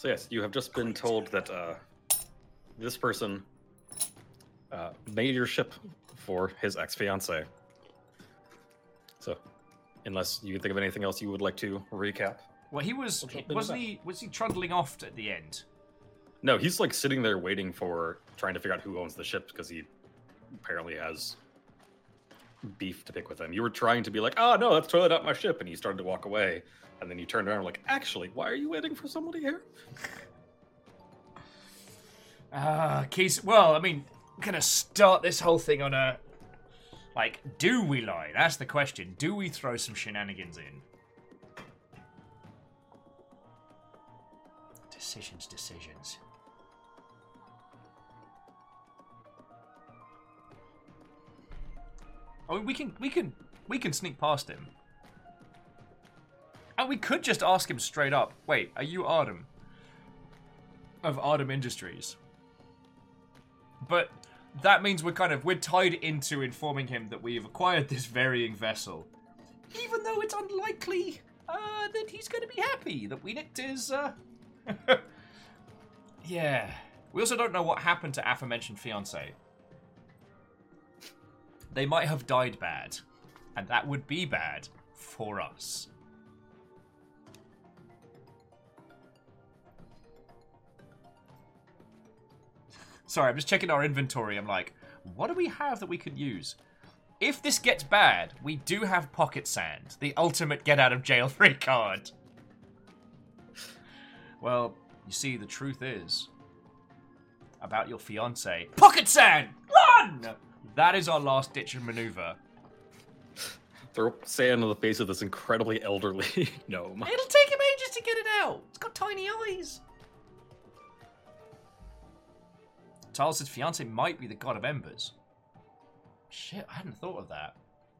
So yes, you have just been told that uh, this person uh, made your ship for his ex-fiance. So, unless you can think of anything else you would like to recap. Well, he was We'll jump into wasn't he was he trundling off at the end? No, he's like sitting there waiting for trying to figure out who owns the ship because he apparently has beef to pick with him. You were trying to be like, "Oh no, that's totally not my ship," and he started to walk away, and then you turned around and like, "Actually, why are you waiting for somebody here?" Ah, Keys. Well, I mean, we're gonna start this whole thing on a like, do we lie? That's the question. Do we throw some shenanigans in? Decisions, decisions. I mean, we can, we can, we can sneak past him, and we could just ask him straight up. Wait, are you Artem of Artem Industries? But that means we're kind of we're tied into informing him that we have acquired this varying vessel, even though it's unlikely uh, that he's going to be happy that we nicked his. Uh... yeah. We also don't know what happened to aforementioned fiance. They might have died bad, and that would be bad for us. Sorry, I'm just checking our inventory. I'm like, what do we have that we could use? If this gets bad, we do have pocket sand, the ultimate get out of jail free card. Well, you see, the truth is about your fiance. Pocket sand! Run! That is our last ditch and maneuver. Throw sand on the face of this incredibly elderly gnome. It'll take him ages to get it out. It's got tiny eyes. Talos' fiance might be the god of embers. Shit, I hadn't thought of that.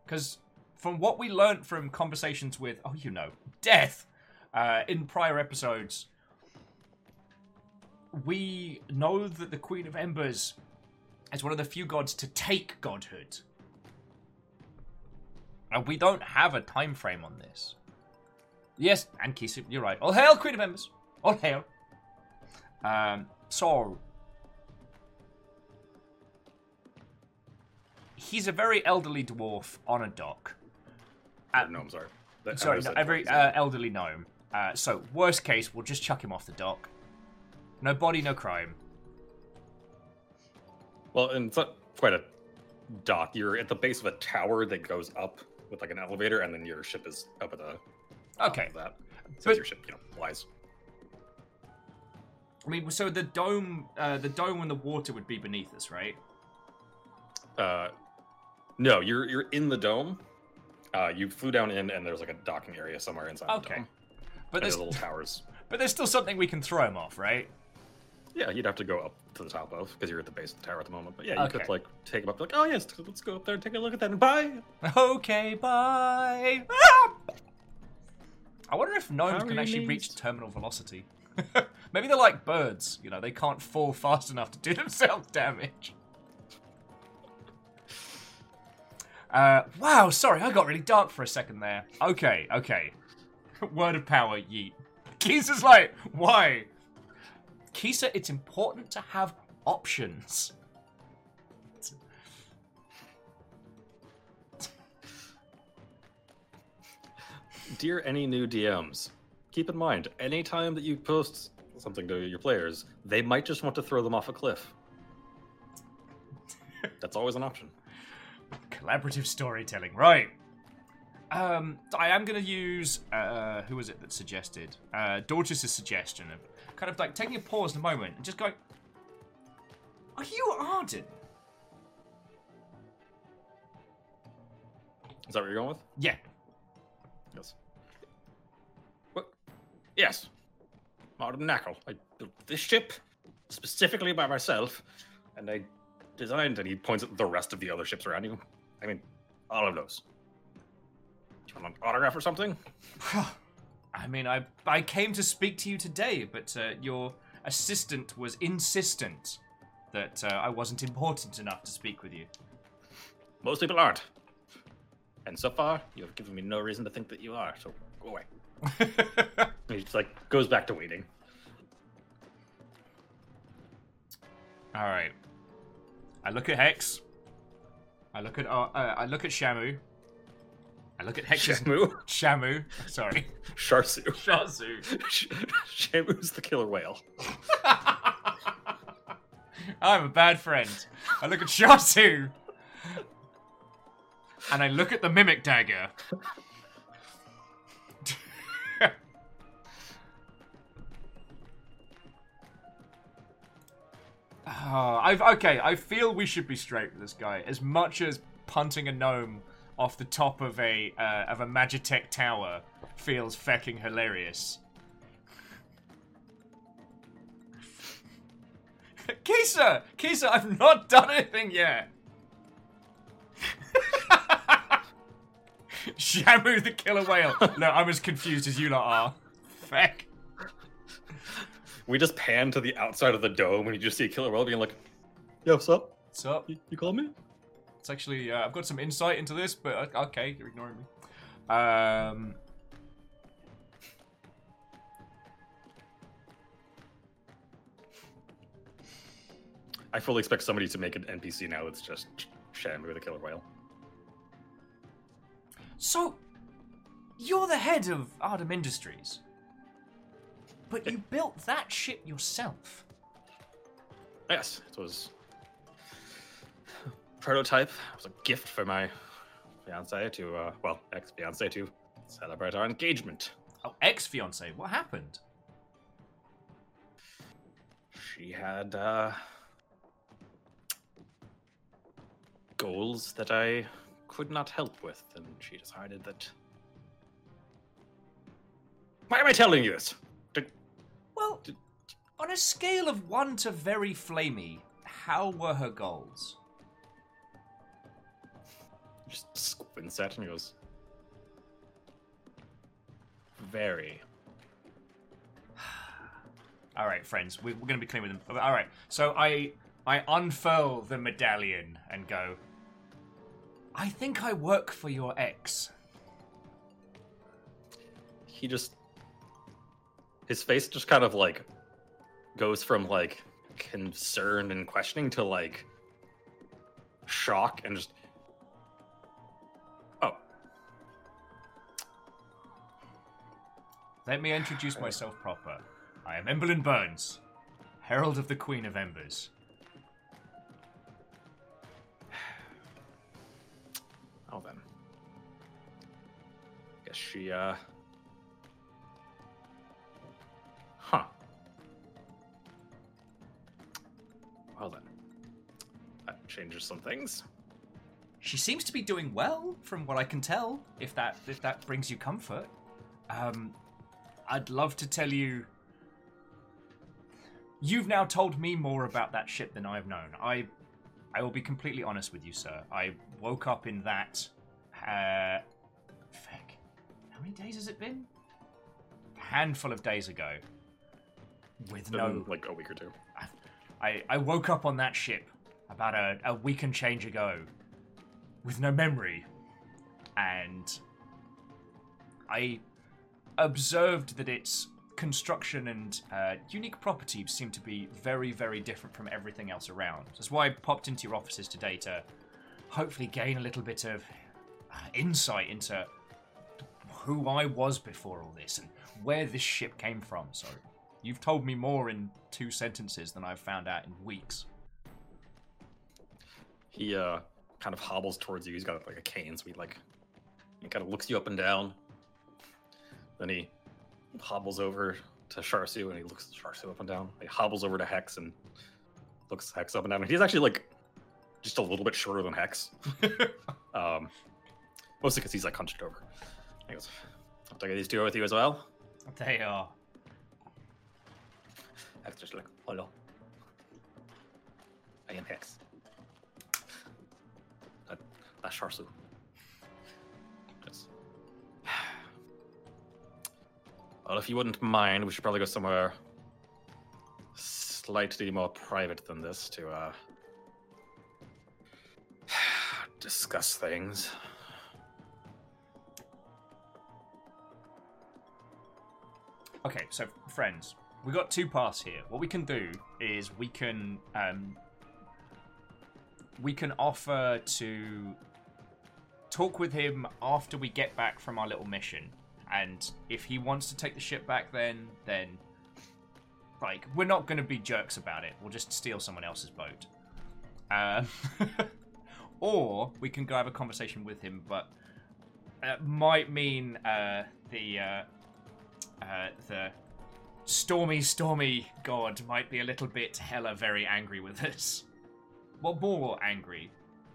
Because from what we learnt from conversations with, oh, you know, death uh, in prior episodes, we know that the Queen of Embers is one of the few gods to take godhood. And we don't have a time frame on this. Yes, and Kisu, you're right. All hail, Queen of Embers. All hail. Um, so he's a very elderly dwarf on a dock. Uh, gnomes are. That- Sorry, no, said a very dwarves. uh, elderly gnome. Uh, so worst case, we'll just chuck him off the dock. No body, no crime. Well, and it's not quite a dock. You're at the base of a tower that goes up with like an elevator, and then your ship is up at the Okay. of that. Since But- your ship, you know, flies. I mean, so the dome, uh, the dome and the water would be beneath us, right? Uh, no, you're you're in the dome. Uh, you flew down in, and there's like a docking area somewhere inside the Okay. dome. But there's, there's little towers. but there's still something we can throw him off, right? Yeah, you'd have to go up to the top of because you're at the base of the tower at the moment. But yeah, you Okay. could like take him up. Like, oh yes, let's go up there and take a look at that. And bye. Okay, bye. Ah! I wonder if gnomes How can actually reach terminal velocity. Maybe they're like birds, you know, they can't fall fast enough to do themselves damage. Uh, wow, sorry, I got really dark for a second there. Okay, okay. Word of power, yeet. Kisa's like, why? Kisa, it's important to have options. Dear any new DMs, keep in mind, anytime that you post something to your players, they might just want to throw them off a cliff. That's always an option. Collaborative storytelling, right? Um, I am going to use uh, who was it that suggested? Uh, suggestion of kind of like taking a pause in a moment and just going, "Are you Arden?" Is that what you're going with? Yeah. Yes. What? Yes. Martin Knackle. I built this ship specifically by myself, and I designed. And he points at the rest of the other ships around you. I mean, all of those. Do you want an autograph or something? I mean, I I came to speak to you today, but uh, your assistant was insistent that uh, I wasn't important enough to speak with you. Most people aren't. And so far, you have given me no reason to think that you are. So go away. He just like goes back to waiting. All right. I look at Hex. I look at uh, uh, I look at Shamu. I look at Hex's Shamu, Shamu. Sorry, Sharsu. Shazu. Shamu's the killer whale. I'm a bad friend. I look at Shasu. And I look at the mimic dagger. Oh, I've okay. I feel we should be straight with this guy. As much as punting a gnome off the top of a uh, of a Magitech tower feels fecking hilarious. Kisa, Kisa, I've not done anything yet. Shamu the killer whale. No, I'm as confused as you lot are. Feck. We just pan to the outside of the dome and you just see a killer whale being like, "Yo, what's up? What's up? You, you call me?" It's actually uh, I've got some insight into this, but uh, okay, you're ignoring me. Um, I fully expect somebody to make an NPC now that's just Shamu a killer whale. so you're the head of Ardham Industries, but you built that ship yourself. Yes, it was prototype. It was a gift for my fiance to, uh, well, ex-fiance to celebrate our engagement. Oh, ex-fiance, what happened? She had uh, goals that I could not help with, and she decided that. Why am I telling you this? Well, on a scale of one to very flamey, how were her goals? Just squints at it and goes. Very. All right, friends, we- we're going to be clean with them. All right, so I I unfurl the medallion and go. I think I work for your ex. He just. His face just kind of like goes from like concern and questioning to like shock and just. Oh, Let me introduce myself proper. I am Emberlyn Burns, Herald of the Queen of Embers. oh then. Guess she, uh. Changes some things. She seems to be doing well, from what I can tell. If that if that brings you comfort, um, I'd love to tell you. You've now told me more about that ship than I've known. I, I will be completely honest with you, sir. I woke up in that. Uh, feck. How many days has it been? A handful of days ago. With no like a week or two. I, I woke up on that ship about a, a week and change ago with no memory. And I observed that its construction and uh, unique properties seem to be very, very different from everything else around. That's why I popped into your offices today to hopefully gain a little bit of uh, insight into who I was before all this and where this ship came from. So you've told me more in two sentences than I've found out in weeks. He uh kind of hobbles towards you. He's got like a cane, so he like he kind of looks you up and down. Then he hobbles over to Sharsu and he looks Sharsu up and down. He hobbles over to Hex and looks Hex up and down. And he's actually like just a little bit shorter than Hex. um, mostly because he's like hunched over. He goes, "I'll take these two with you as well." They are. Hex just like, "Hello, I am Hex." That, that's Sharsu. Yes. Well, if you wouldn't mind, we should probably go somewhere slightly more private than this to uh discuss things. Okay, so friends, we got two paths here. What we can do is we can um, we can offer to talk with him after we get back from our little mission, and if he wants to take the ship back, then then like we're not going to be jerks about it. We'll just steal someone else's boat. Uh, or we can go have a conversation with him, but it might mean uh, the uh, uh, the stormy, stormy god might be a little bit hella very angry with us. Well, more angry.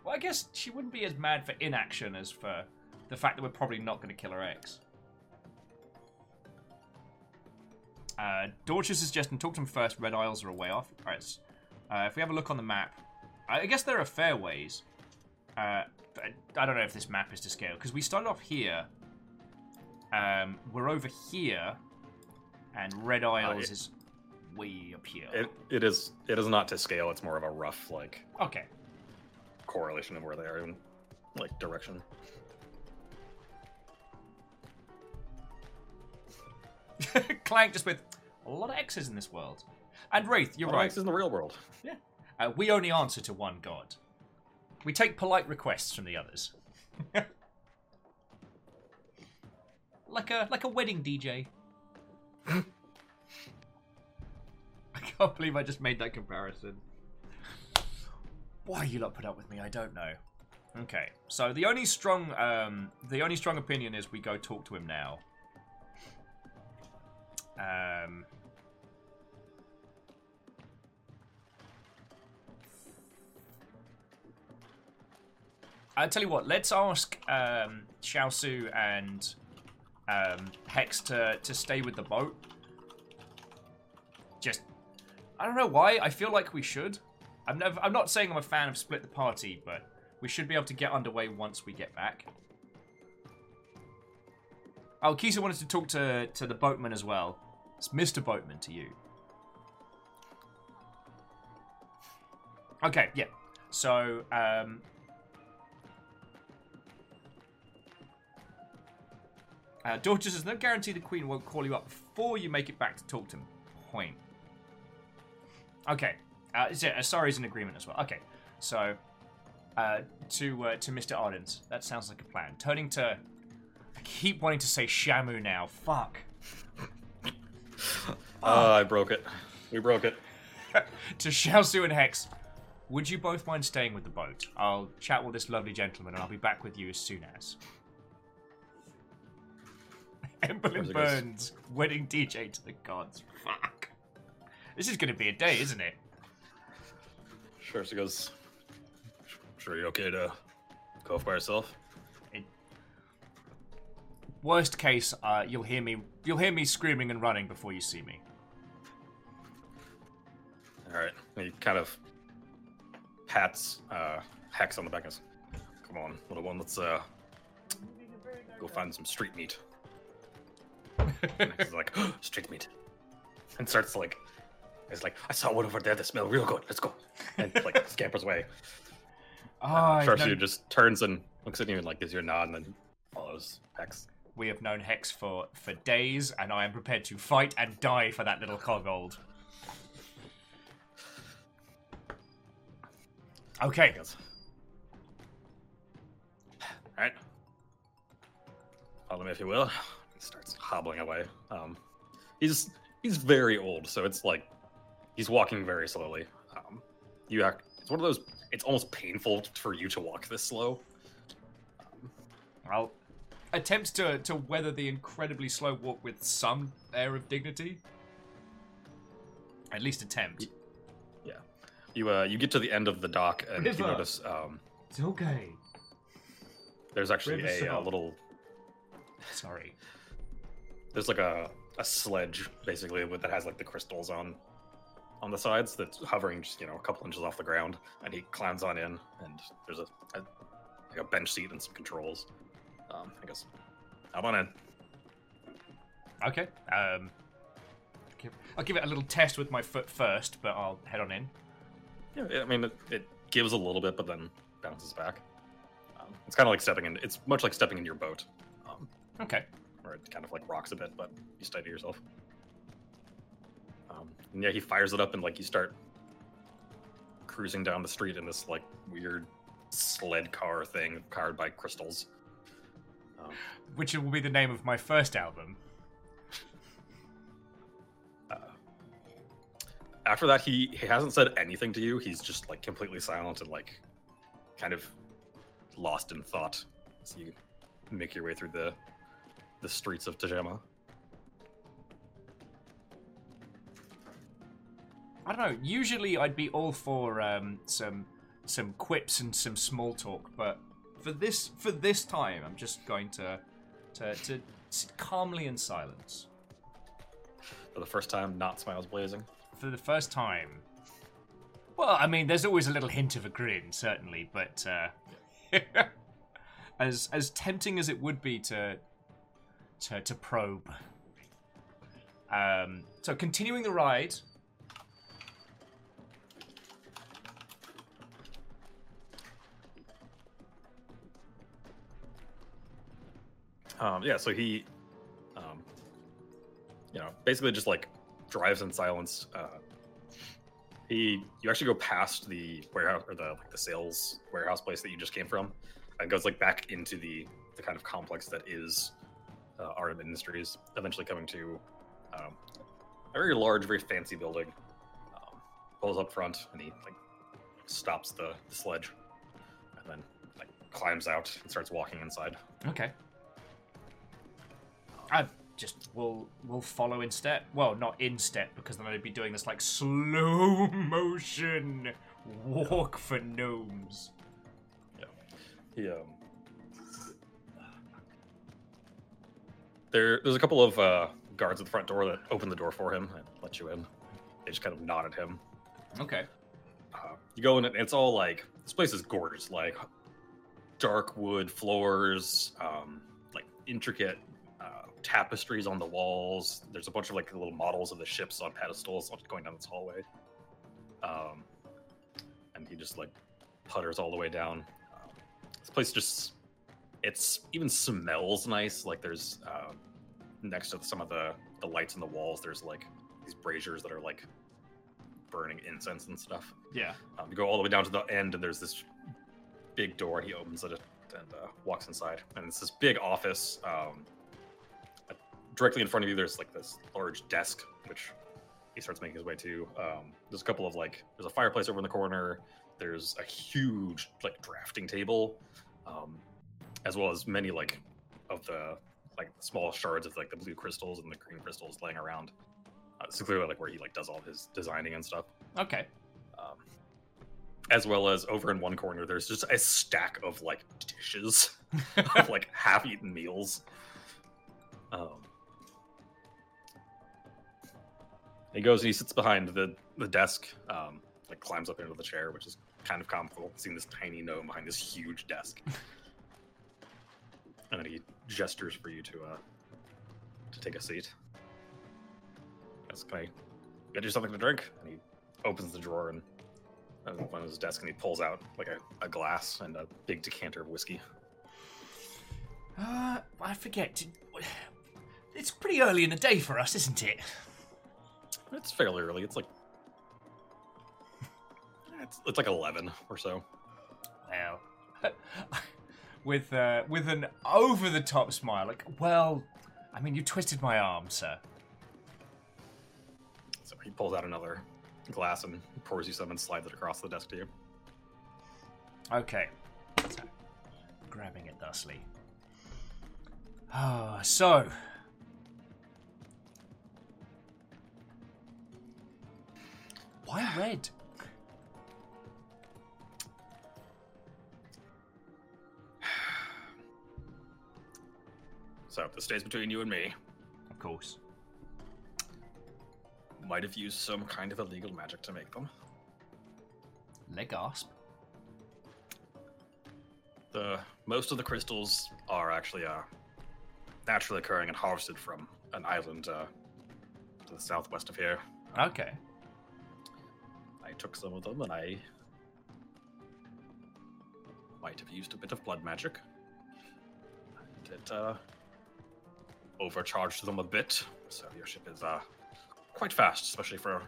Well, I guess she wouldn't be as mad for inaction as for the fact that we're probably not going to kill her ex. Uh, Dorchester suggesting talk to him first. Red Isles are a way off. All right. Uh, if we have a look on the map, I guess there are fair ways. Uh, I don't know if this map is to scale because we started off here. Um, we're over here, and Red Isles it- is way up here. It, it is it is not to scale. It's more of a rough like okay. Correlation of where they are in like direction. Clank just with a lot of X's in this world. And Wraith, you're right. is in the real world. Uh, we only answer to one god. We take polite requests from the others. like a like a wedding DJ. I can't believe I just made that comparison. Why you lot put up with me, I don't know. Okay, so the only strong um, the only strong opinion is we go talk to him now. Um, I'll tell you what. Let's ask um, Sharsu and um, Hex to to stay with the boat. Just, I don't know why. I feel like we should. I'm never. I'm not saying I'm a fan of split the party, but we should be able to get underway once we get back. Oh, Kisa wanted to talk to to the boatman as well. It's Mr. Boatman to you. Okay, yeah. So, um, Uh, Daughter says, no guarantee the Queen won't call you up before you make it back to talk to him. Point. Okay. Uh, is it, uh, sorry is an agreement as well. Okay. So, uh, to uh, to Mr. Ardens, that sounds like a plan. Turning to. I keep wanting to say Shamu now. Fuck. Ah, I broke it. We broke it. to Sharsu and Hex, would you both mind staying with the boat? I'll chat with this lovely gentleman and I'll be back with you as soon as. Emberlyn Where's it goes? Burns, wedding DJ to the gods. Fuck. This is going to be a day, isn't it? Sure, she goes. I'm sure, you're okay to go off by yourself? Worst case, uh, you'll hear me. You'll hear me screaming and running before you see me. All right. He kind of pats uh, Hex on the back and says, "Come on, little one. Let's uh, go find some street meat." And He's like, "Street meat," and starts like, "He's like, I saw one over there that smelled real good. Let's go!" And like scampers away. I've Sharpshooter just turns and looks at you and like gives you a nod, and then follows Hex. we have known Hex for for days, and I am prepared to fight and die for that little kobold. Okay, Yes. All right. Follow me if you will. He starts hobbling away. Um, he's he's very old, so it's like he's walking very slowly. Um, you act. It's one of those. It's almost painful for you to walk this slow. I'll attempt to to weather the incredibly slow walk with some air of dignity. At least attempt. Yeah. You uh you get to the end of the dock and you notice um It's okay. there's actually River a, uh little Sorry. there's like a a sledge basically that has like the crystals on on the sides that's hovering just you know a couple inches off the ground and he climbs on in and there's a, a like a bench seat and some controls um i guess hop on in Okay. Um. I'll give it a little test with my foot first, but I'll head on in. yeah i mean it, it gives a little bit but then bounces back um, it's kind of like stepping in it's much like stepping in your boat um, Okay. where it kind of like rocks a bit but you steady yourself Um, and yeah, he fires it up and like you start cruising down the street in this like weird sled car thing powered by crystals. Um, Which will be the name of my first album. after that, he, he hasn't said anything to you. He's just like completely silent and like kind of lost in thought as you make your way through the the streets of Tajama. I don't know. Usually, I'd be all for um, some some quips and some small talk, but for this for this time, I'm just going to to, to sit calmly in silence. For the first time, not smiles blazing. For the first time. Well, I mean, there's always a little hint of a grin, certainly, but uh, as as tempting as it would be to to, to probe. Um, so continuing the ride, Um, yeah, so he, um, you know, basically just like drives in silence. Uh, he, you actually go past the warehouse or the like the sales warehouse place that you just came from, and goes like back into the the kind of complex that is uh, Industries. Eventually coming to um, a very large, very fancy building. Um, pulls up front and he like stops the, the sledge, and then like climbs out and starts walking inside. Okay. I just will will follow in step. Well, not in step because then I'd be doing this like slow motion walk for gnomes. Yeah. He um there there's a couple of uh guards at the front door that open the door for him and let you in. They just kind of nod at him. Okay. Uh, you go in and it's all like this place is gorgeous, like dark wood floors, um, like intricate tapestries on the walls. There's a bunch of like little models of the ships on pedestals going down this hallway. Um, and he just like putters all the way down. Um, this place just it's even smells nice. Like there's uh, next to some of the the lights in the walls, there's like these braziers that are like burning incense and stuff. Yeah. Um, you go all the way down to the end, and there's this big door. He opens it and uh, walks inside, and it's this big office. Um, directly in front of you, there's like this large desk, which he starts making his way to. Um, there's a couple of like, there's a fireplace over in the corner. There's a huge like drafting table, um, as well as many like of the like small shards of like the blue crystals and the green crystals laying around. Uh, clearly like where he like does all his designing and stuff Okay. um, as well as over in one corner there's just a stack of like dishes of like half-eaten meals um, he goes and he sits behind the the desk um, like climbs up into the chair which is kind of comical seeing this tiny gnome behind this huge desk and then he gestures for you to uh to take a seat yes can i get you something to drink and he opens the drawer and uh, on his desk and he pulls out like a, a glass and a big decanter of whiskey. Uh, I forget. It's pretty early in the day for us, isn't it? It's fairly early. It's like it's, it's like eleven or so. Well, with uh, with an over the top smile, like, well, I mean, you twisted my arm, sir. So he pulls out another glass and pours you some and slides it across the desk to you. Okay. So, grabbing it thusly. Ah, so. Why red? So this stays between you and me. Of course. Might have used some kind of illegal magic to make them. Legasp. The most of the crystals are actually uh, naturally occurring and harvested from an island uh, to the southwest of here. Okay. I took some of them and I might have used a bit of blood magic. And it uh, overcharged them a bit, so your ship is uh, quite fast, especially for a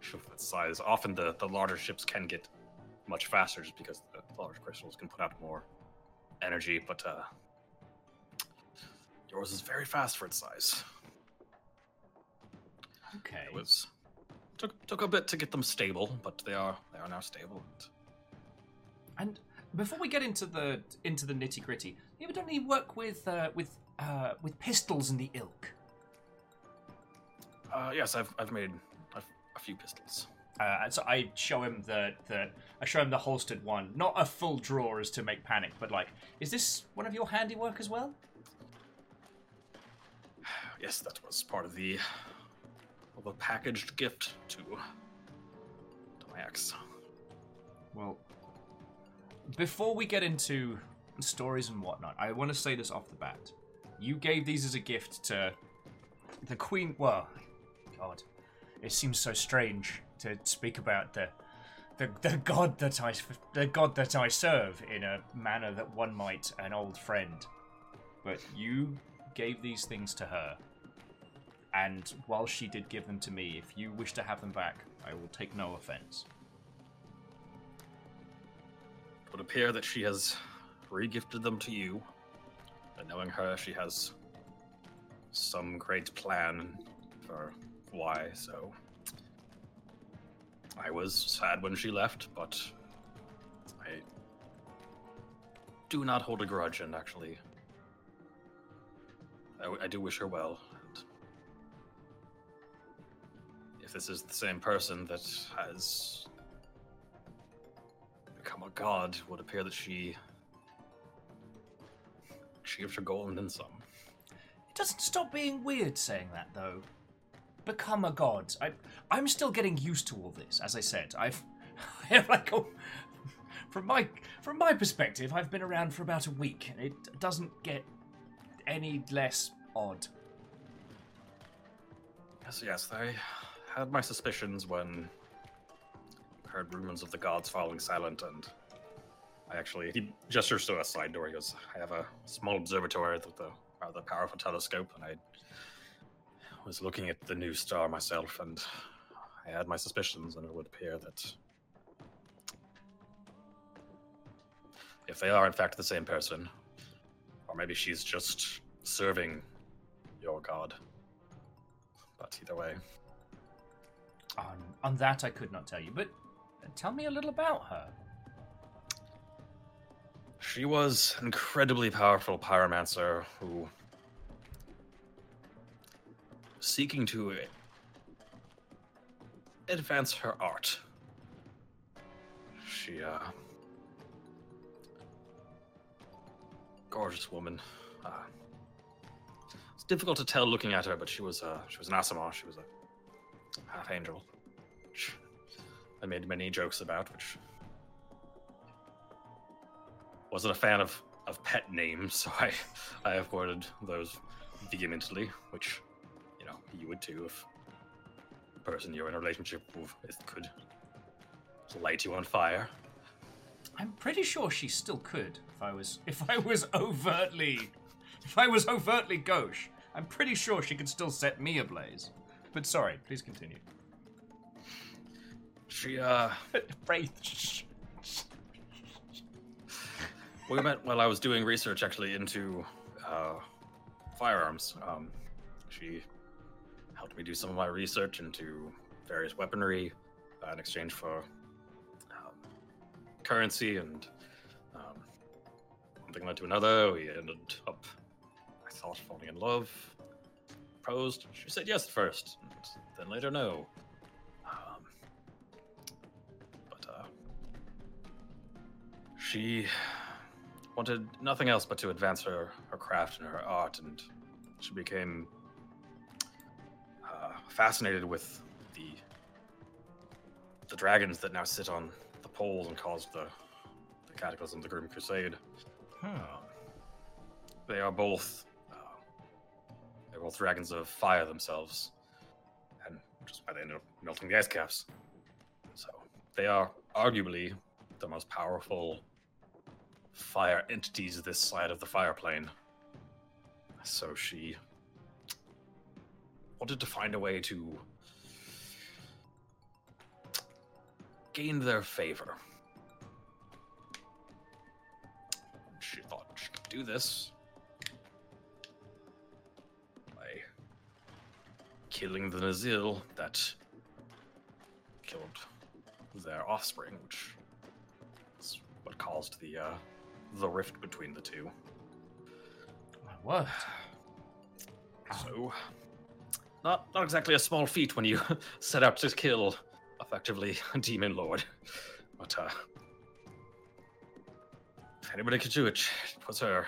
ship of its size. Often the, the larger ships can get much faster just because the large crystals can put out more energy, but uh, yours is very fast for its size. Okay. It was took took a bit to get them stable, but they are they are now stable. And before we get into the into the nitty gritty, you ever done any work with uh, with uh, with pistols in the ilk? Uh, yes, I've I've made a, a few pistols. Uh, and so I show him the, the I show him the holstered one, not a full drawer as to make panic, but like, is this one of your handiwork as well? Yes, that was part of the of a packaged gift to my ex. Well, before we get into stories and whatnot, I want to say this off the bat. You gave these as a gift to the Queen. Well, God, it seems so strange to speak about the the, the god that I the god that I serve in a manner that one might an old friend. But you gave these things to her, and while she did give them to me, if you wish to have them back, I will take no offense. It would appear that she has regifted them to you. And knowing her, she has some great plan for why, so I was sad when she left, but I do not hold a grudge, and actually, I, I do wish her well. If this is the same person that has become a god, it would appear that she she gives her gold and then some. It doesn't stop being weird saying that, though. Become a god. I, I'm still getting used to all this. As I said, I've, I have like, a, from my from my perspective, I've been around for about a week, and it doesn't get any less odd. Yes, yes, I had my suspicions when I heard rumors of the gods falling silent, and I actually he gestures to a side door. He goes, "I have a small observatory with a rather powerful telescope, and I was looking at the new star myself, and I had my suspicions, and it would appear that if they are in fact the same person, or maybe she's just serving your god. But either way, On on that, I could not tell you, but tell me a little about her. She was an incredibly powerful pyromancer who, seeking to advance her art, she, uh, gorgeous woman. Uh, it's difficult to tell looking at her, but she was, uh, she was an Aasimar. She was a half angel. Which I made many jokes about, which wasn't a fan of, of pet names, so I, I avoided those vehemently, which, you know, you would too if the person you're in a relationship with could light you on fire. I'm pretty sure she still could if I was if I was overtly if I was overtly gauche. I'm pretty sure she could still set me ablaze. But sorry, please continue. She, uh, Wraith. we met while I was doing research actually into uh, firearms. Um, she helped me do some of my research into various weaponry uh, in exchange for um, currency, and um, one thing led to another. We ended up, I thought, falling in love. Proposed. She said yes at first, and then later no. Um, but uh, she wanted nothing else but to advance her, her craft and her art, and she became uh, fascinated with the the dragons that now sit on the poles and caused the, the cataclysm, the Grim Crusade. Um, they are both they're both dragons of fire themselves, and just why they ended up melting the ice caps. So they are arguably the most powerful fire entities this side of the fire plane. So she wanted to find a way to gain their favor. She thought she could do this killing the Nazil that killed their offspring, which is what caused the uh, the rift between the two. What? So, not not exactly a small feat when you set out to kill effectively a demon lord, but uh, if anybody could do it, it was her.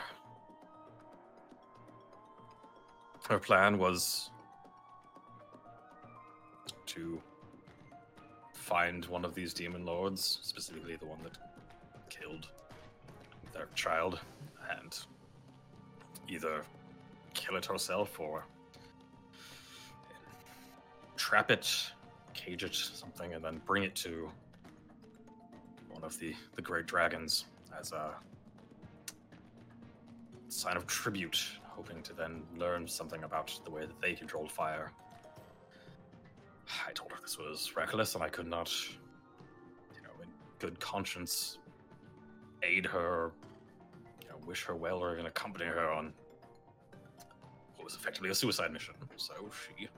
Her plan was to find one of these demon lords, specifically the one that killed their child, and either kill it herself or trap it, cage it, something, and then bring it to one of the, the great dragons as a sign of tribute, hoping to then learn something about the way that they controlled fire. I told her this was reckless and I could not, you know, in good conscience, aid her, you know, wish her well or even accompany her on what was effectively a suicide mission. So she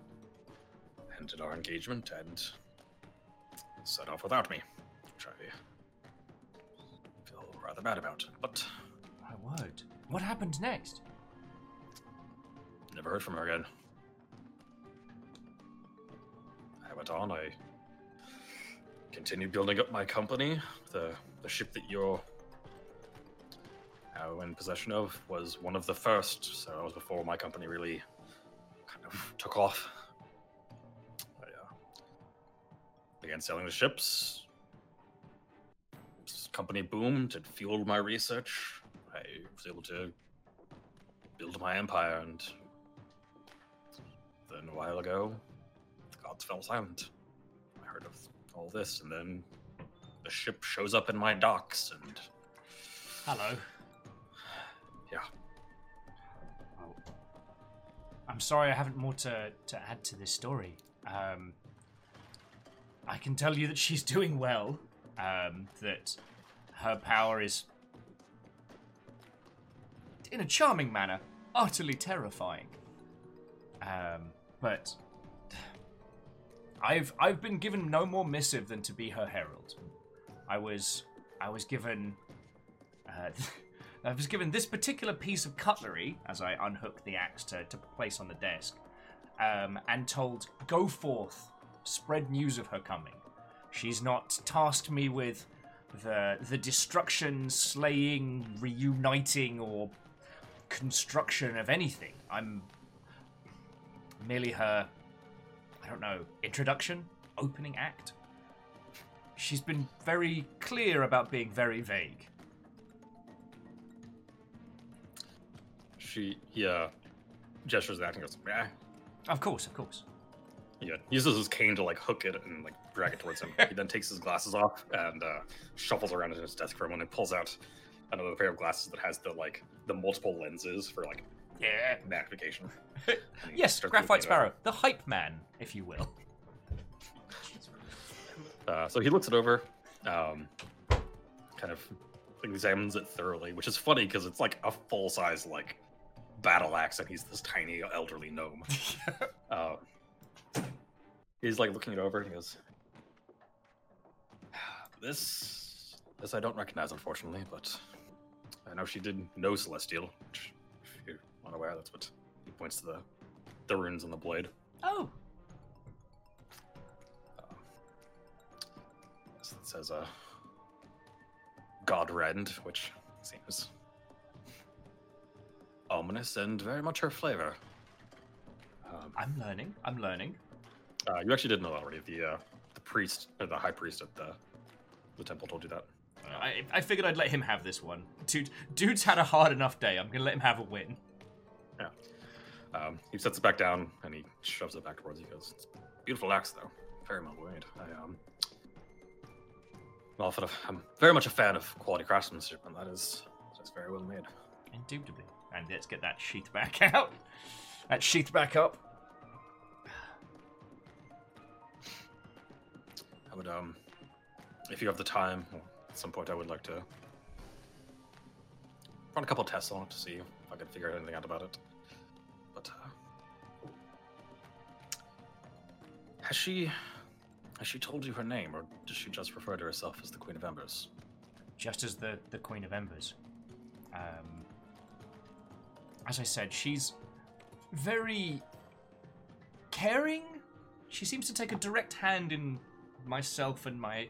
ended our engagement and set off without me, which I feel rather bad about. But My word. What happened next? never heard from her again. Went on. I continued building up my company. The the ship that you're now in possession of was one of the first, so that was before my company really kind of took off. I uh, began selling the ships. This company boomed. It fueled my research. I was able to build my empire, and then a while ago, the gods fell silent. I heard of all this, and then the ship shows up in my docks, and Hello. yeah, Well, I'm sorry I haven't more to, to add to this story. Um, I can tell you that she's doing well, um, that her power is, in a charming manner, utterly terrifying. Um, but I've I've been given no more missive than to be her herald. I was I was given uh, I was given this particular piece of cutlery as I unhooked the axe to, to place on the desk, um, and told, "Go forth, spread news of her coming." She's not tasked me with the the destruction, slaying, reuniting, or construction of anything. I'm merely her, I don't know, introduction, opening act. She's been very clear about being very vague. she yeah, uh, gestures that and goes, "Yeah." Of course, of course. Yeah, he uses his cane to like hook it and like drag it towards him. he then takes his glasses off and uh, shuffles around in his desk for a moment and pulls out another pair of glasses that has the like the multiple lenses for like Yeah. Yes, Graphite Sparrow, the hype man, if you will. Uh, so he looks it over, um, kind of examines it thoroughly, which is funny because it's like a full size like battle axe, and he's this tiny elderly gnome. uh, he's like looking it over, and he goes, "This, this I don't recognize, unfortunately, but I know she did know Celestial. Which, unaware, that's what he points to the the runes on the blade." Oh, So it says uh, God Rend, which seems ominous and very much her flavor. Um, I'm learning. I'm learning. uh, you actually did know that already. The uh, the priest or the high priest at the the temple told you that. I, I figured I'd let him have this one. Dude, dude's had a hard enough day. I'm gonna let him have a win. Yeah. Um, he sets it back down and he shoves it back towards you. He goes, it's beautiful axe, though. Very well made. I, um, well, I'm very much a fan of quality craftsmanship, and that is that's very well made. Indubitably. And let's get that sheath back out. That sheath back up. I would, um, if you have the time, at some point I would like to run a couple tests on it to see if I can figure anything out about it. But uh, has she has she told you her name, or does she just refer to herself as the Queen of Embers? just as the, the Queen of Embers. Um, as I said, she's very caring. She seems to take a direct hand in myself and my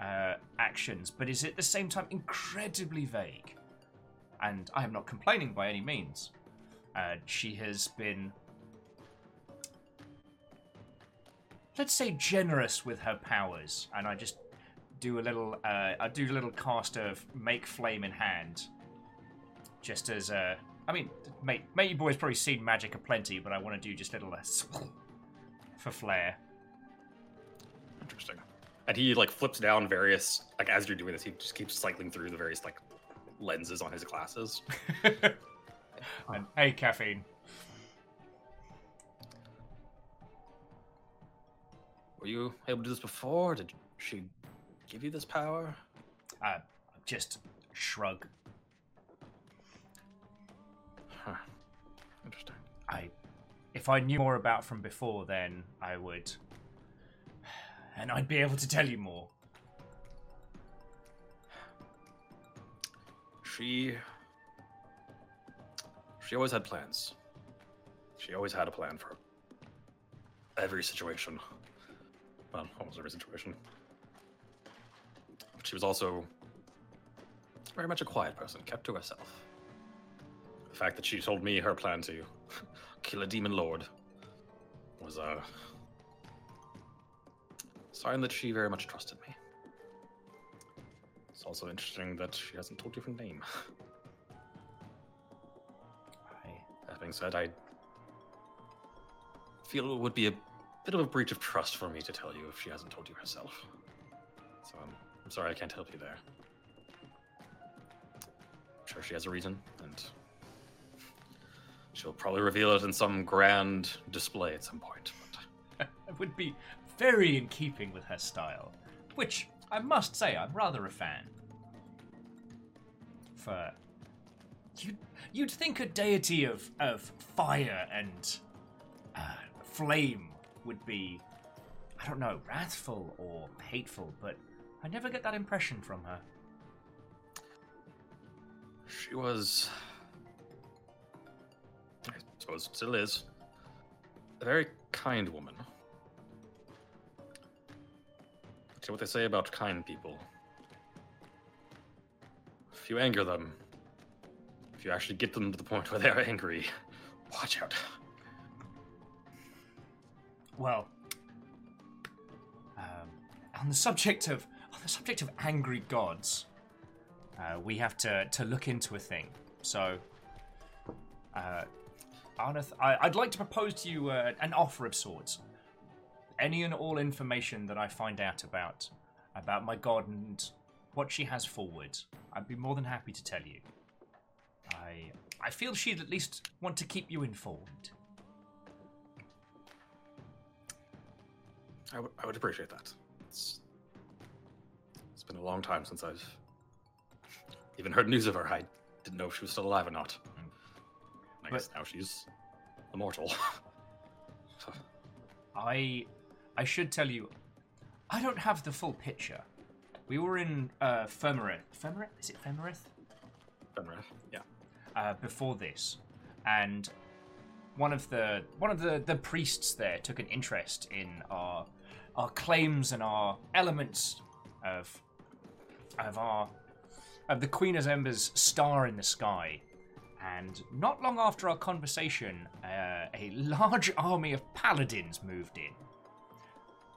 uh, actions, but is at the same time incredibly vague. And I am not complaining by any means. Uh, she has been, let's say, generous with her powers, and I just do a little uh, I do a little cast of make flame in hand. Just as uh I mean mate mate you boys probably seen magic aplenty, but I want to do just a little less for flair. Interesting. And he like flips down various like as you're doing this, he just keeps cycling through the various like lenses on his glasses. and hey caffeine. Were you able to do this before? Did she give you this power? Uh just shrug. Huh. Interesting. I if I knew more about from before then I would and I'd be able to tell you more. She she always had plans. She always had a plan for every situation. Well, almost every situation. But she was also very much a quiet person, kept to herself. The fact that she told me her plan to kill a demon lord was a sign that she very much trusted me. It's also interesting that she hasn't told you her name. That being said, I feel it would be a bit of a breach of trust for me to tell you if she hasn't told you herself. So I'm, I'm sorry I can't help you there. I'm sure she has a reason, and she'll probably reveal it in some grand display at some point. But It would be very in keeping with her style, which I must say I'm rather a fan. For you'd you'd think a deity of of fire and uh, flame would be, I don't know, wrathful or hateful, but I never get that impression from her. she was, I suppose, still is, a very kind woman. See what they say about kind people. If you anger them, you actually get them to the point where they're angry, watch out. Well, um, on the subject of on the subject of angry gods, uh, we have to to look into a thing. So, uh, I, I'd like to propose to you uh, an offer of sorts. Any and all information that I find out about about my god and what she has forward, I'd be more than happy to tell you. I I feel she'd at least want to keep you informed. I would- I would appreciate that. It's, it's been a long time since I've even heard news of her. I didn't know if she was still alive or not. I guess now she's immortal. I I should tell you, I don't have the full picture. We were in uh. Femerith? Is it Femerith? Fenrir, yeah. Uh, before this, and one of the one of the, the priests there took an interest in our our claims and our elements of of our of the Queen of Ember's star in the sky. And not long after our conversation, uh, a large army of paladins moved in.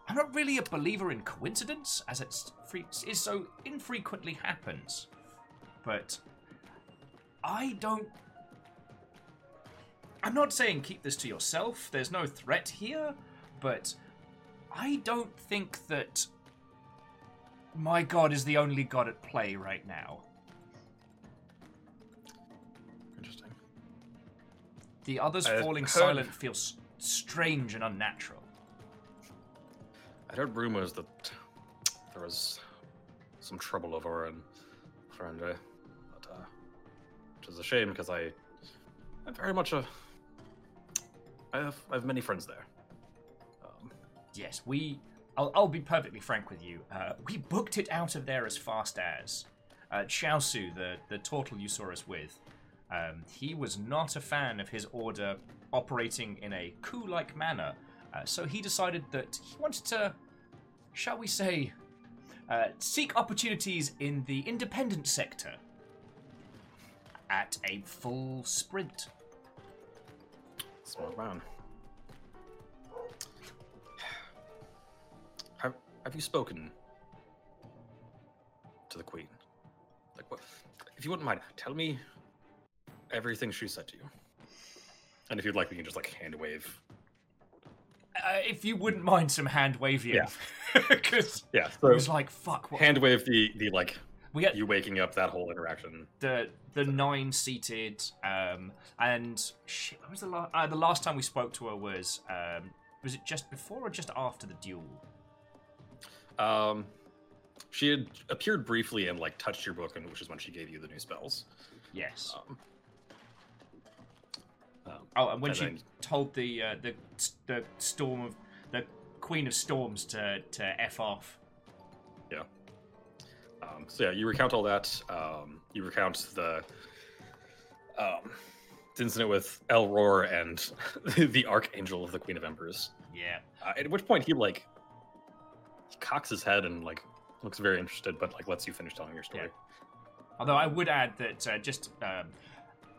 I'm not really a believer in coincidence, as it so infrequently happens. But I don't. I'm not saying keep this to yourself, there's no threat here, but I don't think that my god is the only god at play right now. Interesting. The others I've falling heard- silent feels strange and unnatural. I heard rumors that there was some trouble over in Ferendre, but uh, is a shame because I, I'm very much a. I have I have many friends there. Um, Yes, we. I'll, I'll be perfectly frank with you. Uh, we booked it out of there as fast as. Uh, Sharsu, the, the turtle you saw us with, um, he was not a fan of his order operating in a coup like manner. Uh, so he decided that he wanted to, shall we say, uh, seek opportunities in the independent sector at a full sprint. smart man. Have Have you spoken to the queen? Like, what? If you wouldn't mind, tell me everything she said to you. And if you'd like, we can just like hand wave. Uh, if you wouldn't mind some hand waving. Yeah. Because Yeah. So was like, fuck, what? hand wave the the like we had you waking up that whole interaction. the the nine seated, um, and shit, when was the last? Uh, the last time we spoke to her was um, was it just before or just after the duel? Um, she had appeared briefly and like touched your book, and which is when she gave you the new spells. Yes. Um, um, Oh, and when and she then- told the uh, the the storm of the Queen of Storms to to f off. Um, so yeah, you recount all that. Um, you recount the um, incident with Elror and the Archangel of the Queen of Embers. Yeah. Uh, at which point he like he cocks his head and like looks very interested, but like lets you finish telling your story. Although I would add that uh, just um,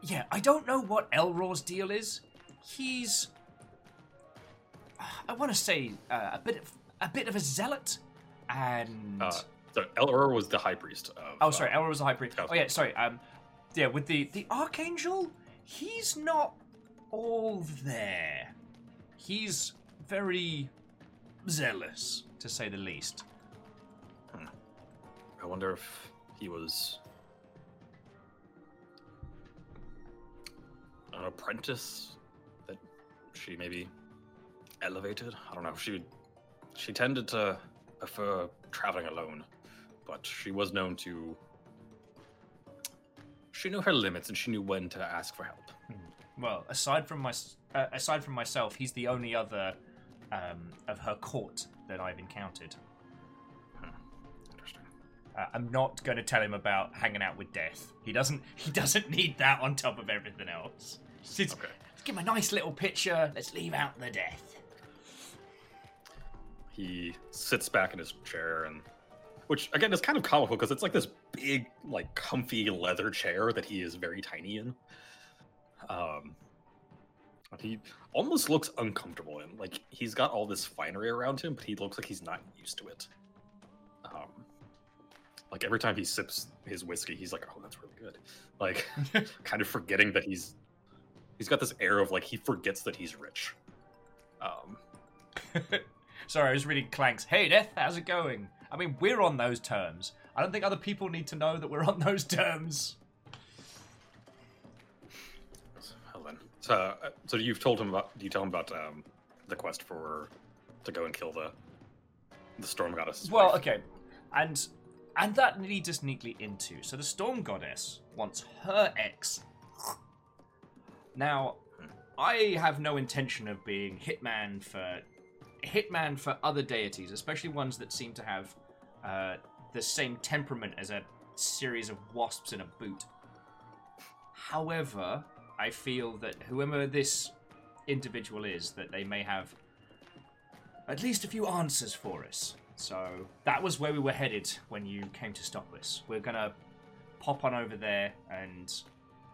yeah, I don't know what Elror's deal is. He's I want to say uh, a bit of a bit of a zealot, and Uh, so Elror was the high priest. Of, oh, sorry, uh, Elror was the high priest. Oh yeah, sorry. Um, yeah, with the the archangel, he's not all there. He's very zealous, to say the least. I wonder if he was an apprentice that she maybe elevated. I don't know. She she tended to prefer traveling alone, but she was known to. She knew her limits and she knew when to ask for help. Well, aside from my uh, aside from myself, he's the only other um, of her court that I've encountered. Interesting. Uh, I'm not going to tell him about hanging out with death. He doesn't. He doesn't need that on top of everything else. Just, Okay. Let's give him a nice little picture. Let's leave out the death. he sits back in his chair and which again is kind of comical because it's like this big like comfy leather chair that he is very tiny in um but he almost looks uncomfortable in like he's got all this finery around him but he looks like he's not used to it um like every time he sips his whiskey he's like oh that's really good like kind of forgetting that he's he's got this air of like he forgets that he's rich um Sorry, I was reading Clank's. Hey, Death, how's it going? I mean, we're on those terms. I don't think other people need to know that we're on those terms. Well then, so uh, so you've told him about? Do you tell him about um, the quest for to go and kill the the storm goddess? Well, okay, and and that leads us neatly into so the storm goddess wants her ex. Now, I have no intention of being hitman for hitman for other deities, especially ones that seem to have uh, the same temperament as a series of wasps in a boot. However, I feel that whoever this individual is, that they may have at least a few answers for us. So that was where we were headed when you came to stop us. We're gonna pop on over there and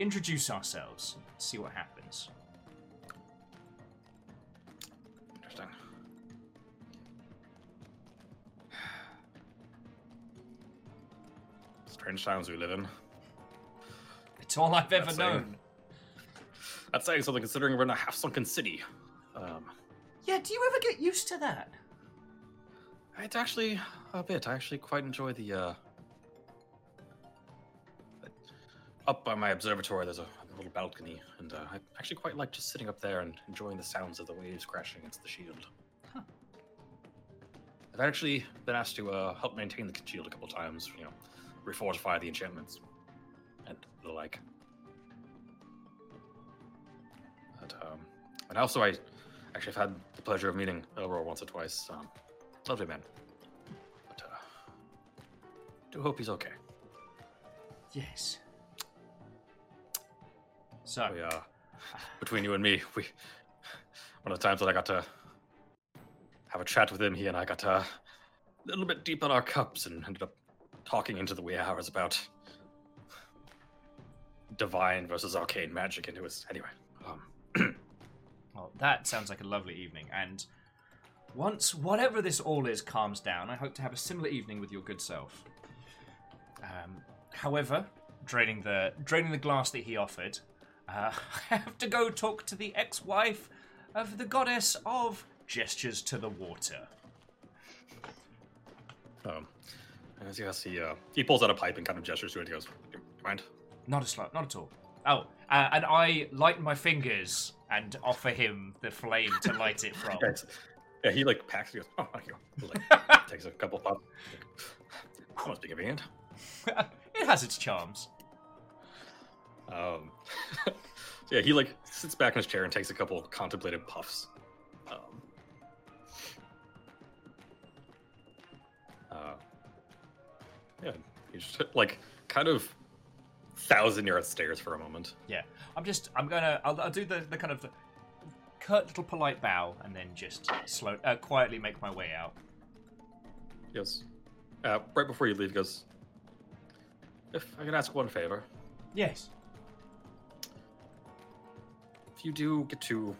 introduce ourselves, see what happens. Strange times we live in. It's all I've ever That's known. saying- That's saying something considering we're in a half-sunken city. Um, Yeah, do you ever get used to that? it's actually a bit. I actually quite enjoy the. Uh, up by my observatory, there's a, a little balcony, and uh, I actually quite like just sitting up there and enjoying the sounds of the waves crashing against the shield. Huh. I've actually been asked to uh, help maintain the shield a couple times. You know, refortify the enchantments and the like. And, um, and also, I actually have had the pleasure of meeting Elror once or twice. Um, lovely man. But uh, do hope he's okay. Yes. So, We, uh, between you and me, we one of the times that I got to have a chat with him, he and I got uh, a little bit deep on our cups and ended up talking into the wee hours about divine versus arcane magic, and it was anyway. Um, well, that sounds like a lovely evening. And once whatever this all is calms down, I hope to have a similar evening with your good self. Um, however, draining the draining the glass that he offered, uh, I have to go talk to the ex-wife of the goddess of gestures to the water. um, and as yes, he uh, he pulls out a pipe and kind of gestures to it. He goes, "You mind?" Not a slut, not at all. Oh, uh, and I lighten my fingers and offer him the flame to light it from. So- yeah, he like packs. He goes, "Oh, thank you." Like, takes a couple of puffs. That must be convenient. it has its charms. Um, so yeah, he like sits back in his chair and takes a couple contemplative puffs. Yeah, he just like kind of thousand yard stares for a moment. Yeah, I'm just, I'm gonna, I'll, I'll do the, the kind of curt little polite bow and then just slow, uh, quietly make my way out. Yes. uh, right before you leave, goes, if I could ask one favor, Yes. if you do get to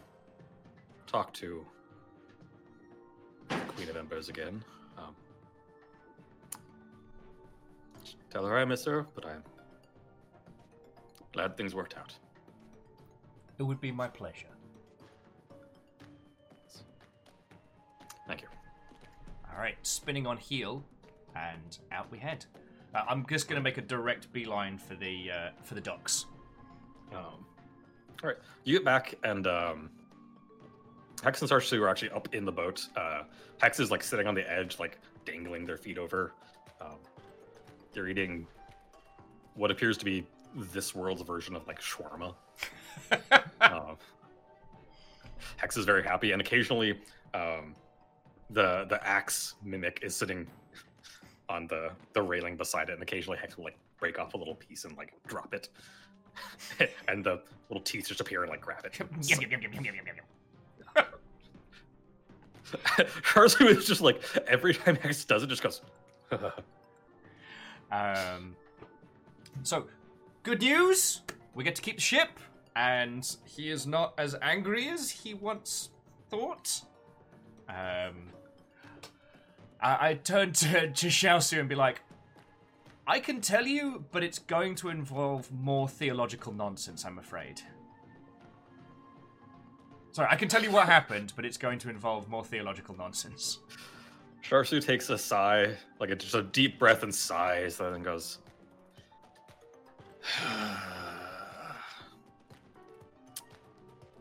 talk to Queen of Embers again, tell her I miss her, but I'm glad things worked out. It would be my pleasure. Thank you. All right, spinning on heel, and out we head. Uh, I'm just gonna make a direct beeline for the uh, for the docks. Um, all right, you get back, and um, Hex and Sharsu are actually up in the boat. Uh, Hex is like sitting on the edge, like dangling their feet over. Um, they're eating what appears to be this world's version of like shawarma. um, Hex is very happy, and occasionally, um, the the axe mimic is sitting on the the railing beside it, and occasionally Hex will like break off a little piece and like drop it, and the little teeth just appear and like grab it. Sharsu is just like every time Hex does it, just goes. Um, so, good news! We get to keep the ship, and he is not as angry as he once thought. Um, I, I turn to, to Sharsu and be like, I can tell you, but it's going to involve more theological nonsense, I'm afraid. Sorry, I can tell you what happened, but it's going to involve more theological nonsense. Sharsu takes a sigh, like a, just a deep breath and sighs, and then goes.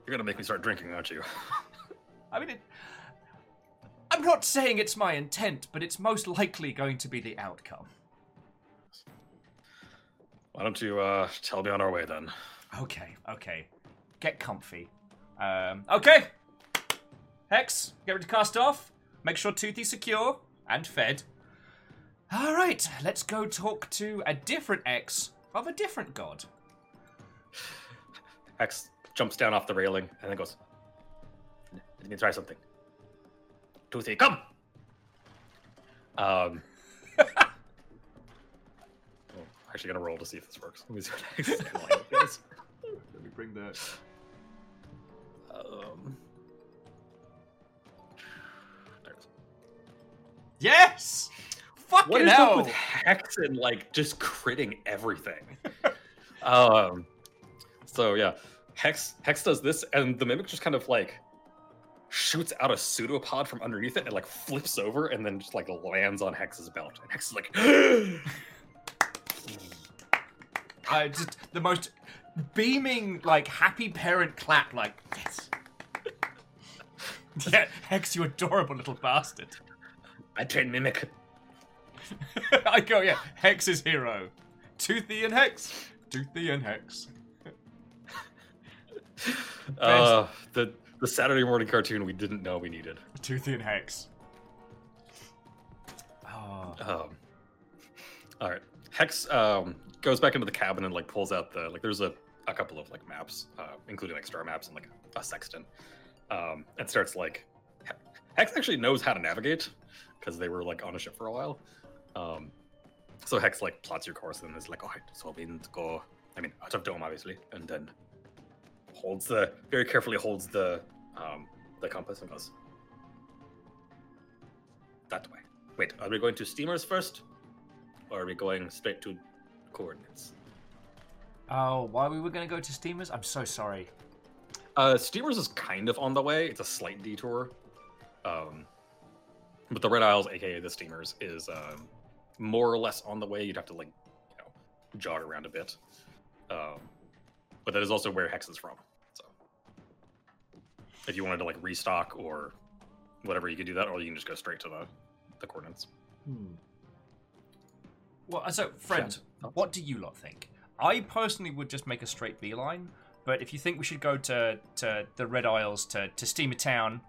You're gonna make me start drinking, aren't you? I mean, it, I'm not saying it's my intent, but it's most likely going to be the outcome. Why don't you uh, tell me on our way then? Okay, okay. Get comfy. Um, okay! Hex, get ready to cast off. Make sure Toothy's secure and fed. Alright, let's go talk to a different ex of a different god. Hex jumps down off the railing and then goes. Let me try something. Toothy, come. Um. well, I'm actually, gonna roll to see if this works. Let me see what Hex's lineup is. Let me bring that. Um. Yes! Fucking What is hell! up with Hex and like just critting everything? um. So yeah, Hex Hex does this, and the mimic just kind of like shoots out a pseudopod from underneath it and like flips over and then just like lands on Hex's belt. And Hex is like, I just the most beaming, like happy parent clap, like yes. yeah, Hex, you adorable little bastard. I train mimic. I go, yeah. Hex is hero. Toothy and Hex. Toothy and Hex. Uh, the the Saturday morning cartoon we didn't know we needed. Toothy and Hex. Oh. Um, all right. Hex um, goes back into the cabin and like pulls out the like. There's a, a couple of like maps, uh, including like star maps and like a sextant, um, and starts like. Hex actually knows how to navigate because they were like on a ship for a while. Um, so Hex like plots your course and is like, all right, so we need to go. I mean, out of dome obviously, and then holds the very carefully holds the um, the compass and goes that way. Wait, are we going to steamers first, or are we going straight to coordinates? Oh, why we were going to go to steamers? I'm so sorry. Uh, steamers is kind of on the way. It's a slight detour. Um, but the Red Isles, aka the steamers, is um, more or less on the way. You'd have to like, you know, jog around a bit. Um, but that is also where Hex is from. So, if you wanted to like restock or whatever, you could do that, or you can just go straight to the the coordinates. Hmm. Well, so, friend, Yeah. what do you lot think? I personally would just make a straight beeline, but if you think we should go to, to the Red Isles, to, to Steamer Town,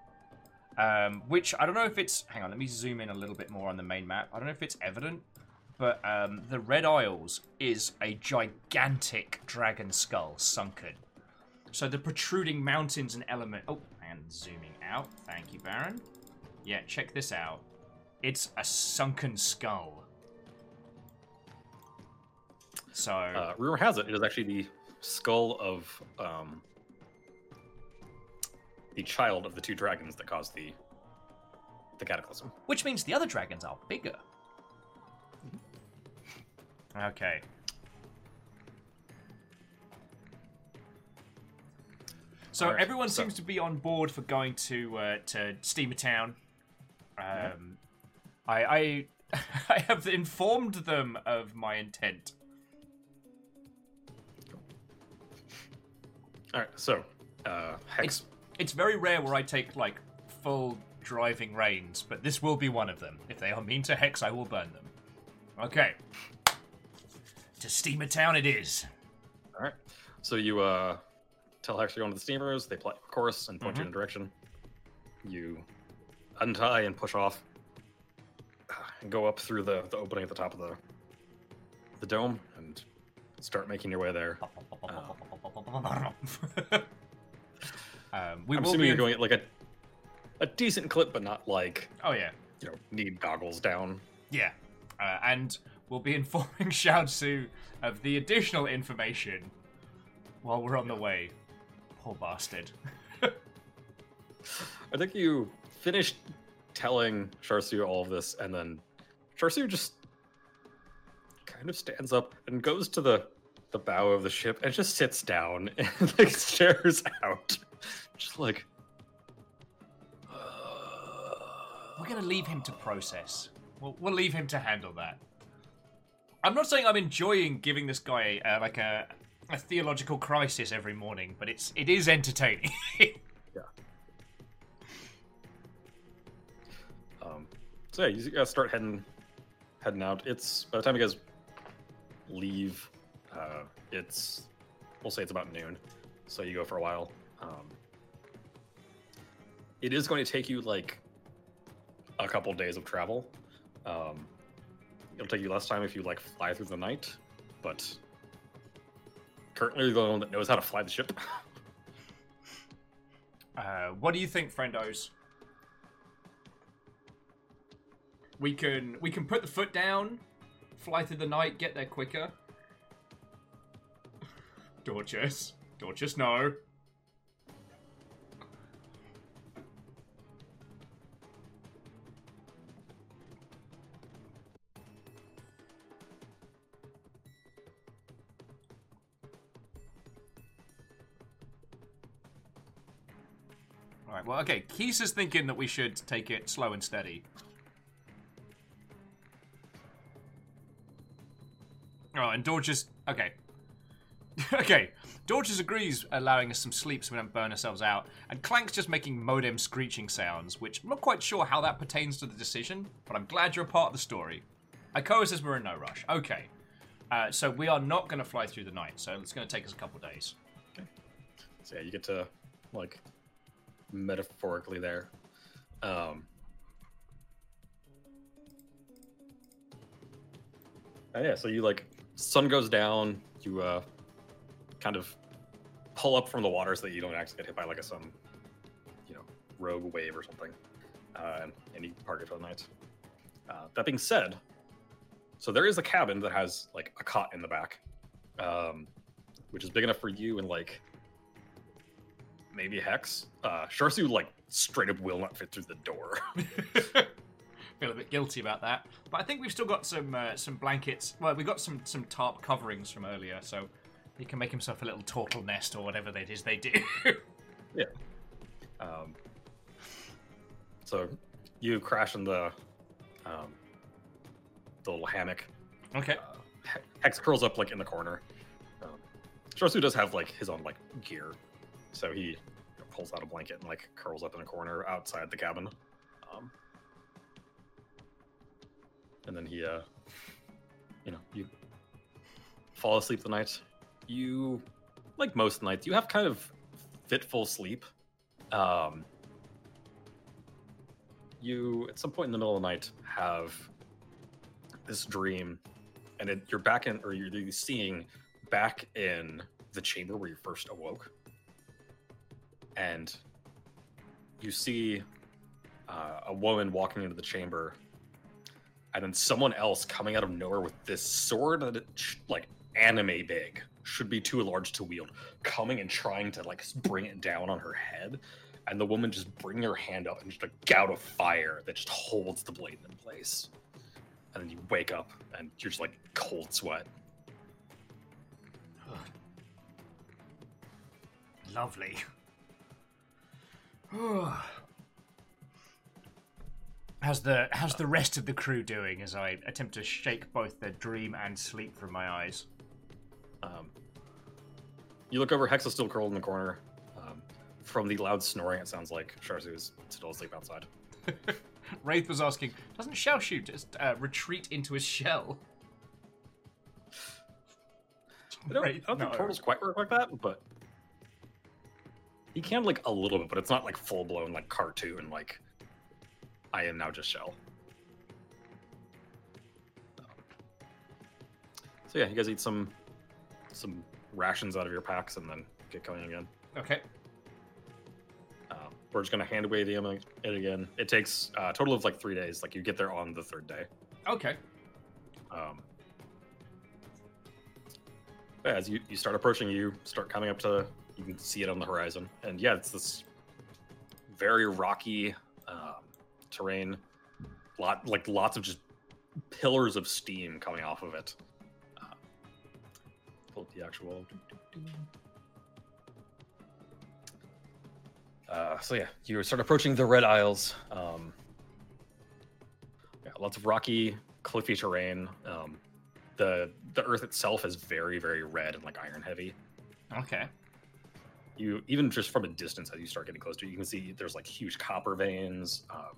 um, which I don't know if it's. Hang on, let me zoom in a little bit more on the main map. I don't know if it's evident, but um, the Red Isles is a gigantic dragon skull sunken. So the protruding mountains and element. Oh, and zooming out. Thank you, Baron. Yeah, check this out. It's a sunken skull. So Uh, rumor has it it is actually the skull of um, the child of the two dragons that caused the the cataclysm. Which means the other dragons are bigger. Okay. So Alright, everyone so- seems to be on board for going to uh, to Steamer Town. Um, I, I I have informed them of my intent. All right, so uh, Hex. It's it's very rare where I take like full driving reins, but this will be one of them. If they are mean to Hex, I will burn them. Okay. To Steamer Town it is. All right, so you uh, tell Hex to go to the steamers. They your course and point you in a direction. You untie and push off, and go up through the, the opening at the top of the the dome and start making your way there. um, we I'm will assuming be you're in- going at like a a decent clip, but not like Oh yeah, you know need goggles down. yeah, uh, and we'll be informing Sharsu of the additional information while we're on the way. Poor bastard. I think you finished telling Sharsu all of this, and then Sharsu just kind of stands up and goes to the the bow of the ship and just sits down and like stares out, just like. We're gonna leave him to process. We'll, we'll leave him to handle that. I'm not saying I'm enjoying giving this guy uh, like a, a theological crisis every morning, but it's it is entertaining. Um, so yeah, you guys got to start heading heading out. It's by the time you guys leave, uh, it's we'll say it's about noon. So you go for a while. Um, it is going to take you like a couple days of travel. Um, it'll take you less time if you like fly through the night, but currently the only one that knows how to fly the ship. Uh, what do you think, friendos? We can we can put the foot down, fly through the night, get there quicker. Dorcas, Dorcas, no. Well, okay. Keys is thinking that we should take it slow and steady. Oh, and Dorcas. Okay. okay, Dorcas agrees, allowing us some sleep so we don't burn ourselves out, and Clank's just making modem screeching sounds, which I'm not quite sure how that pertains to the decision, but I'm glad you're a part of the story. Ikoa says we're in no rush. Okay, uh, so we are not going to fly through the night, so it's going to take us a couple days. So yeah, you get to like metaphorically there. Um, yeah, so you like sun goes down, you uh kind of pull up from the water so that you don't actually get hit by like a some you know rogue wave or something, uh, and, and you park it for the night. Uh, that being said, so there is a cabin that has like a cot in the back, um, which is big enough for you and like maybe Hex. Uh, Sharsu like straight up will not fit through the door. Feel a bit guilty about that, but I think we've still got some uh, some blankets. Well, we got some some tarp coverings from earlier, so he can make himself a little turtle nest or whatever it is they do. yeah. Um, so you crash in the um, the little hammock. okay. Uh, Hex curls up like in the corner. Um, Sharsu does have like his own like gear, so he pulls out a blanket and like curls up in a corner outside the cabin. Um, and then he, uh, you know, you fall asleep the night. You, like most nights, you have kind of fitful sleep. Um, you, at some point in the middle of the night, have this dream, and it, you're back in, or you're, you're seeing back in the chamber where you first awoke and you see uh, a woman walking into the chamber and then someone else coming out of nowhere with this sword that it like anime big should be too large to wield coming and trying to like bring it down on her head. And the woman just bringing her hand up and just a gout of fire that just holds the blade in place. And then you wake up and you're just like cold sweat. Lovely. how's the how's the rest of the crew doing as I attempt to shake both the dream and sleep from my eyes? Um, you look over, Hex is still curled in the corner. Um, from the loud snoring, it sounds like Sharsu is still asleep outside. Wraith was asking, doesn't Shell Shoot just uh, retreat into his shell? I don't, Wraith, I don't think no. portals quite work like that, but he can like a little bit, but it's not like full blown like cartoon. Like I am now just shell. So yeah, you guys eat some some rations out of your packs and then get going again. Okay. Uh, we're just gonna hand away the it again. It takes uh, a total of like three days. Like you get there on the third day. Okay. Um, as you, you start approaching, you start coming up to, you can see it on the horizon. And yeah, it's this very rocky um, terrain. Lot like lots of just pillars of steam coming off of it. Uh, pull up the actual. Uh, so yeah, you start approaching the Red Isles. Um, yeah, lots of rocky, cliffy terrain. Um, the the earth itself is very, very red and like iron heavy. Okay. You even just from a distance, as you start getting close to it, you can see there's like huge copper veins, um,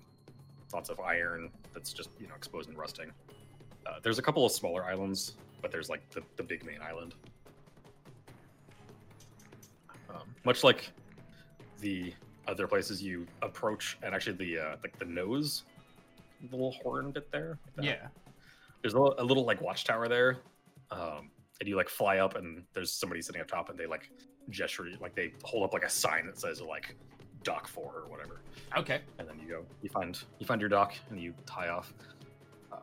lots of iron that's just you know exposed and rusting. Uh, there's a couple of smaller islands, but there's like the, the big main island. Um, much like the other places you approach, and actually the uh, like the nose, the little horn bit there. like. Yeah. there's a little, a little like watchtower there um and you like fly up and there's somebody sitting up top and they like gesture like they hold up like a sign that says like dock four or whatever. Okay. and then you go you find you find your dock and you tie off. Um,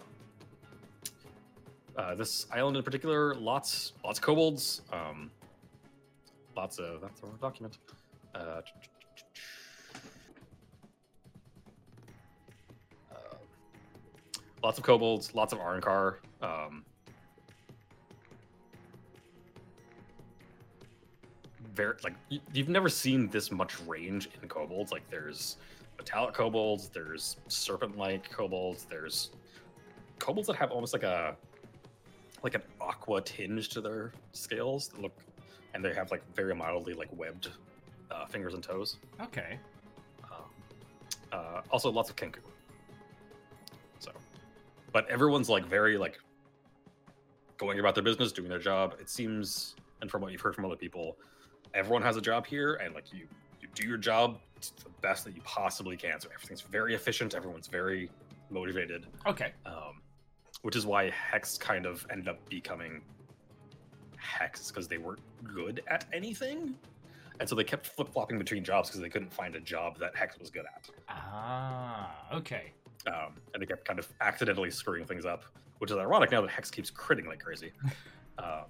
uh, this island in particular lots lots of kobolds um lots of that's our document. Uh, uh, lots of kobolds lots of arnkar um very like you, you've never seen this much range in kobolds like there's metallic kobolds there's serpent-like kobolds there's kobolds that have almost like a like an aqua tinge to their scales that look and they have like very mildly like webbed uh, fingers and toes. Okay. Um, uh, also, lots of kenku. So, but everyone's like very like going about their business, doing their job. It seems, and from what you've heard from other people, everyone has a job here, and like you, you do your job the best that you possibly can. So everything's very efficient. Everyone's very motivated, Okay. um, which is why Hex kind of ended up becoming Hex because they weren't good at anything. And so they kept flip flopping between jobs because they couldn't find a job that Hex was good at. Ah. Okay. um, and they kept kind of accidentally screwing things up, which is ironic now that Hex keeps critting like crazy. um,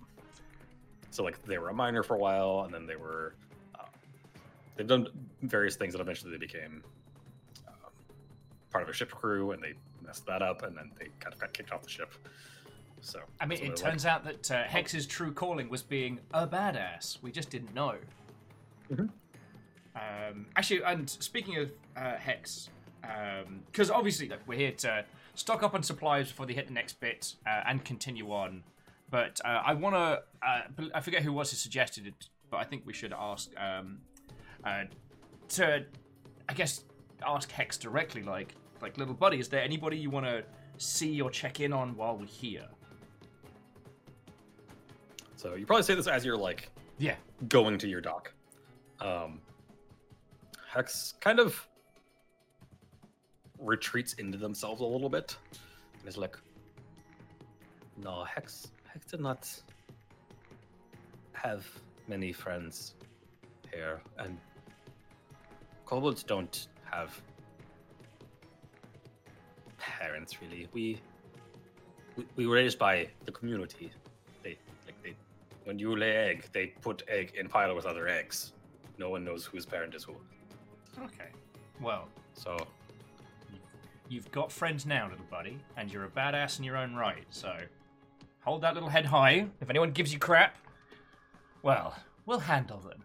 so like they were a miner for a while, and then they were um, they've done various things, and eventually they became um, part of a ship crew, and they messed that up, and then they kind of got kicked off the ship. So I mean, so it turns out that uh, Hex's true calling was being a badass. We just didn't know. Mhm. Um, actually, and speaking of uh, Hex, because obviously look, we're here to stock up on supplies before they hit the next bit uh, and continue on. But uh, I want to. Uh, I forget who was who suggested it, but I think we should ask um, uh, to, I guess, ask Hex directly. Like, like little buddy, is there anybody you want to see or check in on while we're here? so you probably say this as you're like Yeah. going to your dock. Um, Hex kind of retreats into themselves a little bit. And is like, no, Hex, Did not have many friends here, and kobolds don't have parents really. We we, we were raised by the community. They like they when you lay egg, they put egg in pile with other eggs. No one knows whose parent is who. Okay. Well, So you've got friends now, little buddy, and you're a badass in your own right. So hold that little head high. If anyone gives you crap, well, we'll handle them.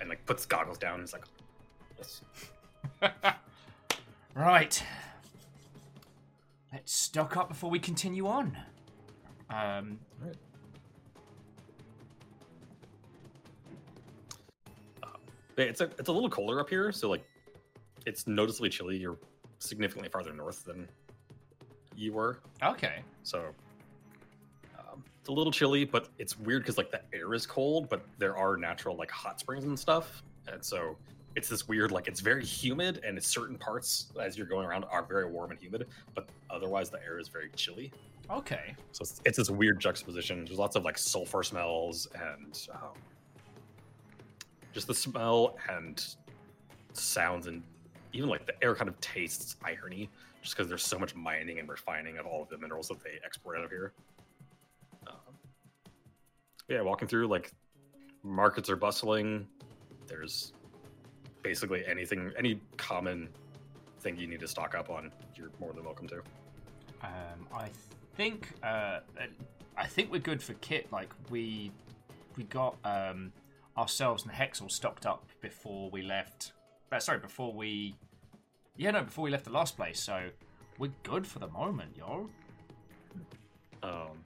And like puts goggles down. And is like, yes. Right. Let's stock up before we continue on. Um, Right. But It's a it's a little colder up here, so like it's noticeably chilly. You're significantly farther north than you were, okay. so um, it's a little chilly. But it's weird because like the air is cold, but there are natural like hot springs and stuff, and so it's this weird like it's very humid, and it's certain parts as you're going around are very warm and humid, but otherwise the air is very chilly. Okay. So it's, it's this weird juxtaposition. There's lots of like sulfur smells and um, just the smell and sounds and even like the air kind of tastes irony just because there's so much mining and refining of all of the minerals that they export out of here. Um, yeah, walking through like markets are bustling. There's basically anything, any common thing you need to stock up on. You're more than welcome to. Um, I think uh, I think we're good for kit. Like we we got um, ourselves and Hex all stocked up before we left. Uh, sorry, before we yeah no before we left the last place. So we're good for the moment, yo. Um,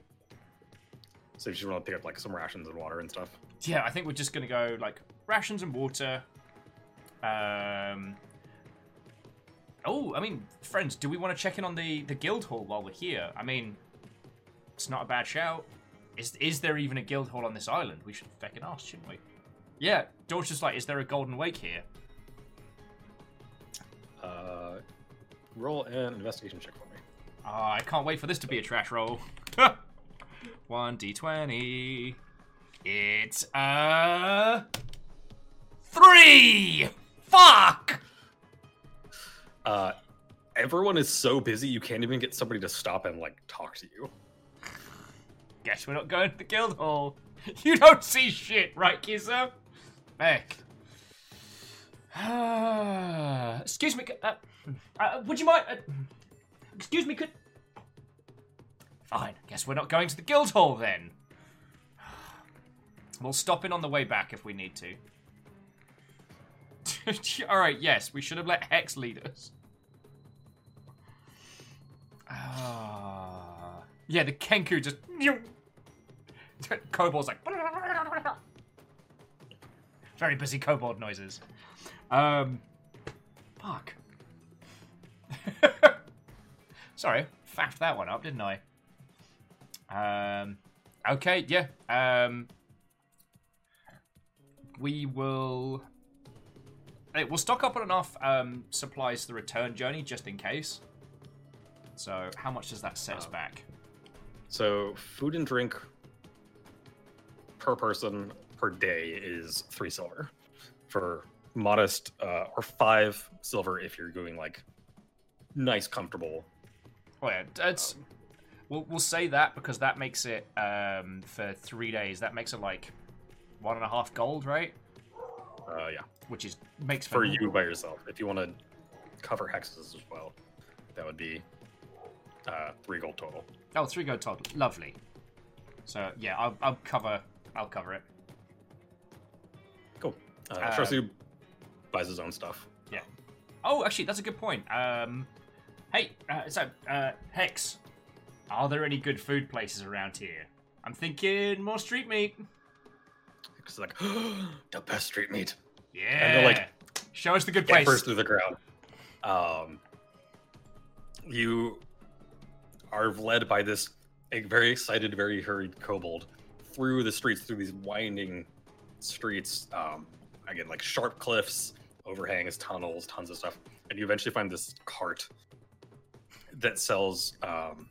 so you just want to pick up like some rations and water and stuff. Yeah, I think we're just gonna go like rations and water. Um. Oh, I mean, friends, do we want to check in on the the guild hall while we're here? I mean, it's not a bad shout. Is is there even a guild hall on this island? We should feckin' ask, shouldn't we? Yeah, George is like, is there a golden wake here? Uh, roll an investigation check for me. Ah, I can't wait for this to be a trash roll. One d twenty. It's a three. Fuck. Uh, everyone is so busy you can't even get somebody to stop and like talk to you. Guess we're not going to the guild hall. You don't see shit, right, Kizza? Heck. Excuse me. Uh, uh, would you mind? Uh, excuse me. Could. Fine. Guess we're not going to the guild hall then. We'll stop in on the way back if we need to. All right. Yes, we should have let Hex lead us. Ah. yeah, the Kenku just. Kobold's like. Very busy kobold noises. Um. Fuck. Sorry, faffed that one up, didn't I? Um. Okay, yeah. Um. We will. Hey, we'll stock up on enough um, supplies for the return journey just in case. So, how much does that set us Um, back? So food and drink per person per day is three silver for modest, uh, or five silver if you're doing like nice, comfortable. Oh yeah, it's. We'll, we'll say that because that makes it um, for three days. That makes it like one and a half gold, right? Uh, yeah, Which is makes for you by yourself. If you want to cover Hex's as well, that would be uh, three gold total. Oh, three gold total. Lovely. So yeah, I'll, I'll cover. I'll cover it. Cool. Uh, Um, Sharsu buys his own stuff. Yeah. Oh, actually, that's a good point. Um, hey, uh, so uh, Hex, are there any good food places around here? I'm thinking more street meat. It's like the best street meat. Yeah. And they're like, show us the good place. first through the crowd. Um, you are led by this a very excited, very hurried kobold through the streets, through these winding streets. Um, again, like sharp cliffs, overhangs, tunnels, tons of stuff, and you eventually find this cart that sells. Um,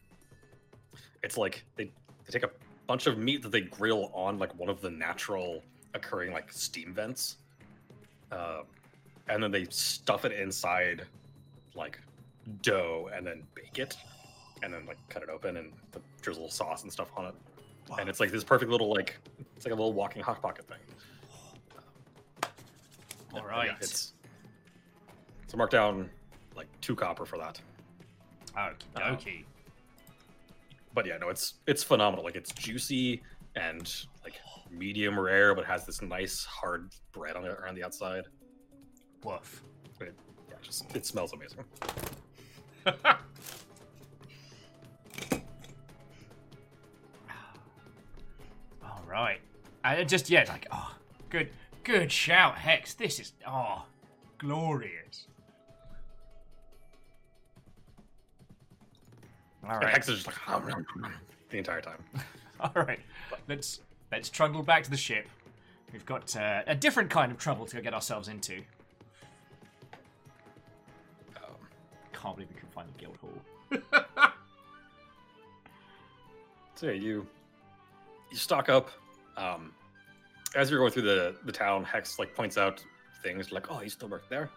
it's like they, they take a bunch of meat that they grill on like one of the natural occurring like steam vents. Um, and then they stuff it inside like dough and then bake it and then like cut it open and the drizzle sauce and stuff on it and it's like this perfect little like it's like a little walking hot pocket thing All Yeah, right. it's so mark down like two copper for that Okie uh, okay. but yeah no it's it's phenomenal like it's juicy and like medium rare but has this nice hard bread on it around the outside Woof. yeah just it smells amazing All right. It just yeah, like oh, good, good shout, Hex. This is oh, glorious. All right. Hex is just like the entire time All right, let's let's trundle back to the ship. We've got uh, a different kind of trouble to get ourselves into. um, Can't believe we can find the guild hall. So yeah, you you stock up. Um, as you're going through the the town, Hex like points out things like, "Oh, I used to work there,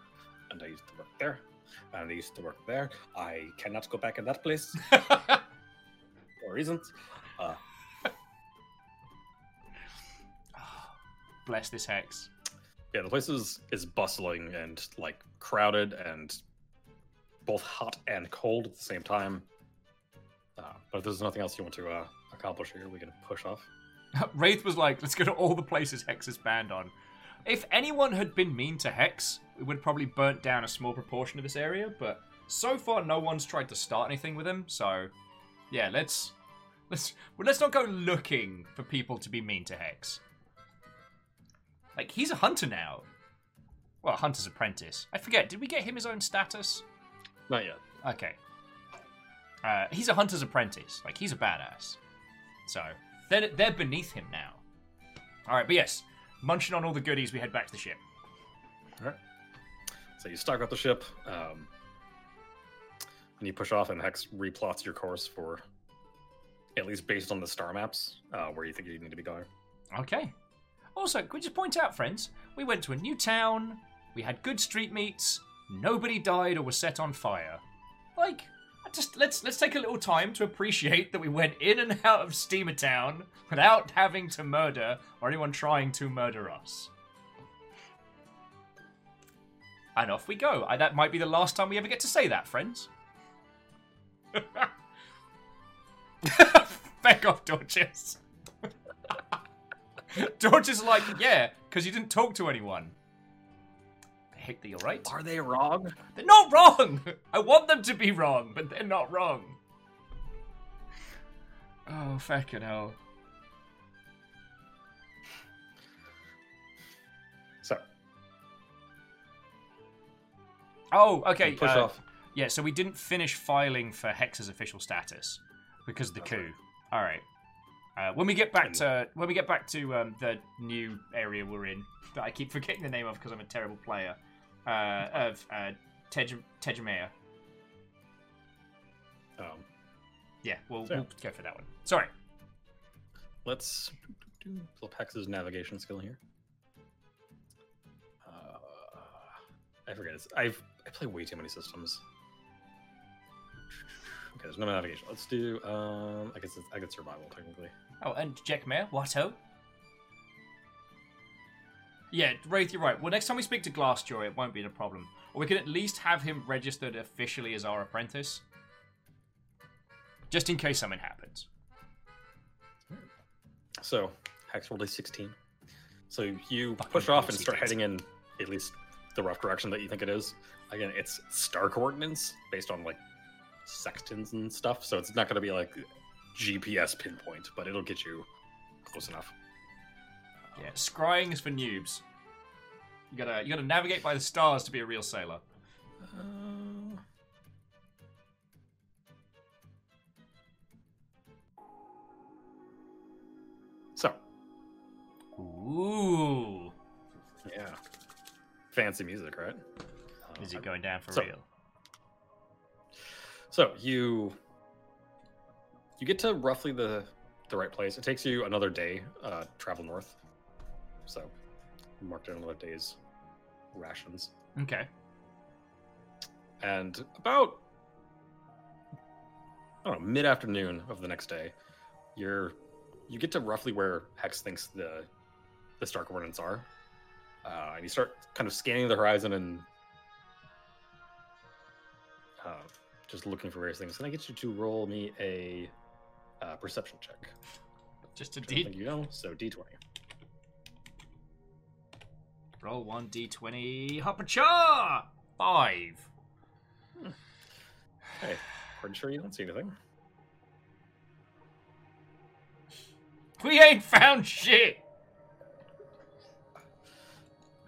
and I used to work there, and I used to work there. I cannot go back in that place for reasons." Uh, Bless this hex. yeah, the place is is bustling and like crowded and both hot and cold at the same time. Uh, but if there's nothing else you want to uh, accomplish here, we can push off. Wraith was like, let's go to all the places Hex is banned on. If anyone had been mean to Hex, we would have probably burnt down a small proportion of this area, but so far no one's tried to start anything with him, so yeah, let's let's well, let's not go looking for people to be mean to Hex. Like he's a hunter now. Well, a hunter's apprentice. I forget, did we get him his own status? Not yet. Okay. Uh, he's a hunter's apprentice. Like he's a badass. So they're they're beneath him now. All right, but yes, munching on all the goodies, we head back to the ship. All right. So you stock up the ship, um, and you push off, and Hex replots your course for, at least based on the star maps, uh, where you think you need to be going. Okay. Also, could we just point out, friends, we went to a new town. We had good street meets. Nobody died or was set on fire. Like, just let's let's take a little time to appreciate that we went in and out of Steamer Town without having to murder or anyone trying to murder us. And off we go. I, that might be the last time we ever get to say that, friends. Back off. Dorcas is like, yeah, because you didn't talk to anyone. Hickley, all right? Are they wrong? They're not wrong! I want them to be wrong, but they're not wrong. Oh, fucking hell. So. Oh, okay. Push uh, off. Yeah, so we didn't finish filing for Hex's official status because of the That's coup. Right. All right. Uh, when we get back to when we get back to um, the new area we're in that I keep forgetting the name of because I'm a terrible player uh, of uh, Tej- Tejumea. Um, Yeah, we'll, we'll go for that one. Sorry. let's pull up Hex's navigation skill here. Uh, I forget. It's, I've I play way too many systems. Okay, there's no navigation. Let's do. Um, I guess it's, I get survival technically. Oh, and Jack Mayer, Watto. Yeah, Wraith, you're right. Well, next time we speak to Glassjaw, it won't be a problem. Or we can at least have him registered officially as our apprentice. Just in case something happens. So Hex rolled a 16. So you Fucking push off and start heading in at least the rough direction that you think it is. Again, it's star coordinates based on like sextants and stuff, so it's not going to be like GPS pinpoint, but it'll get you close enough. Yeah, scrying is for noobs. You gotta you gotta navigate by the stars to be a real sailor. Uh, So, Ooh. yeah. Fancy music, right? Is Uh, it going down for so- real? So you you get to roughly the the right place. It takes you another day uh, travel north. So marked in another day's rations. Okay. And about I don't know mid afternoon of the next day, you're you get to roughly where Hex thinks the the star coordinates are, uh, and you start kind of scanning the horizon and uh, just looking for various things. Can I get you to roll me a uh, perception check? Just a Which I don't D. you know, so D twenty. Roll one D20. Hoppacha! Five. Hey, pretty sure you don't see anything. We ain't found shit!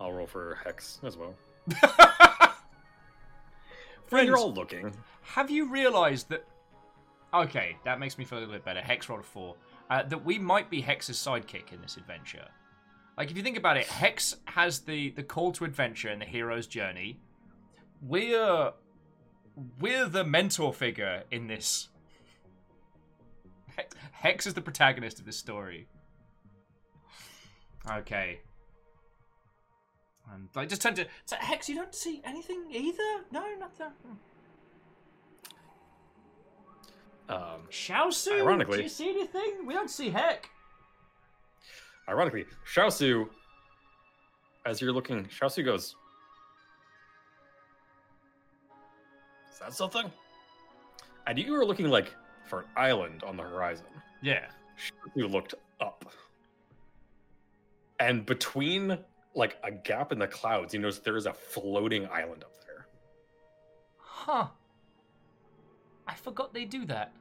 I'll roll for Hex as well. Friends, You're all looking. have you realised that. Okay, that makes me feel a little bit better. Hex rolled a four. Uh, that we might be Hex's sidekick in this adventure. Like, if you think about it, Hex has the, the call to adventure and the hero's journey. We're. We're the mentor figure in this. Hex, Hex is the protagonist of this story. Okay. And I just tend to. So, Hex, you don't see anything either? No, nothing. Um, Sharsu, Ironically- do you see anything? We don't see heck. Ironically, Sharsu, as you're looking, Sharsu goes, Is that something? And you were looking like for an island on the horizon. Yeah. Sharsu looked up. And between like a gap in the clouds, you notice there is a floating island up there. Huh. I forgot they do that.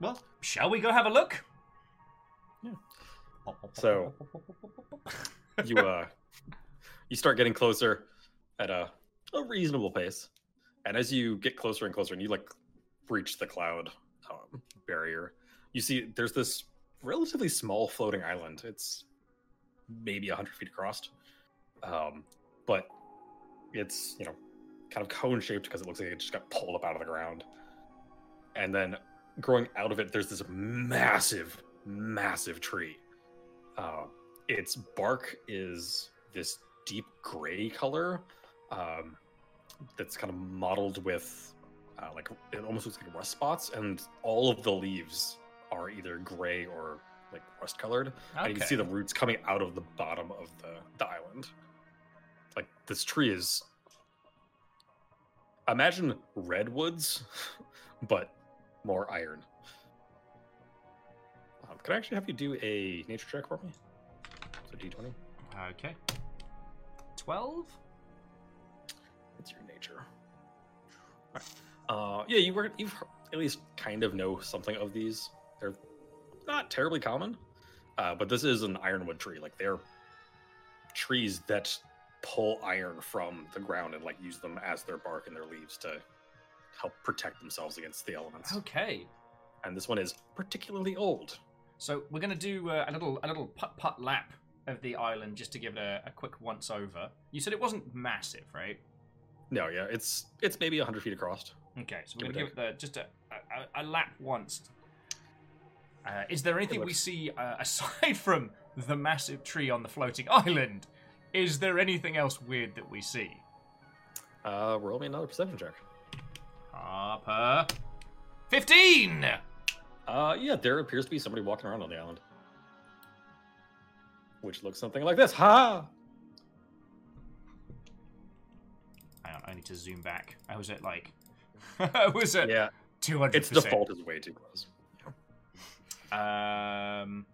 Well, shall we go have a look? Yeah. So- You uh you start getting closer at a, a reasonable pace. And as you get closer and closer and you like breach the cloud um, barrier, you see there's this relatively small floating island. It's maybe 100 feet across. Um, but it's, you know, kind of cone shaped because it looks like it just got pulled up out of the ground. And then growing out of it, there's this massive, massive tree. Uh, its bark is this deep gray color um, that's kind of mottled with uh, like it almost looks like rust spots, and all of the leaves are either gray or like rust colored. And you can see the roots coming out of the bottom of the, the island. Like this tree is imagine redwoods, but more iron. Um, can I actually have you do a nature check for me? So D20. Okay. 12? It's your nature. Alright. Uh, yeah, you were you've at least kind of know something of these. They're not terribly common, uh, but this is an ironwood tree. Like they're trees that pull iron from the ground and like use them as their bark and their leaves to help protect themselves against the elements. Okay. And this one is particularly old. So we're gonna do uh, a little a little putt putt lap of the island just to give it a, a quick once over. You said it wasn't massive, right? No, yeah, it's it's maybe hundred feet across. Okay, so we're gonna give it the, just a, a, a lap once. Uh, is there anything we see uh, aside from the massive tree on the floating island? Is there anything else weird that we see? Uh, roll me another perception check. Harper, fifteen. Uh, yeah, there appears to be somebody walking around on the island, which looks something like this. Ha! Hang on, I need to zoom back. I was at like, I was at Yeah, two hundred. its default is way too close. Um.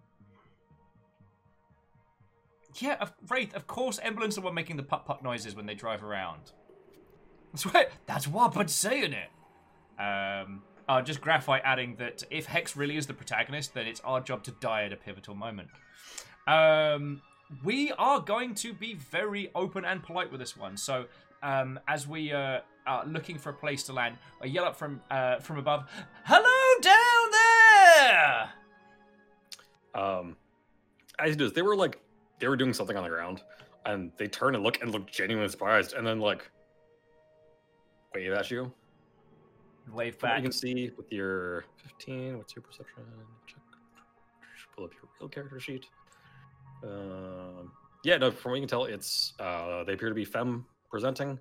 Yeah, of, Wraith. Of course, Emblems are the one making the putt putt noises when they drive around. That's what. That's what I'm saying it. Um. Uh, just graphite adding that if Hex really is the protagonist, then it's our job to die at a pivotal moment. Um, we are going to be very open and polite with this one. So, um, as we uh, are looking for a place to land, I yell up from uh, from above, "Hello down there!" Um, as it is, they were like they were doing something on the ground, and they turn and look and look genuinely surprised, and then like wave at you. Wave back. you can see with your 15, what's your perception check? Pull up your real character sheet. Um, yeah, no, from what you can tell, it's uh, they appear to be femme presenting.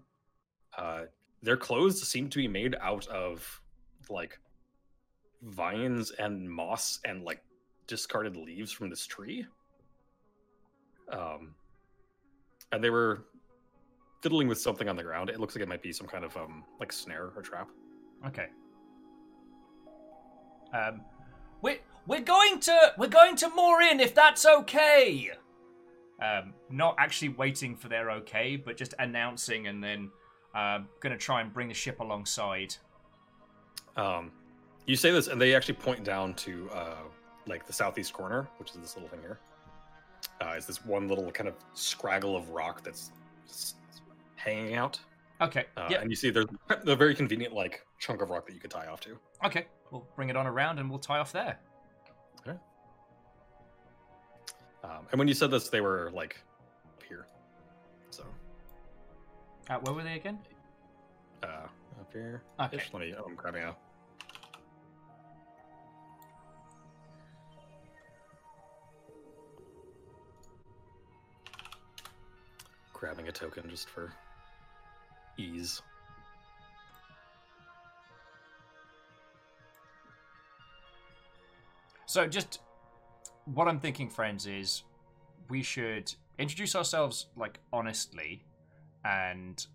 Uh, their clothes seem to be made out of like vines and moss and like discarded leaves from this tree. Um, and they were fiddling with something on the ground. It looks like it might be some kind of um like snare or trap. Okay. Um, we're we're going to we're going to moor in if that's okay. Um, not actually waiting for their okay, but just announcing and then um, gonna try and bring the ship alongside. Um, you say this, and they actually point down to uh, like the southeast corner, which is this little thing here. Uh, it's this one little kind of scraggle of rock that's hanging out, Okay. uh, yeah. and you see there's a very convenient like chunk of rock that you could tie off to. Okay. We'll bring it on around and we'll tie off there. Um, and when you said this, they were like up here. So Uh, where were they again? uh, up here. Okay. Let me. Oh, I'm grabbing a. Grabbing a token just for ease. So just what I'm thinking, friends, is we should introduce ourselves like honestly, and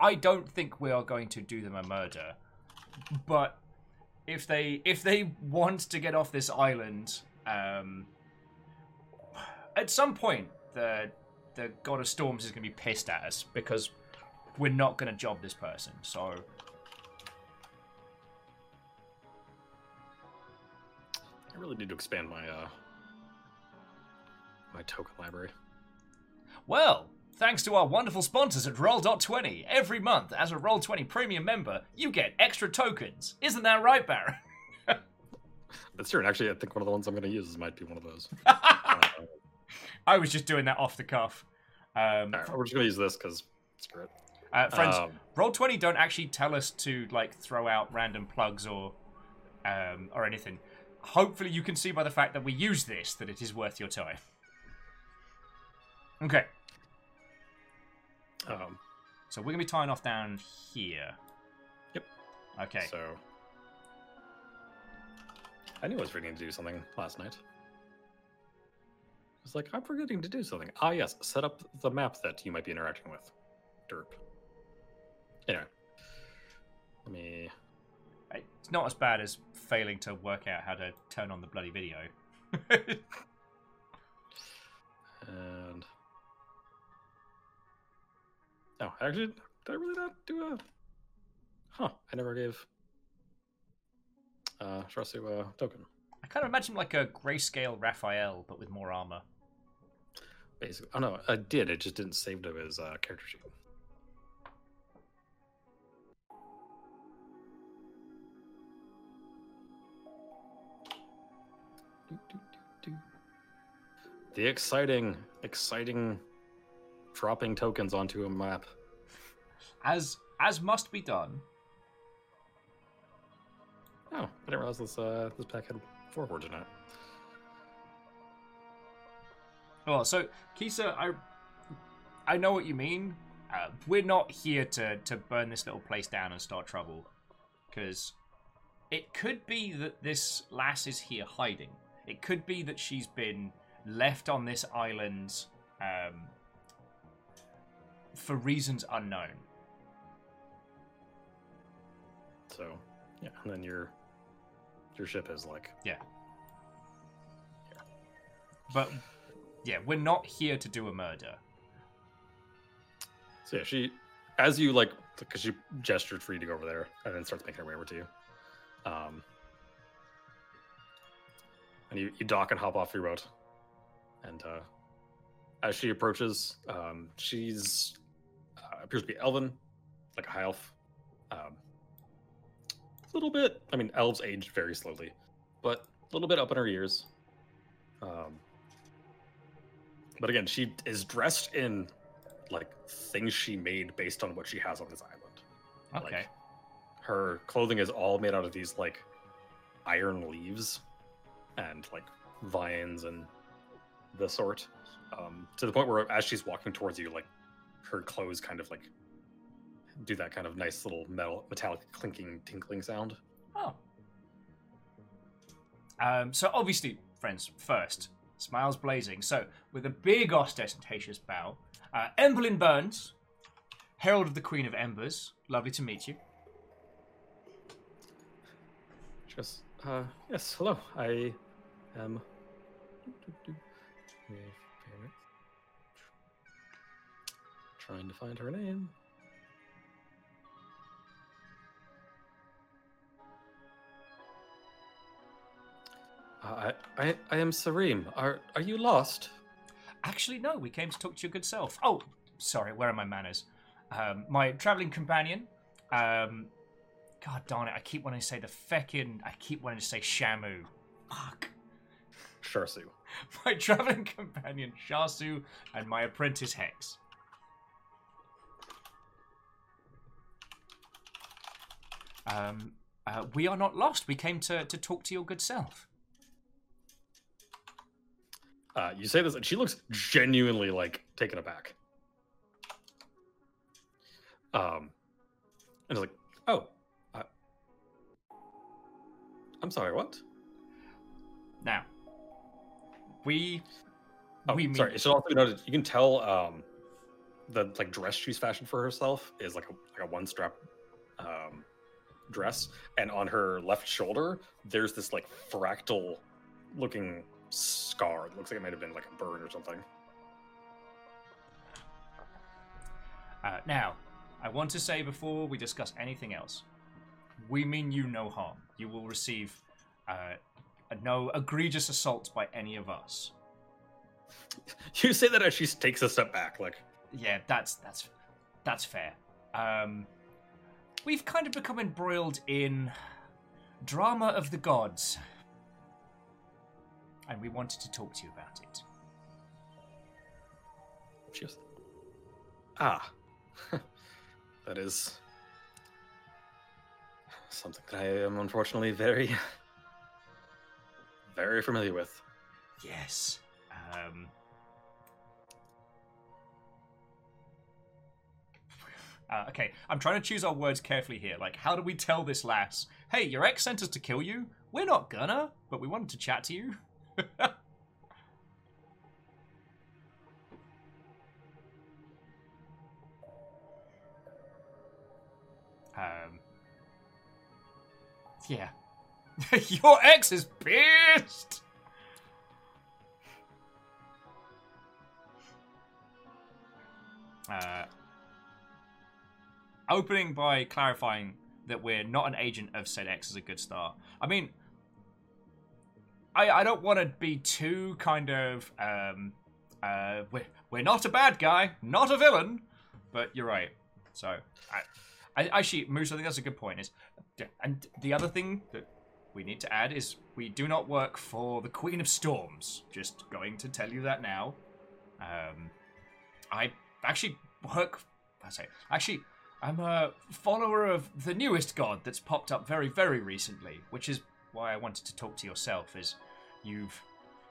I don't think we are going to do them a murder, but if they if they want to get off this island, um, at some point the the god of storms is going to be pissed at us because we're not going to job this person. So I really need to expand my uh my token library. Well, thanks to our wonderful sponsors at Roll20, every month as a Roll20 premium member, you get extra tokens. Isn't that right, Baron? That's true. And actually, I think one of the ones I'm going to use might be one of those. I was just doing that off the cuff. Um, right, we're just going to use this because screw it. uh, friends, Um, Roll20 don't actually tell us to like throw out random plugs or um, or anything. Hopefully, you can see by the fact that we use this that it is worth your time. Okay, um, so we're gonna be tying off down here. Yep. Okay. So I knew I was forgetting to do something last night. It's like I'm forgetting to do something. Ah, yes, set up the map that you might be interacting with. Derp. Anyway, let me. It's not as bad as failing to work out how to turn on the bloody video. And oh, actually, did I really not do a? Huh? I never gave uh Sharsu a token. I kind of imagine like a grayscale Raphael, but with more armor. Basically. Oh no, I did. It just didn't save to his uh, character sheet. The exciting, exciting dropping tokens onto a map. As as must be done. Oh, I didn't realize this uh, this pack had four words in it. Well, so Kisa, I I know what you mean. Uh, we're not here to to burn this little place down and start trouble, because it could be that this lass is here hiding. It could be that she's been left on this island um, for reasons unknown. So, yeah, and then your your ship is like yeah. yeah. But yeah, we're not here to do a murder. so yeah. She, as you like, because she gestured for you to go over there, and then starts making her way over to you. Um, and you, you dock and hop off your boat, and uh, as she approaches, um, she's uh, appears to be elven, like a high elf. Um, a little bit. I mean, elves age very slowly, but a little bit up in her years. Um, but again, she is dressed in like things she made based on what she has on this island. Okay. Like, her clothing is all made out of these like iron leaves and like vines and the sort. Um, to the point where as she's walking towards you, like her clothes kind of like do that kind of nice little metal metallic clinking tinkling sound. Oh. Um, so obviously, friends, first, smiles blazing. So with a big ostentatious bow, uh, Emberlyn Burns, Herald of the Queen of Embers. Lovely to meet you. She goes, uh, yes, hello. I am. Trying to find her name. I, I, I am Sareem. Are, are you lost? Actually, no, we came to talk to your good self. Oh, sorry, where are my manners? Um, my traveling companion. Um, God darn it, I keep wanting to say the feckin'. I keep wanting to say Shamu. Fuck. Sharsu. My traveling companion Sharsu and my apprentice Hex. Um, uh, we are not lost. We came to, to talk to your good self. Uh, you say this, and she looks genuinely like taken aback. Um, and it's like, oh, uh, I'm sorry, what? Now, we Oh, we sorry. meet- It should also be noted. You can tell um, the like dress she's fashioned for herself is like a like a one strap um, dress, and on her left shoulder there's this like fractal looking scar. It looks like it might have been like a burn or something. Uh, now, I want to say before we discuss anything else, we mean you no harm. You will receive uh, no egregious assault by any of us. You say that as she takes a step back, like Yeah, that's that's that's fair. Um, we've kind of become embroiled in drama of the gods, and we wanted to talk to you about it. she goes, ah, that is something that I am unfortunately very, very familiar with. Yes. Um, uh, okay, I'm trying to choose our words carefully here. Like, how do we tell this lass, hey, your ex sent us to kill you? We're not gonna, but we wanted to chat to you. um, yeah. your ex is pissed! Uh, opening by clarifying that we're not an agent of said X is a good start. I mean, I I don't want to be too kind of um, Uh, we're, we're not a bad guy, not a villain, but you're right. So, I, I, actually, Moose, I think that's a good point. Is and the other thing that we need to add is we do not work for the Queen of Storms. Just going to tell you that now. Um, I actually work. I say actually, I'm a follower of the newest god that's popped up very, very recently, which is why I wanted to talk to yourself. Is you've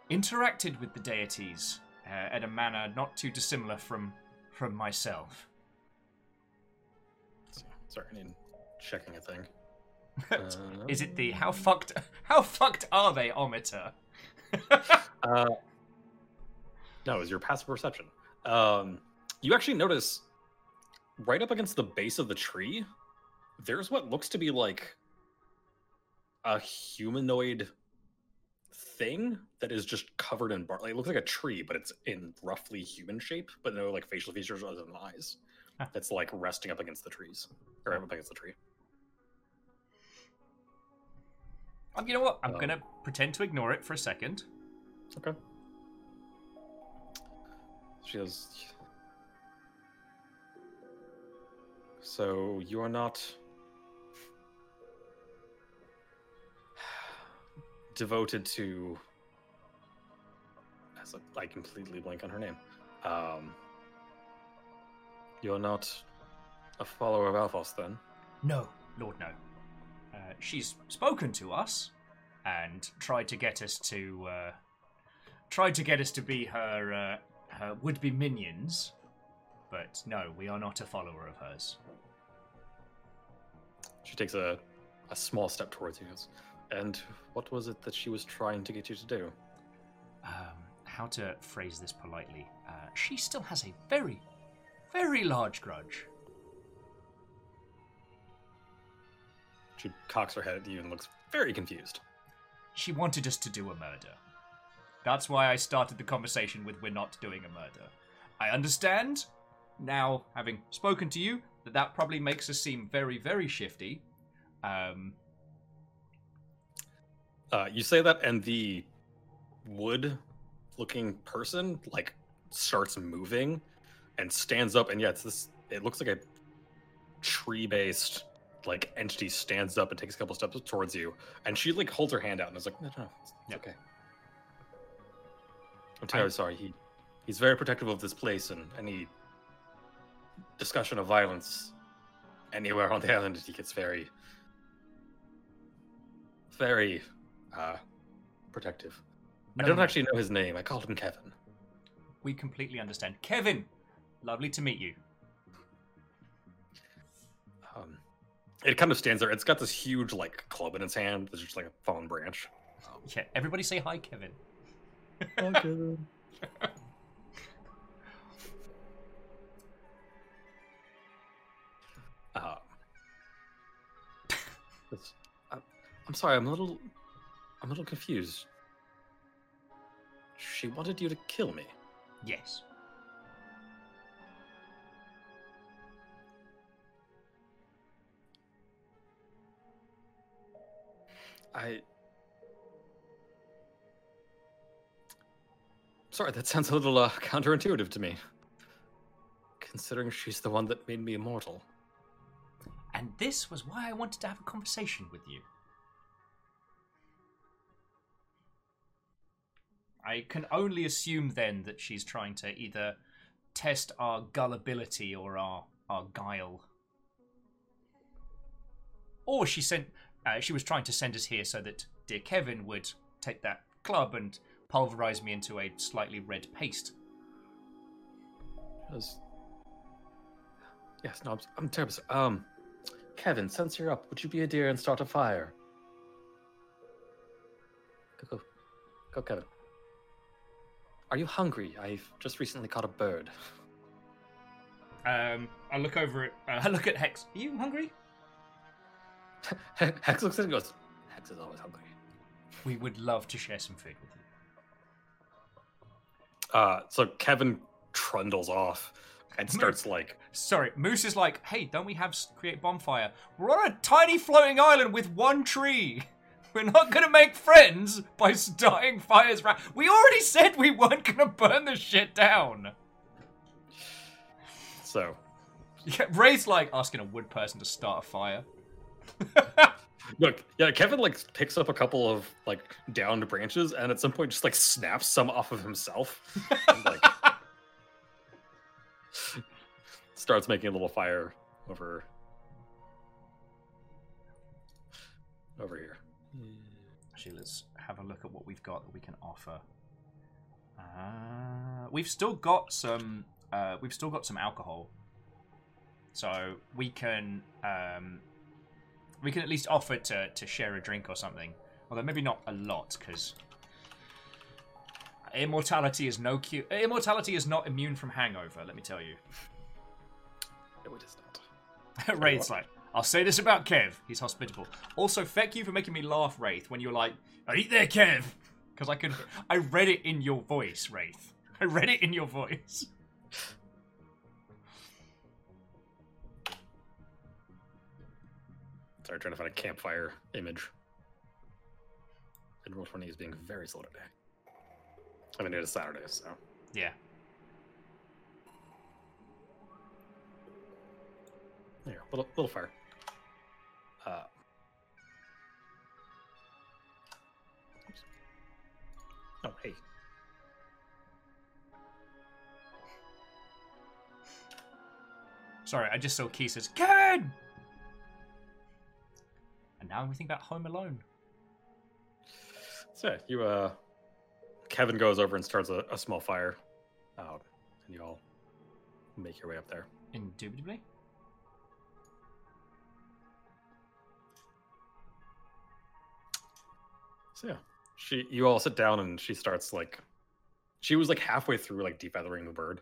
interacted with the deities uh, in a manner not too dissimilar from from myself. Sorry, I need checking a thing. Is it the how fucked how fucked are they ometer? uh, no, it's your passive perception. Um, you actually notice right up against the base of the tree, there's what looks to be like a humanoid thing that is just covered in bark. Like, it looks like a tree, but it's in roughly human shape, but no like facial features other than eyes. That's like resting up against the trees or up against the tree. Um, you know what? I'm um, gonna pretend to ignore it for a second. Okay. She goes. So you are not devoted to. I completely blank on her name. Um, you're not a follower of Alphos, then? No, Lord, no. Uh, she's spoken to us and tried to get us to uh, tried to get us to be her uh, her would-be minions, but no, we are not a follower of hers. She takes a a small step towards you. And what was it that she was trying to get you to do? Um, how to phrase this politely? Uh, she still has a very, very large grudge. She cocks her head at you and looks very confused. She wanted us to do a murder. That's why I started the conversation with we're not doing a murder. I understand, now, having spoken to you, that that probably makes us seem very, very shifty. Um, uh, you say that, and the wood-looking person like starts moving and stands up, and yeah, it's this. It looks like a tree-based like entity stands up and takes a couple steps towards you, and she like holds her hand out and is like, "No, no, it's, it's okay." I'm terribly sorry. He he's very protective of this place, and any discussion of violence anywhere on the island, he gets very, very uh, protective. No, I don't no. actually know his name. I called him Kevin. We completely understand. Kevin, lovely to meet you. Um, it kind of stands there. It's got this huge like club in its hand. It's just like a fallen branch. Um, yeah, everybody say hi, Kevin. Hi, Kevin. uh, I'm sorry. I'm a little I'm a little confused. She wanted you to kill me. Yes. I. Sorry, that sounds a little uh, counterintuitive to me. Considering she's the one that made me immortal. And this was why I wanted to have a conversation with you. I can only assume then that she's trying to either test our gullibility or our our guile, or she sent. Uh, she was trying to send us here so that dear Kevin would take that club and pulverize me into a slightly red paste. Yes, yes no, I'm, I'm terrible. Um, Kevin, since you're up, would you be a dear and start a fire? Go, go, go, Kevin. Are you hungry? I've just recently caught a bird. Um, I look over at uh, I look at Hex. Are you hungry? Hex looks at it and goes, Hex is always hungry. We would love to share some food with you. Uh, so Kevin trundles off and starts like. Sorry, Moose is like, hey, don't we have create bonfire? We're on a tiny floating island with one tree. We're not gonna make friends by starting fires. Ra- we already said we weren't gonna burn the shit down. So, Yeah, Ray's like asking a wood person to start a fire. look, yeah, Kevin like picks up a couple of like downed branches and at some point just like snaps some off of himself. and, like starts making a little fire over over here. Actually, let's have a look at what we've got that we can offer. Uh, we've still got some. Uh, we've still got some alcohol, so we can um, we can at least offer to to share a drink or something. Although maybe not a lot, because immortality is no cure. Immortality is not immune from hangover. Let me tell you. No, it is not. Wraith's like, I'll say this about Kev. He's hospitable. Also, thank you for making me laugh, Wraith, when you're like, eat there, Kev. Because I could, I read it in your voice, Wraith. I read it in your voice. Sorry, trying to find a campfire image. And roll twenty is being very slow today. I mean, it is Saturday, so Yeah. there, little little fire. Uh, oops. oh, hey. Sorry, I just saw Key says, Kevin! And now we think about Home Alone. So you uh, Kevin goes over and starts a, a small fire, out, and you all make your way up there. Indubitably. So yeah, she you all sit down and she starts like, she was like halfway through like defeathering the bird.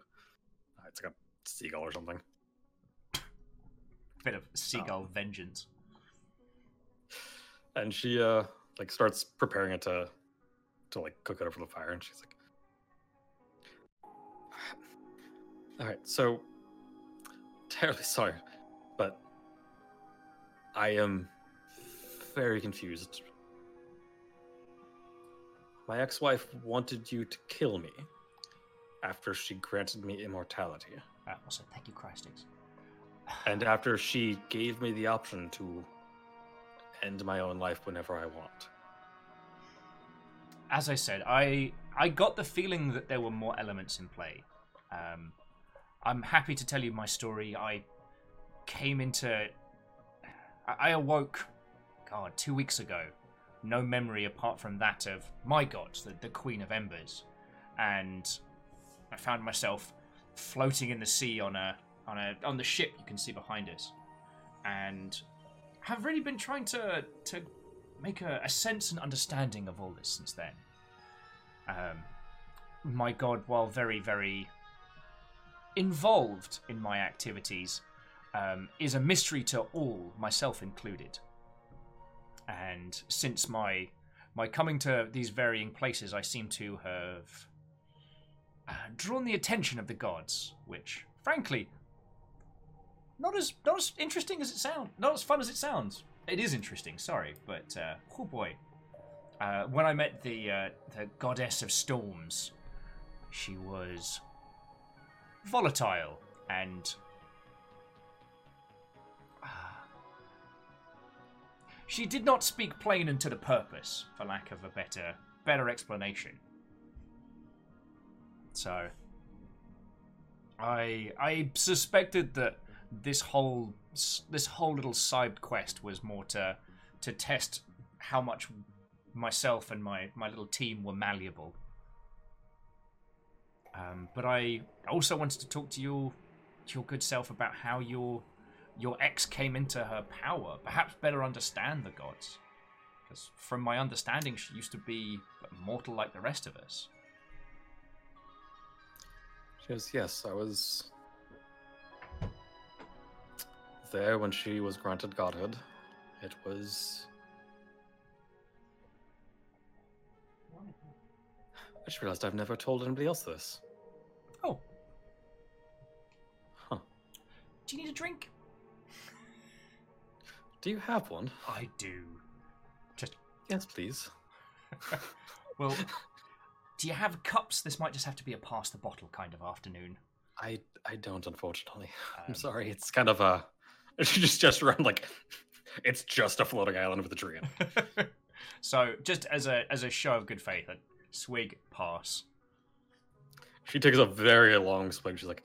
Uh, it's like a seagull or something. Bit of seagull vengeance. and she uh like starts preparing it to to like cook it over the fire and she's like all right so terribly sorry but i am very confused my ex-wife wanted you to kill me after she granted me immortality Uh, also, thank you, Christix. and after she gave me the option to end my own life whenever i want as I said, I I got the feeling that there were more elements in play. Um, I'm happy to tell you my story. I came into, I, I awoke, God, two weeks ago. No memory apart from that of my god, the, the Queen of Embers, and I found myself floating in the sea on a on a on the ship you can see behind us, and have really been trying to to make a, a sense and understanding of all this since then. Um, my god, while very, very involved in my activities, um, is a mystery to all, myself included. And since my my coming to these varying places, I seem to have uh, drawn the attention of the gods, which, frankly, not as not as interesting as it sounds, not as fun as it sounds. It is interesting, sorry, but uh, oh boy, uh, when I met the uh, the goddess of storms, she was volatile and she did not speak plain and to the purpose, for lack of a better better explanation. So, I I suspected that this whole this whole little side quest was more to to test how much myself and my my little team were malleable. Um, but I also wanted to talk to your to your good self about how your your ex came into her power. Perhaps better understand the gods, because from my understanding, she used to be mortal like the rest of us. She goes, Yes, I was there when she was granted godhood. It was. I just realized I've never told anybody else this. Oh, Huh. do you need a drink? Do you have one? I do. Just Yes, please. Well, do you have cups? This might just have to be a pass the bottle kind of afternoon. I I don't, unfortunately. I'm Um, sorry. It's kind of a. Just just around like, it's just a floating island with a tree in it. so, just as a as a show of good faith, a swig pass. She takes a very long swig. She's like,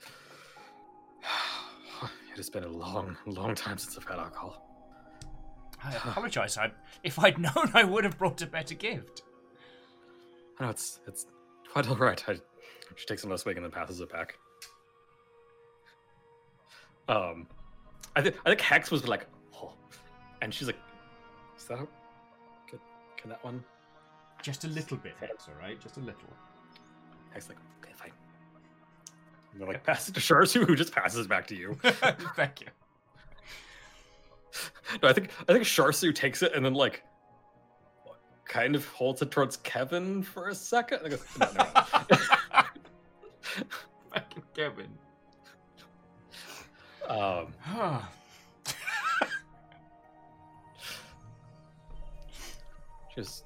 it has been a long, long time since I've had alcohol. I apologize. I, if I'd known, I would have brought a better gift. I know it's it's quite all right. I, she takes another swig and then passes it back. Um, I think I think Hex was like, oh, and she's like, is that can, can that one? Just a little bit, Hex, all right? Just a little. Hex like, okay, fine. And then like pass it to Sharsu, who just passes it back to you. Thank you. No, I think I think Sharsu takes it and then like kind of holds it towards Kevin for a second. I goes, no, no, no. Fucking Kevin. um, just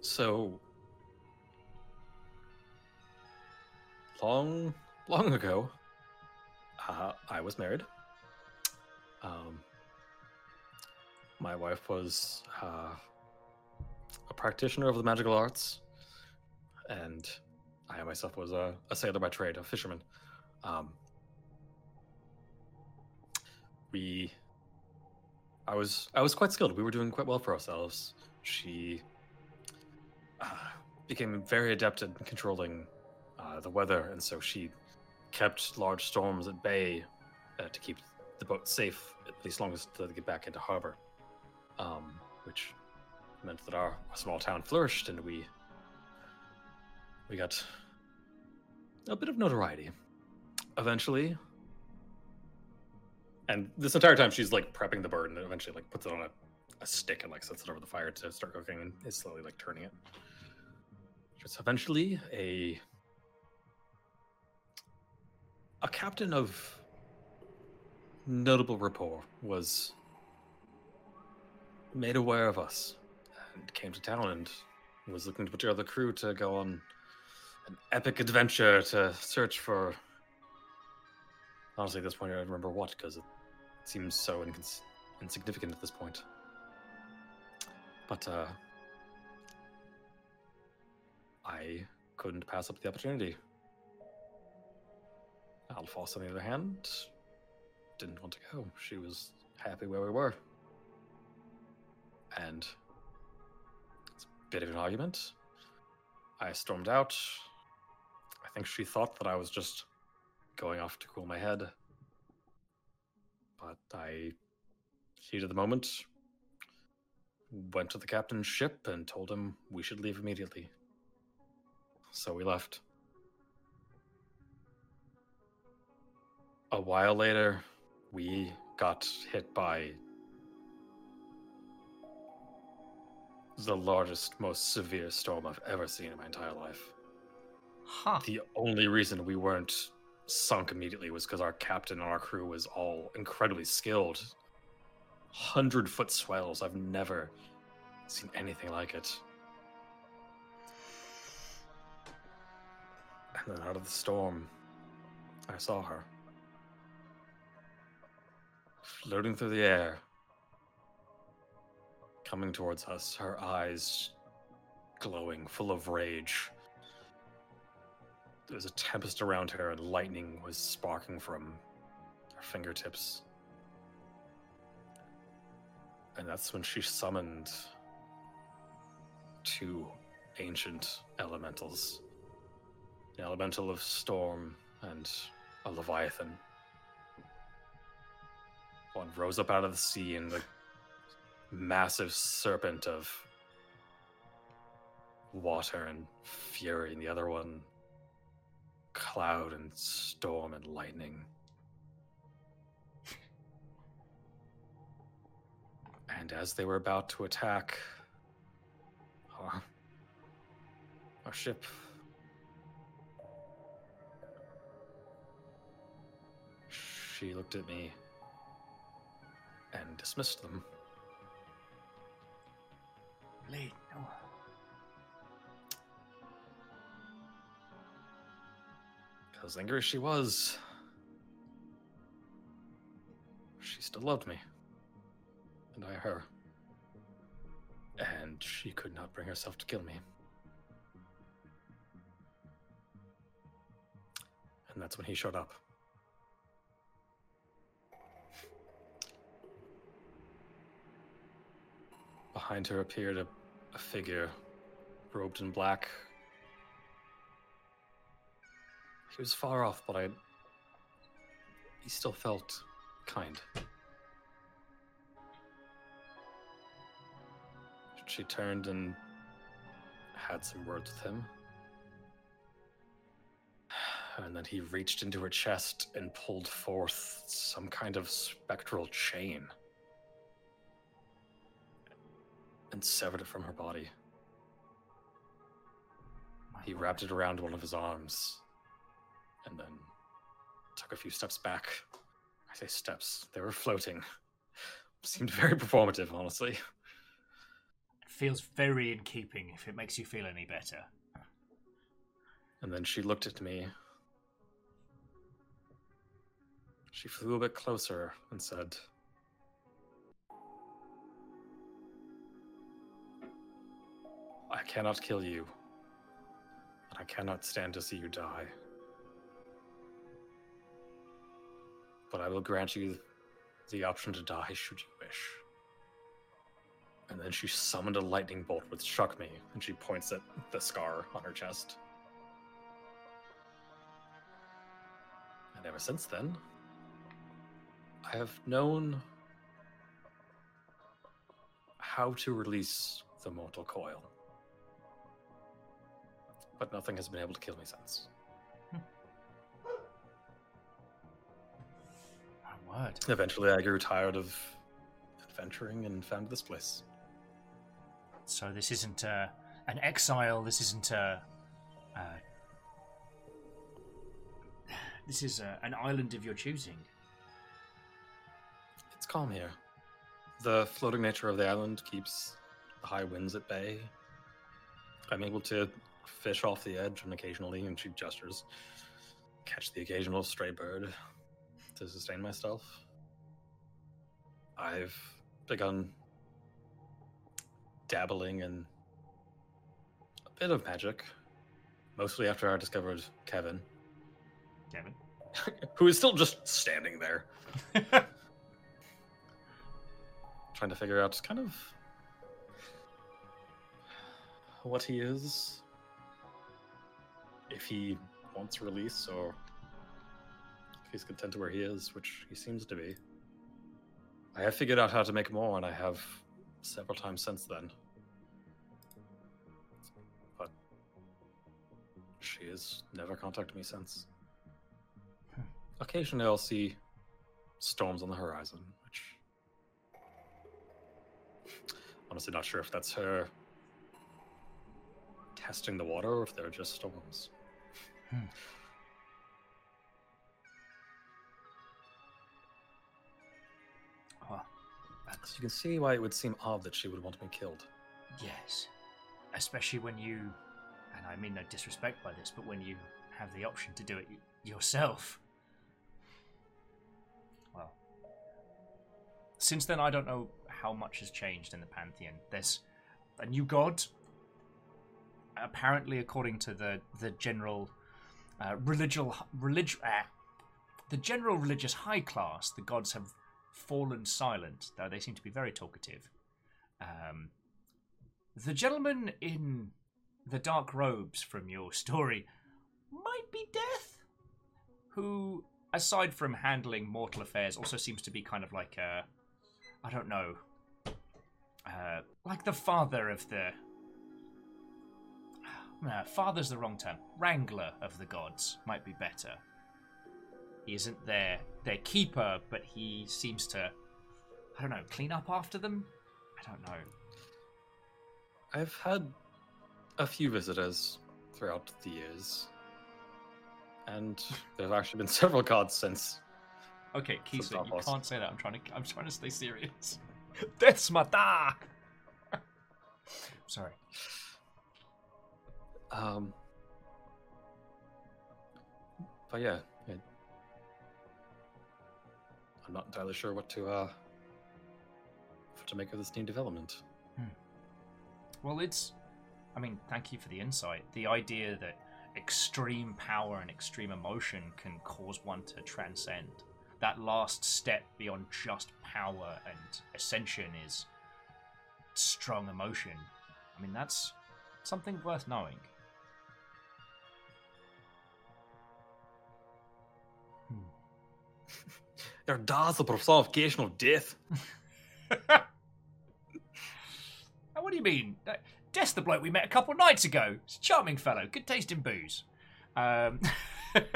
so long, long ago, uh, I was married. Um, my wife was uh, a practitioner of the magical arts, and I myself was a, a sailor by trade, a fisherman. Um, we, I was, I was quite skilled. We were doing quite well for ourselves. She uh, became very adept at controlling uh, the weather, and so she kept large storms at bay uh, to keep the boat safe, at least long as to get back into harbor. Um, which meant that our small town flourished, and we we got a bit of notoriety. Eventually, and this entire time she's like prepping the bird, and eventually like puts it on a, a stick and like sets it over the fire to start cooking, and is slowly like turning it. Just eventually a a captain of notable rapport was made aware of us and came to town and was looking to put together the crew to go on an epic adventure to search for. Honestly, at this point, I don't remember what because it seems so incons- insignificant at this point. But uh, I couldn't pass up the opportunity. Alphonse, on the other hand, didn't want to go. She was happy where we were. And it's a bit of an argument. I stormed out. I think she thought that I was just going off to cool my head. But I heated the moment, went to the captain's ship, and told him we should leave immediately. So we left. A while later, we got hit by the largest, most severe storm I've ever seen in my entire life. Huh. The only reason we weren't sunk immediately was because our captain and our crew was all incredibly skilled. Hundred foot swells. I've never seen anything like it. And then out of the storm, I saw her. Floating through the air, coming towards us, her eyes glowing, full of rage. There was a tempest around her, and lightning was sparking from her fingertips. And that's when she summoned two ancient elementals an elemental of storm and a leviathan. One rose up out of the sea, and the massive serpent of water and fury, and the other one cloud and storm and lightning. And as they were about to attack our, our ship, she looked at me and dismissed them. Late. Angry as she was, she still loved me. And I her. And she could not bring herself to kill me. And that's when he showed up. Behind her appeared a, a figure, robed in black. He was far off, but I. He still felt kind. She turned and had some words with him. And then he reached into her chest and pulled forth some kind of spectral chain and severed it from her body. My He lord. wrapped it around one of his arms and then took a few steps back. I say steps, they were floating. Seemed very performative, honestly. Feels very in keeping if it makes you feel any better. And then she looked at me. She flew a bit closer and said, I cannot kill you, and I cannot stand to see you die. But I will grant you the option to die should you wish. And then she summoned a lightning bolt which struck me, and she points at the scar on her chest. And ever since then, I have known how to release the mortal coil. But nothing has been able to kill me since. My word. Eventually, I grew tired of adventuring and found this place. So this isn't uh, an exile. This isn't a. Uh, this is uh, an island of your choosing. It's calm here. The floating nature of the island keeps the high winds at bay. I'm able to fish off the edge and occasionally, and she gestures, catch the occasional stray bird to sustain myself. I've begun dabbling in a bit of magic, mostly after I discovered Kevin, Kevin. who is still just standing there. trying to figure out kind of what he is, if he wants release or if he's content to where he is, which he seems to be. I have figured out how to make more, and I have several times since then. But she has never contacted me since. Occasionally, I'll see storms on the horizon, which honestly not sure if that's her testing the water or if they're just storms. Hmm. You can see why it would seem odd that she would want me killed. yes, especially when you, and I mean no disrespect by this, but when you have the option to do it yourself. Well, since then, I don't know how much has changed in the pantheon. There's a new god. Apparently, according to the the general uh, religious relig- ah, the general religious high class, the gods have fallen silent, though they seem to be very talkative. Um, the gentleman in the dark robes from your story might be Death, who, aside from handling mortal affairs, also seems to be kind of like a, I don't know, uh, like the father of the. No, father's the wrong term. Wrangler of the gods might be better. He isn't their their keeper, but he seems to, I don't know, clean up after them. I don't know. I've had a few visitors throughout the years, and there have actually been several gods since. Okay, Some you can't say that. I'm trying to. I'm trying to stay serious. Death's mata. Sorry. Um, but yeah, I, I'm not entirely sure what to uh what to make of this new development. Well, it's. I mean, thank you for the insight. The idea that extreme power and extreme emotion can cause one to transcend. That last step beyond just power and ascension is strong emotion. I mean, that's something worth knowing. There does the personification of death. What do you mean? Uh, Des the bloke we met a couple nights ago. He's a charming fellow, good taste in booze. Um,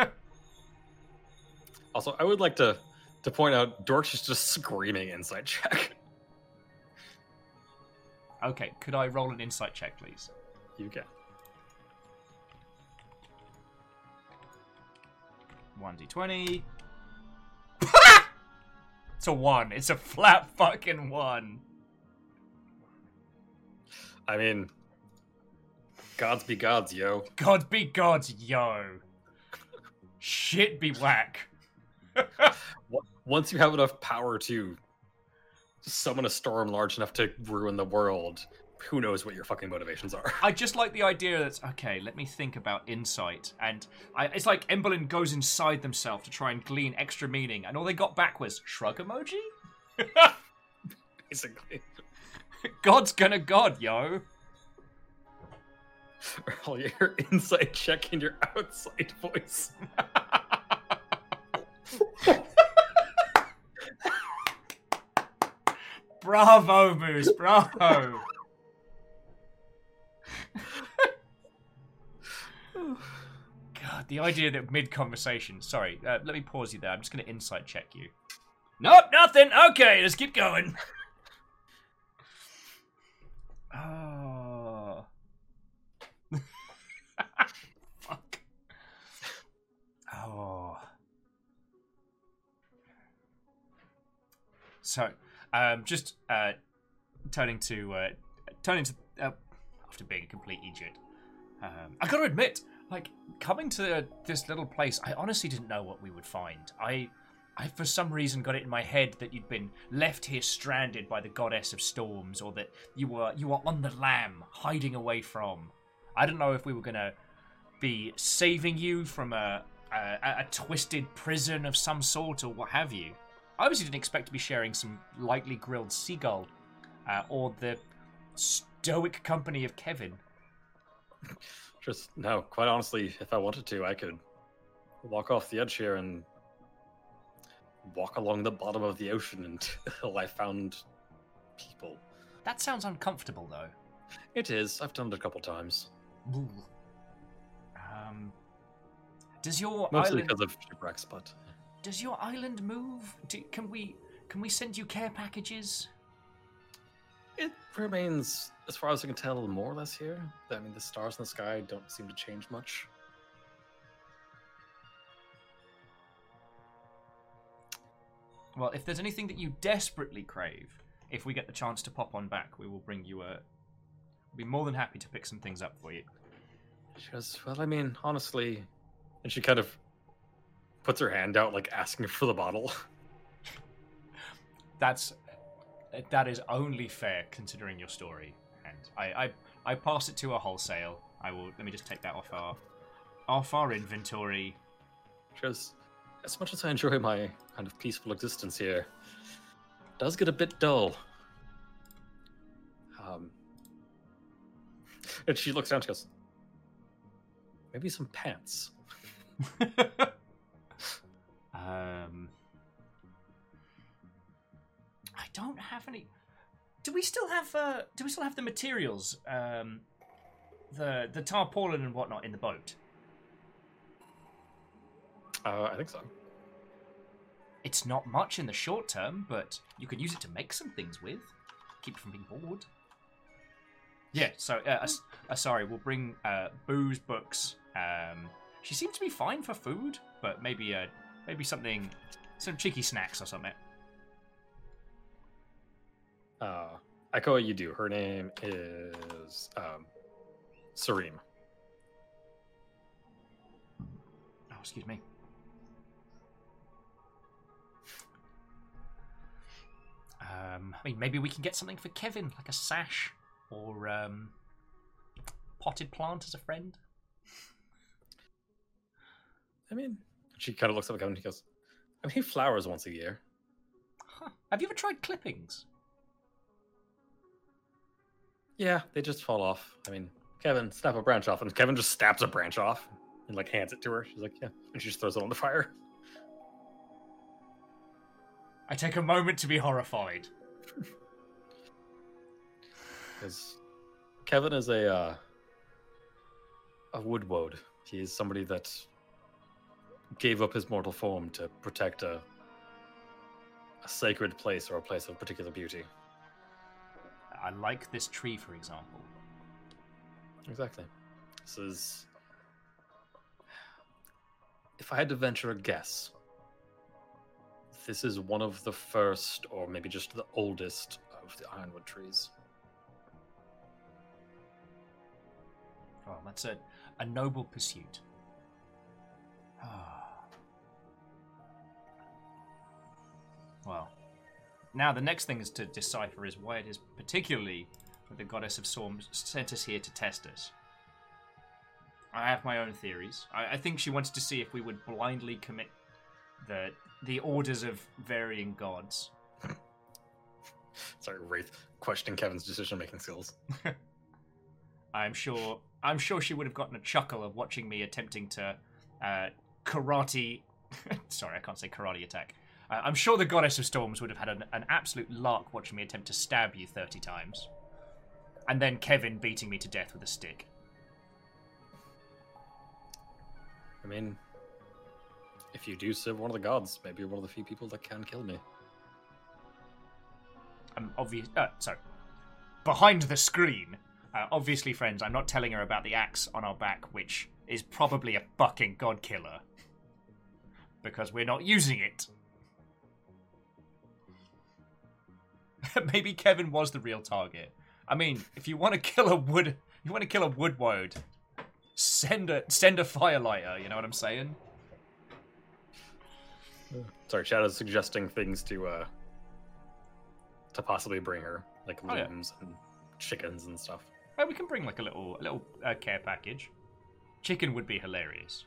Also, I would like to to point out Dorcas is just screaming inside check. okay, could I roll an insight check, please? You can. 1d20. It's a 1. It's a flat fucking 1. I mean, gods be gods, yo. God be gods, yo. Shit be whack. Once you have enough power to summon a storm large enough to ruin the world, who knows what your fucking motivations are? I just like the idea that okay, let me think about insight, and I, it's like Emberlin goes inside themselves to try and glean extra meaning, and all they got back was shrug emoji. Basically, God's gonna God, yo. all your inside check and your outside voice. Bravo, Moose, bravo. The idea that mid conversation. Sorry, uh, let me pause you there. I'm just going to insight check you. Nope, nothing. Okay, let's keep going. Oh. Fuck. Oh. So, um, just uh, turning to uh, turning to uh, after being a complete idiot. Um, I got to admit, like coming to this little place, I honestly didn't know what we would find. I, I for some reason got it in my head that you'd been left here stranded by the goddess of storms, or that you were you were on the lam, hiding away from. I don't know if we were gonna be saving you from a a, a twisted prison of some sort or what have you. I obviously didn't expect to be sharing some lightly grilled seagull, uh, or the stoic company of Kevin. Just no, quite honestly, if I wanted to, I could walk off the edge here and walk along the bottom of the ocean until I found people. That sounds uncomfortable, though. It is. I've done it a couple times, Ooh. Um, does your mostly island because of shipwrecks. But does your island move? Do, can we can we send you care packages? It remains, as far as I can tell, more or less here. I mean, the stars in the sky don't seem to change much. Well, if there's anything that you desperately crave, if we get the chance to pop on back, we will bring you a. We'll be more than happy to pick some things up for you. She goes, Well, I mean, honestly. And she kind of puts her hand out, like asking for the bottle. That's that is only fair considering your story, and I I, I pass it to a wholesale. I will. Let me just take that off our off our inventory. Goes, As much as I enjoy my kind of peaceful existence here, it does get a bit dull. Um, and she looks down, she goes, Maybe some pants. um, don't have any. Do we still have? Uh, do we still have the materials? Um, the the tarpaulin and whatnot in the boat. Uh, I think so. It's not much in the short term, but you can use it to make some things with. Keep you from being bored. Yeah. So, uh, uh, uh, sorry, we'll bring uh, booze, books. Um, she seems to be fine for food, but maybe uh, maybe something, some cheeky snacks or something. Uh, Akoa, you do. Her name is um, Sareem. Oh, excuse me. Um, I mean, maybe we can get something for Kevin, like a sash or um, potted plant as a friend. I mean, she kind of looks up at Kevin and he goes, I mean, he flowers once a year. Huh. Have you ever tried clippings? Yeah, they just fall off. I mean, Kevin, snap a branch off. And Kevin just snaps a branch off and like hands it to her. She's like, yeah. And she just throws it on the fire. I take a moment to be horrified. Because Kevin is a uh, a woodwode. He is somebody that gave up his mortal form to protect a a sacred place or a place of particular beauty. I like this tree, for example. Exactly. This is. If I had to venture a guess, this is one of the first, or maybe just the oldest, of the ironwood trees. Well, that's a, a noble pursuit. Ah. well, now the next thing is to decipher is why it is particularly that the goddess of storms sent us here to test us. I have my own theories. I, I think she wanted to see if we would blindly commit the the orders of varying gods. Sorry, Wraith questioning Kevin's decision making skills. I'm sure. I'm sure she would have gotten a chuckle of watching me attempting to uh, karate. Sorry, I can't say karate attack. Uh, I'm sure the goddess of storms would have had an, an absolute lark watching me attempt to stab you 30 times, and then Kevin beating me to death with a stick. I mean, if you do serve one of the gods, maybe you're one of the few people that can kill me. I'm obvious. Uh, sorry. Behind the screen, uh, obviously, friends, I'm not telling her about the axe on our back, which is probably a fucking god killer. Because we're not using it. Maybe Kevin was the real target. I mean, if you want to kill a wood, you want to kill a woodwode, send a send a firelighter. You know what I'm saying? Sorry, Shadow's suggesting things to uh to possibly bring her, like Oh, yeah. and chickens and stuff. Oh, we can bring like a little a little uh, care package. Chicken would be hilarious.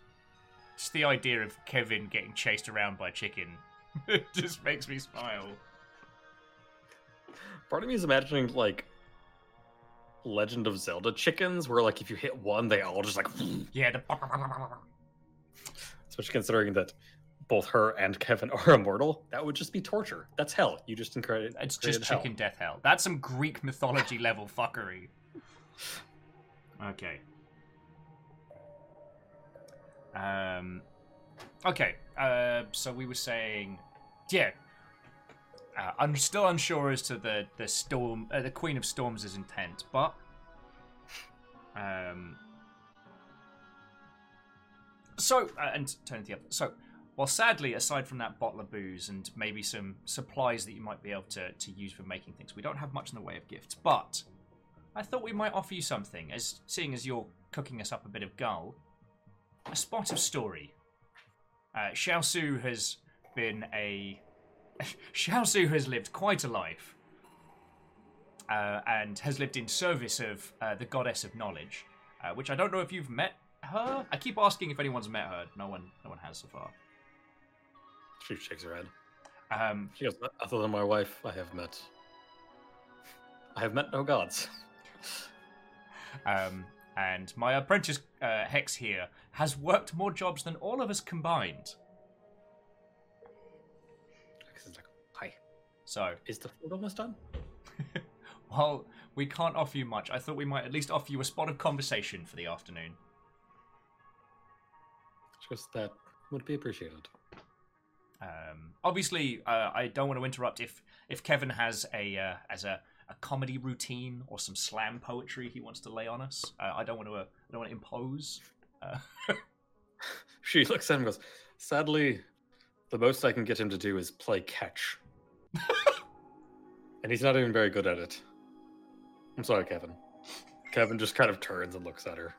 Just the idea of Kevin getting chased around by chicken it just makes me smile. Part of me is imagining like Legend of Zelda chickens, where like if you hit one, they all just like. Yeah, the Especially considering that both her and Kevin are immortal, that would just be torture. That's hell. You just created. it's just hell. chicken death hell. That's some Greek mythology level fuckery. Okay. Um. Okay. Uh. So we were saying, yeah. Uh, I'm still unsure as to the the storm, uh, the Queen of Storms' intent, but um. So uh, and turn the other. So, well, sadly, aside from that bottle of booze and maybe some supplies that you might be able to to use for making things, we don't have much in the way of gifts. But I thought we might offer you something, as seeing as you're cooking us up a bit of gull, a spot of story. Uh, Sharsu has been a Sharsu has lived quite a life, uh, and has lived in service of uh, the goddess of knowledge, uh, which I don't know if you've met her. I keep asking if anyone's met her. No one, no one has so far. She shakes her head. Um, She goes, other than my wife, I have met. I have met no gods. um, and my apprentice uh, Hex here has worked more jobs than all of us combined. So, is the food almost done? well, we can't offer you much, I thought we might at least offer you a spot of conversation for the afternoon. Just that would be appreciated. Um, obviously, uh, I don't want to interrupt if if Kevin has a uh, as a, a comedy routine or some slam poetry he wants to lay on us. Uh, I don't want to. Uh, I don't want to impose. Uh, She looks at him and goes, Sadly, the most I can get him to do is play catch. and he's not even very good at it. I'm sorry, Kevin. Kevin just kind of turns and looks at her.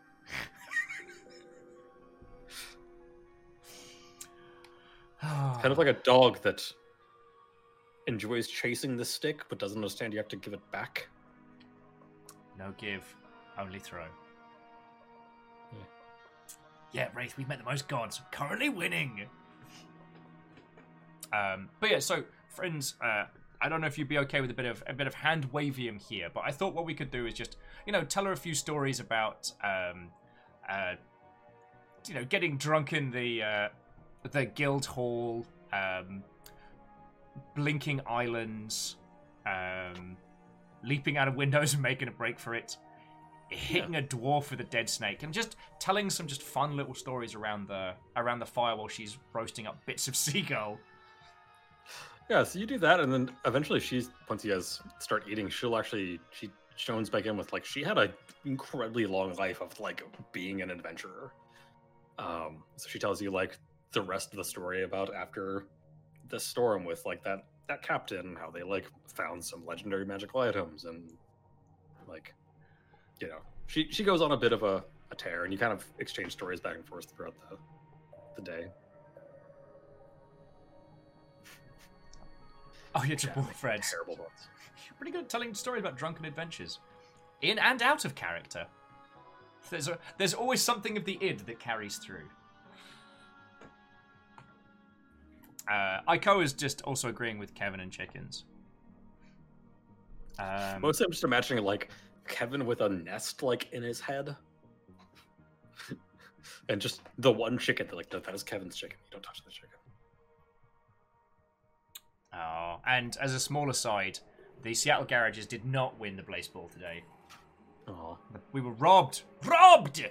kind of like a dog that enjoys chasing the stick but doesn't understand you have to give it back. No give, only throw. Yeah. Yeah, Wraith, we've met the most gods. Currently winning. Um, but yeah, so friends, uh, I don't know if you'd be okay with a bit of a bit of hand wavium here, but I thought what we could do is just you know tell her a few stories about um, uh, you know getting drunk in the uh, the guild hall, um, blinking islands, um, leaping out of windows and making a break for it, hitting a dwarf with a dead snake, and just telling some just fun little stories around the around the fire while she's roasting up bits of seagull. Yeah, so you do that, and then eventually she's once you guys start eating, she'll actually she shows back in with like she had an incredibly long life of like being an adventurer. Um, so she tells you like the rest of the story about after the storm with like that that captain, how they like found some legendary magical items, and like you know she she goes on a bit of a, a tear, and you kind of exchange stories back and forth throughout the the day. Oh, you're triple Yeah, Fred. Terrible ones. You're pretty good at telling stories about drunken adventures, in and out of character. There's a, there's always something of the id that carries through. Uh, Aiko is just also agreeing with Kevin and chickens. Um, Mostly, I'm just imagining like Kevin with a nest like in his head, and just the one chicken. They're like, "No, that is Kevin's chicken. You don't touch the chicken." Oh, and as a smaller side, the Seattle Garages did not win the Blaseball today. Oh, We were robbed. Robbed!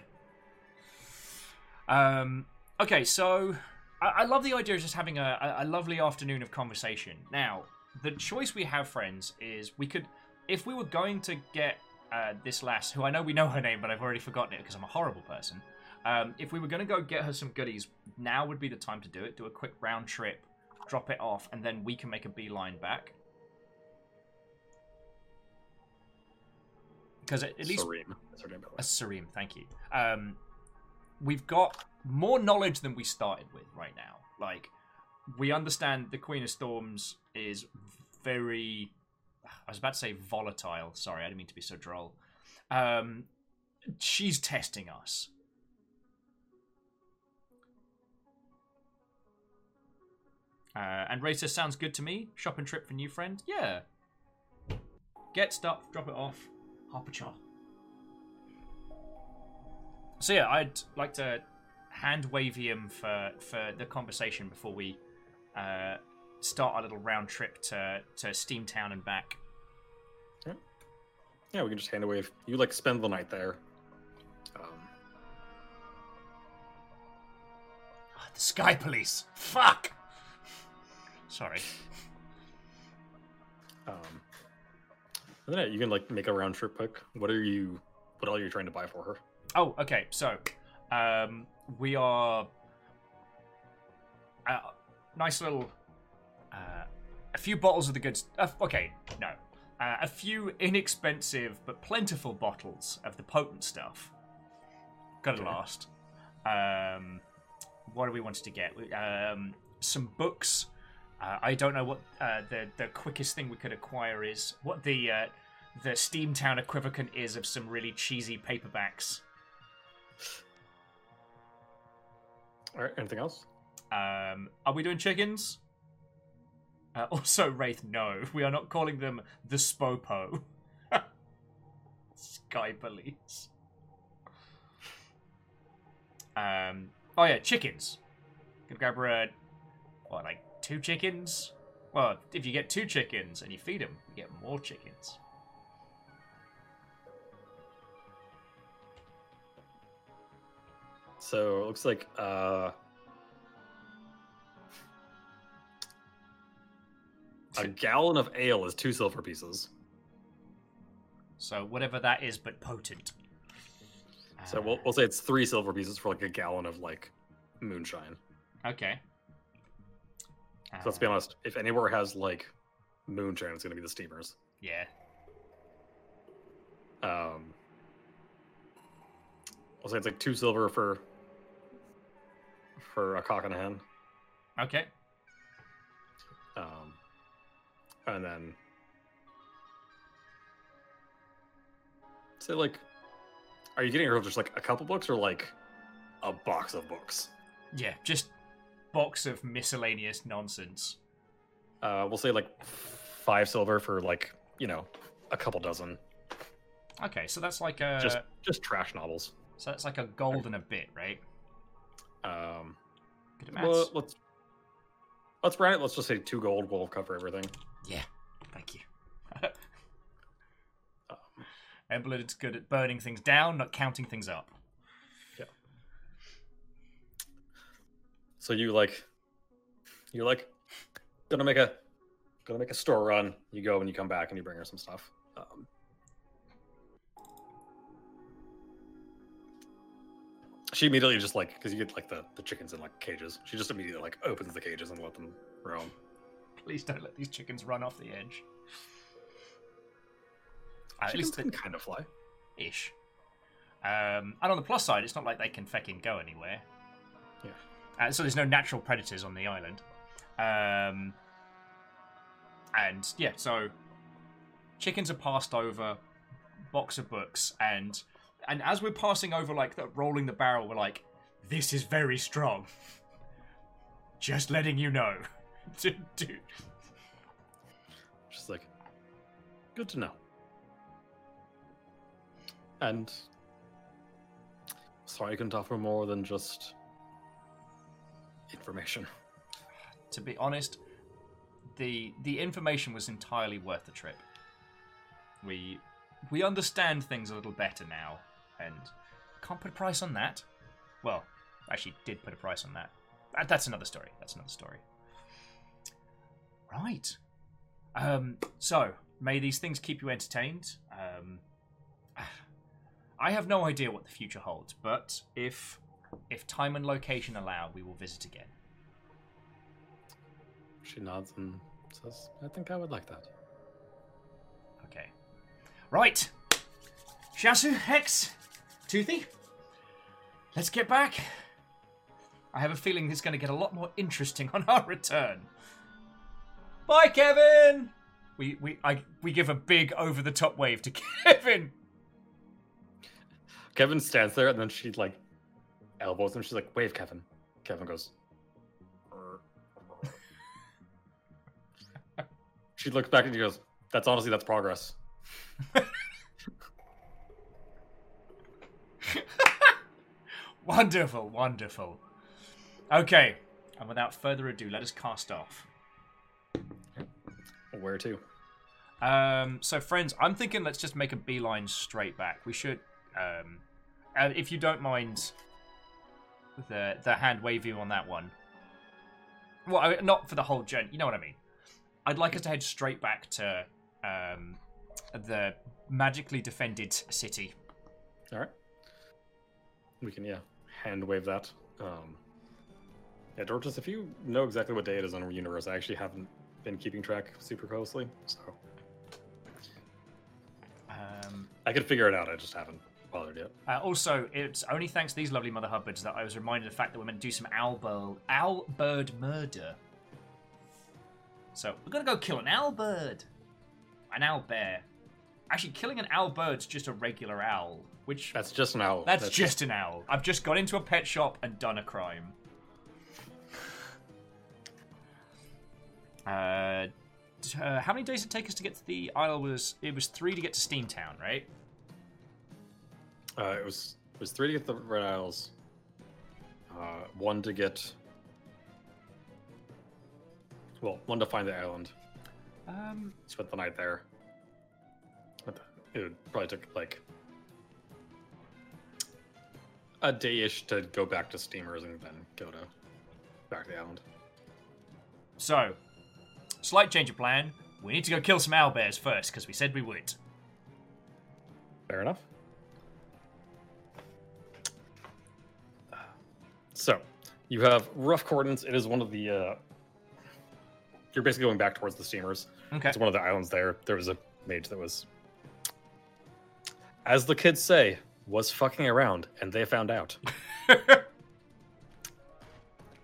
Um, okay, so I, I love the idea of just having a, a, a lovely afternoon of conversation. Now, the choice we have, friends, is we could, if we were going to get uh, this lass, who I know we know her name, but I've already forgotten it because I'm a horrible person. Um, if we were going to go get her some goodies, now would be the time to do it. Do a quick round trip, drop it off, and then we can make a beeline back. Because at, at least Serene. That's her name, by the way. a Sareem, thank you. Um, we've got more knowledge than we started with right now. Like, we understand the Queen of Storms is very. I was about to say volatile. Sorry, I didn't mean to be so droll. Um, she's testing us. Uh, and Ray says, sounds good to me. Shopping trip for new friend? Yeah. Get stuff, drop it off, hop a. So yeah, I'd like to hand wave him for for the conversation before we uh, start our little round trip to to Steamtown and back. Yeah, yeah we can just hand away. You like spend the night there. Um, Ah, the Sky Police. Fuck. Sorry. um, and then you can like make a round trip quick. What are you? What all are you trying to buy for her? Oh, okay. So, um, we are uh, nice little uh, a few bottles of the good. Uh, okay, no, uh, a few inexpensive but plentiful bottles of the potent stuff. Got to Okay. last. Um, what do we wanted to get? Um, some books. Uh, I don't know what uh, the the quickest thing we could acquire is. What the uh, the Steamtown equivalent is of some really cheesy paperbacks. All right. Anything else? Um, are we doing chickens? Uh, also, Wraith, no, we are not calling them the Spopo. Sky Police. Um, oh yeah, chickens. Can grab her a, what, like two chickens? Well, if you get two chickens and you feed them, you get more chickens. So it looks like uh, a gallon of ale is two silver pieces. So whatever that is, but potent. So we'll, we'll say it's three silver pieces for like a gallon of like moonshine. Okay. So let's be honest. If anywhere has like moonshine, it's gonna be the steamers. Yeah. Um, I'll say it's like two silver for for a cock and a hen. Okay. Um, and then say like, are you getting her just like a couple books or like a box of books? Yeah, just box of miscellaneous nonsense. Uh, we'll say like five silver for like you know a couple dozen, Okay, so that's like a just just trash novels. so that's like a gold and a bit, right? Um, Good at well, let's let's round it. Let's just say two gold will cover everything. yeah, thank you. Um, Embled's good at burning things down, not counting things up. So you like, you're like, gonna make a, gonna make a store run. You go and you come back and you bring her some stuff. Um, she immediately just like because you get like the the chickens in like cages. She just immediately like opens the cages and let them roam. Please don't let these chickens run off the edge. Uh, at least can kind of fly. ish. Um, and on the plus side, it's not like they can fucking go anywhere. Uh, so there's no natural predators on the island. Um, and yeah, so chickens are passed over, box of books, and and as we're passing over, like the, rolling the barrel, we're like, this is very strong. Just letting you know. Dude. She's like, good to know. And sorry I couldn't offer more than just information. to be honest, the the information was entirely worth the trip. We we understand things a little better now, and can't put a price on that. Well, I actually, did put a price on that. That- That's another story. That's another story. Right. Um. So may these things keep you entertained. Um. I have no idea what the future holds, but if if time and location allow, we will visit again. She nods and says, I think I would like that. Okay. Right. Sharsu, Hex, Toothy. Let's get back. I have a feeling it's going to get a lot more interesting on our return. Bye, Kevin. We we I we give a big over the top wave to Kevin. Kevin stands there and then she like elbows him. She's like, wave, Kevin. Kevin goes. She looks back and she goes, that's honestly, that's progress. Wonderful, wonderful. Okay, and without further ado, let us cast off. Where to? Um, so, friends, I'm thinking let's just make a beeline straight back. We should, um, uh, if you don't mind, the the hand waving on that one. Well, I, not for the whole journey. You know what I mean. I'd like us to head straight back to um, the magically defended city. All right. We can, yeah, hand wave that. Um, yeah, Dorcas, if you know exactly what day it is on our universe, I actually haven't been keeping track super closely, so Um, I could figure it out. I just haven't bothered yet. Uh, also, it's only thanks to these lovely mother hubbards that I was reminded of the fact that we're meant to do some owl, bird, owl bird murder. So we're gonna go kill an owl bird, an owl bear. Actually, killing an owl bird's just a regular owl, which That's just an owl. that's, just an owl. I've just gone into a pet shop and done a crime. Uh, uh, how many days did it take us to get to the isle? Was it was three to get to Steamtown, right? Uh, it was it was three to get the Red Isles, uh, one to get. Well, one to find the island. Um, Spent the night there. It would probably took like a day-ish to go back to steamers and then go to back to the island. So, slight change of plan. We need to go kill some owlbears first, because we said we would. Fair enough. You have rough coordinates. It is one of the. Uh, you're basically going back towards the steamers. Okay. It's one of the islands there. There was a mage that was as the kids say, was fucking around, and they found out.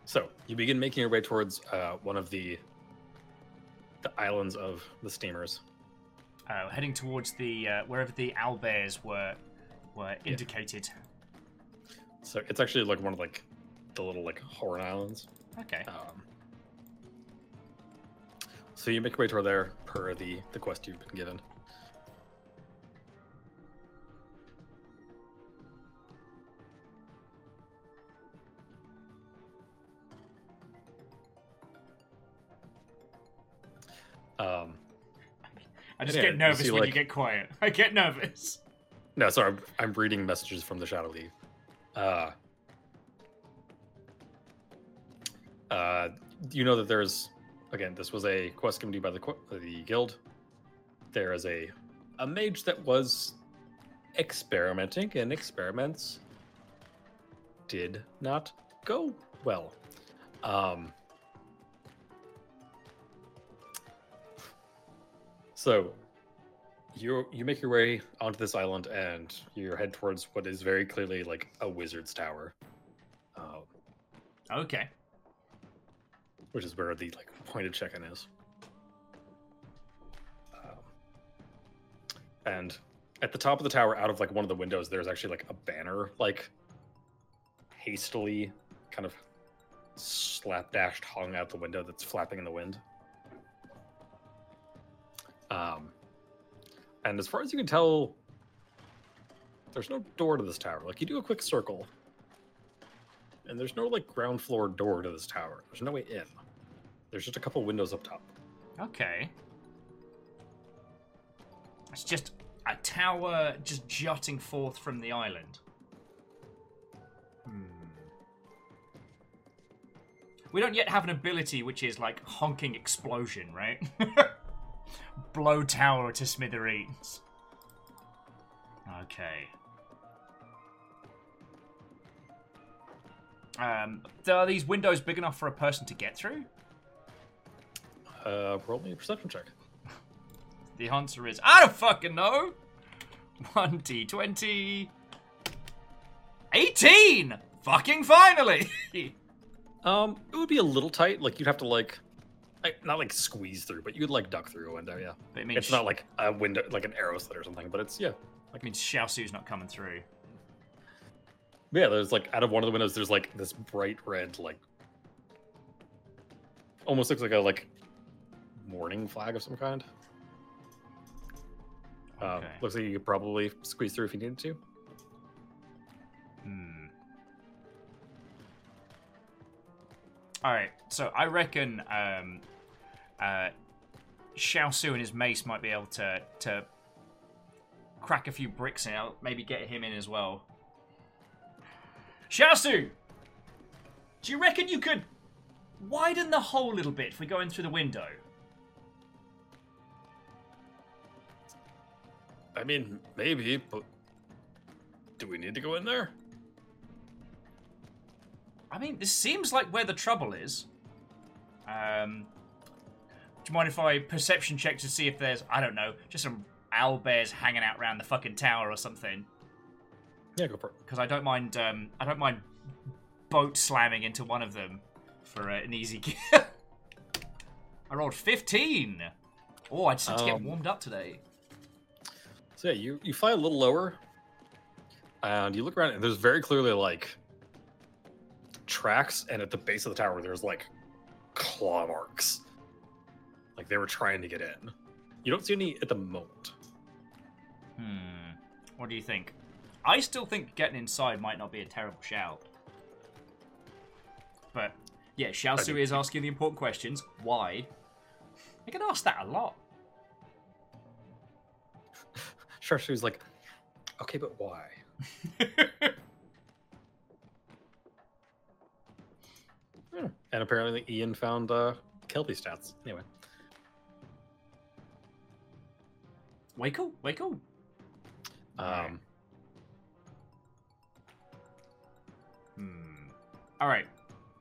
so you begin making your way towards uh, one of the the islands of the steamers. Uh, heading towards the uh, wherever the owlbears were were indicated. So it's actually like one of like the little like horn islands. Okay. Um, so you make your way toward there per the the quest you've been given. Um, I just yeah, get you nervous see, when you get quiet. I get nervous. no, sorry, I'm, I'm reading messages from the Shadow League. Uh, uh, you know that there's again, this was a quest given to you by the the guild. There is a a mage that was experimenting, and experiments did not go well. Um, so you you make your way onto this island, and you head towards what is very clearly like a wizard's tower. Um, Okay. Which is where the like pointed check-in is. Um, and at the top of the tower, out of like one of the windows, there's actually like a banner, like hastily kind of slapdashed hung out the window that's flapping in the wind. Um, and as far as you can tell, there's no door to this tower. Like you do a quick circle, and there's no like ground floor door to this tower. There's no way in. There's just a couple windows up top. Okay. It's just a tower just jutting forth from the island. Hmm. We don't yet have an ability which is like honking explosion, right? Blow tower to smithereens. Okay. Um, are these windows big enough for a person to get through? Uh, roll me a perception check. The answer is I don't fucking know. One D twenty. Eighteen. Fucking finally. Um, it would be a little tight. Like you'd have to like, like not like squeeze through, but you'd like duck through a window. Yeah, but it means it's not like a window, like an arrow slit or something. But it's yeah, it means Sharsu's not coming through. yeah. There's like out of one of the windows, there's like this bright red, like almost looks like a like morning flag of some kind. Um, Okay. looks like you could probably squeeze through if you needed to. Hmm. All right. So I reckon um, uh, Sharsu and his mace might be able to to crack a few bricks out. Maybe get him in as well. Sharsu, do you reckon you could widen the hole a little bit if we go in through the window? I mean, maybe, but do we need to go in there? I mean, this seems like where the trouble is. Um, do you mind if I perception check to see if there's, I don't know, just some owl bears hanging out around the fucking tower or something? Yeah, go for it. Because I don't mind, um, I don't mind boat slamming into one of them for uh, an easy kill. I rolled 15. Oh, I just had to get Um, warmed up today. So yeah, you you fly a little lower, and you look around, and there's very clearly like tracks, and at the base of the tower, there's like claw marks, like they were trying to get in. You don't see any at the moment. Hmm. What do you think? I still think getting inside might not be a terrible shout. But yeah, Sharsu is asking the important questions. Why? I get asked that a lot. Sure, she was like, okay, but why? Hmm. And apparently, Ian found uh, Kelpie stats. Anyway, way cool, way cool. Um, Hmm. All right.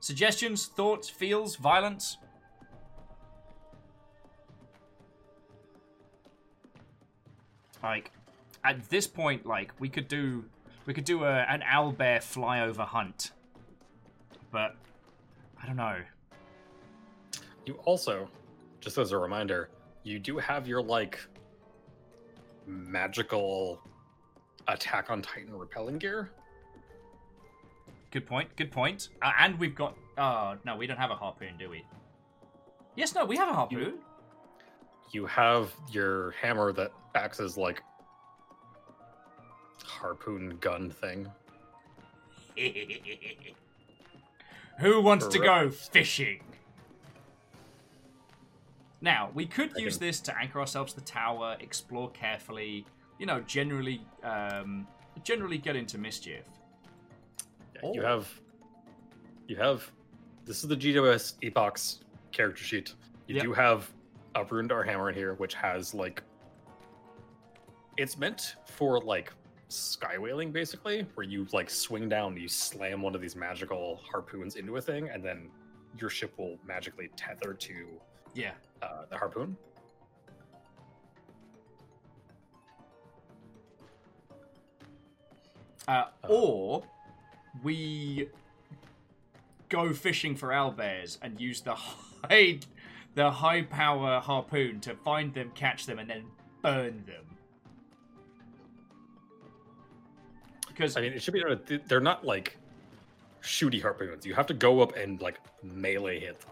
Suggestions, thoughts, feels, violence. Like, at this point, like we could do, we could do a, an owl bear flyover hunt, but I don't know. You also, just as a reminder, you do have your like magical attack on Titan repelling gear. Good point. Good point. Uh, and we've got. Oh no, we don't have a harpoon, do we? Yes, no, we have a harpoon. You have your hammer that acts as like harpoon gun thing. Who wants to go fishing? Now, we could I use can- this to anchor ourselves to the tower, explore carefully, you know, generally um, generally get into mischief. Yeah, You Oh. have, you have. This is the GWS Epoch's character sheet. You Yep. do have a Rundar hammer in here, which has like. It's meant for like sky whaling, basically, where you like swing down, you slam one of these magical harpoons into a thing, and then your ship will magically tether to Yeah. uh, the harpoon. Uh, or we go fishing for owlbears and use the high the high power harpoon to find them, catch them, and then burn them. Because I mean, it should be they're not like shooty harpoons. You have to go up and like melee hit them.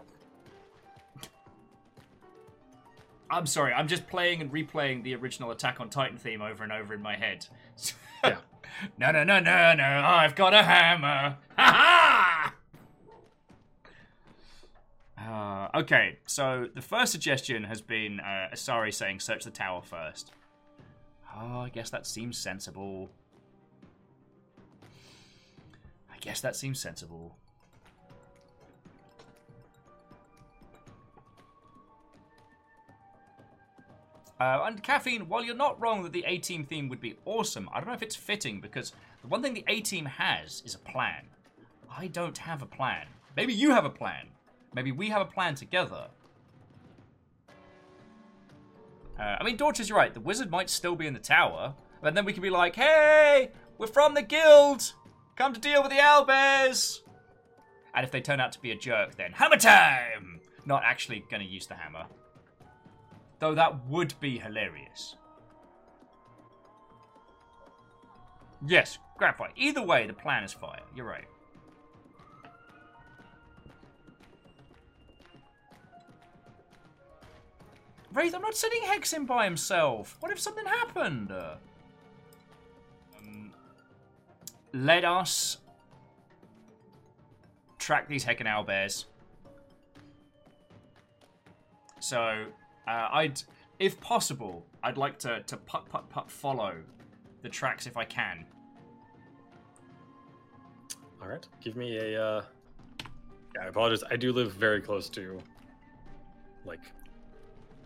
I'm sorry, I'm just playing and replaying the original Attack on Titan theme over and over in my head. Yeah. no, no, no, no, no, I've got a hammer. Ha ha! Uh, okay, so the first suggestion has been uh, Asari saying search the tower first. Oh, I guess that seems sensible. Guess that seems sensible. Uh, and caffeine, while you're not wrong that the A team theme would be awesome, I don't know if it's fitting because the one thing the A team has is a plan. I don't have a plan. Maybe you have a plan. Maybe we have a plan together. Uh, I mean, Dorcas, you're right. The wizard might still be in the tower, and then we could be like, "Hey, we're from the guild. Come to deal with the owlbears." And if they turn out to be a jerk, then hammer time. Not actually going to use the hammer. Though that would be hilarious. Yes, grab fire. Either way, the plan is fire. You're right. Wraith, I'm not sending Hex in by himself. What if something happened? Let us track these heckin' owlbears. So, uh, I'd, if possible, I'd like to to put put put follow the tracks if I can. All right, give me a. Uh... Yeah, I apologize. I do live very close to, like,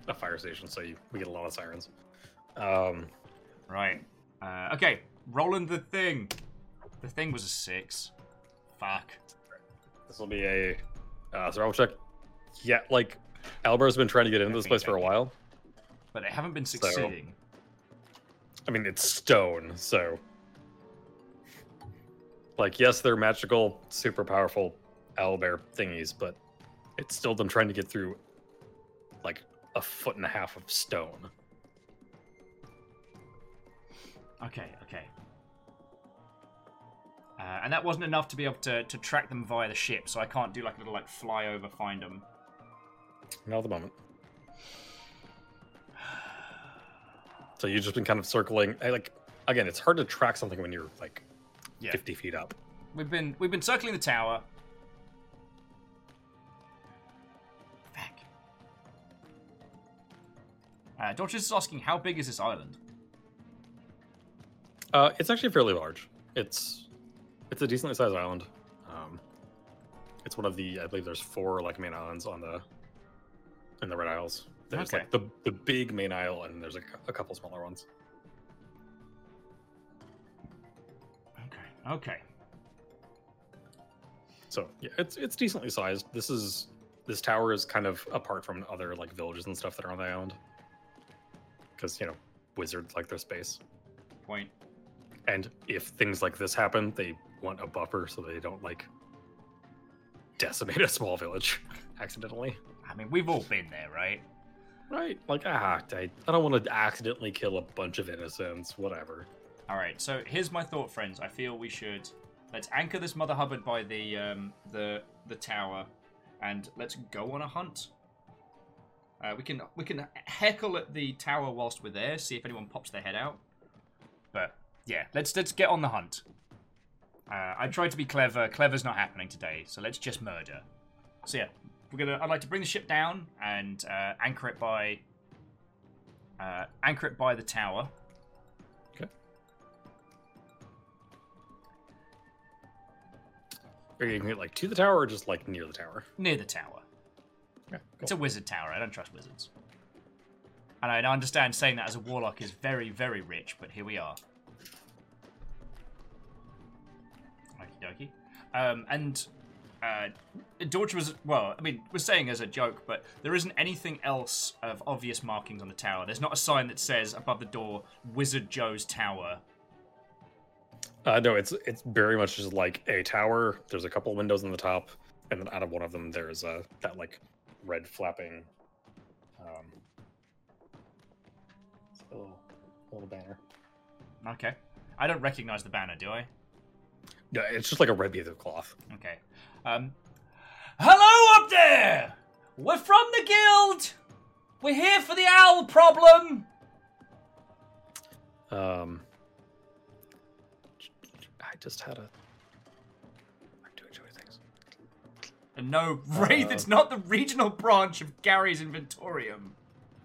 a fire station, so you, we get a lot of sirens. Um, Right. Uh, okay, rolling the thing. The thing was a six. Fuck. this will be a uh, survival check. Yeah, like, Albert's been trying to get into this place for a while. But they haven't been succeeding. I mean, it's stone, so. Like, yes, they're magical, super powerful owlbear thingies, but it's still them trying to get through, like, a foot and a half of stone. Okay, okay. Uh, and that wasn't enough to be able to, to track them via the ship, so I can't do like a little like flyover find them. Not at the moment. So you've just been kind of circling. I, like, again, it's hard to track something when you're like Yeah. 50 feet up. We've been we've been circling the tower. Fuck. Uh, Dodgers is asking, how big is this island? Uh, it's actually fairly large. It's it's a decently sized island. Um, it's one of the I believe there's four like main islands on the in the Red Isles. There's Okay. like the the big main isle, and there's a, a couple smaller ones. Okay. Okay. So yeah, it's it's decently sized. This is this tower is kind of apart from other like villages and stuff that are on the island, because you know wizards like their space. point. And if things like this happen, they want a buffer so they don't like decimate a small village accidentally. I mean, we've all been there, right? Right? Like, ah, I, I don't want to accidentally kill a bunch of innocents, whatever. All right. So here's my thought, friends. I feel we should let's anchor this Mother Hubbard by the um, the the tower, and let's go on a hunt. Uh, we can we can heckle at the tower whilst we're there, see if anyone pops their head out. But yeah, let's let's get on the hunt. Uh, I tried to be clever. Clever's not happening today, so let's just murder. So yeah, we're gonna. I'd like to bring the ship down and uh, anchor it by uh, anchor it by the tower. Okay. Are you going like to the tower or just like near the tower? near the tower. Okay, It's a wizard tower. I don't trust wizards. And I understand saying that as a warlock is very, very rich, but here we are. Dokie. Um, and uh, Dorcas, well, I mean, was saying as a joke, but there isn't anything else of obvious markings on the tower. There's not a sign that says above the door, Wizard Joe's Tower. Uh, no, it's it's very much just like a tower. There's a couple windows on the top, and then out of one of them there's a that like red flapping um little, little banner. Okay. I don't recognize the banner, do I? Yeah, it's just like a red piece of cloth. Okay. Um, hello up there! We're from the guild! We're here for the owl problem! Um, I just had a. I'm doing two things. And no, Wraith, Uh. it's not the regional branch of Gary's Inventorium.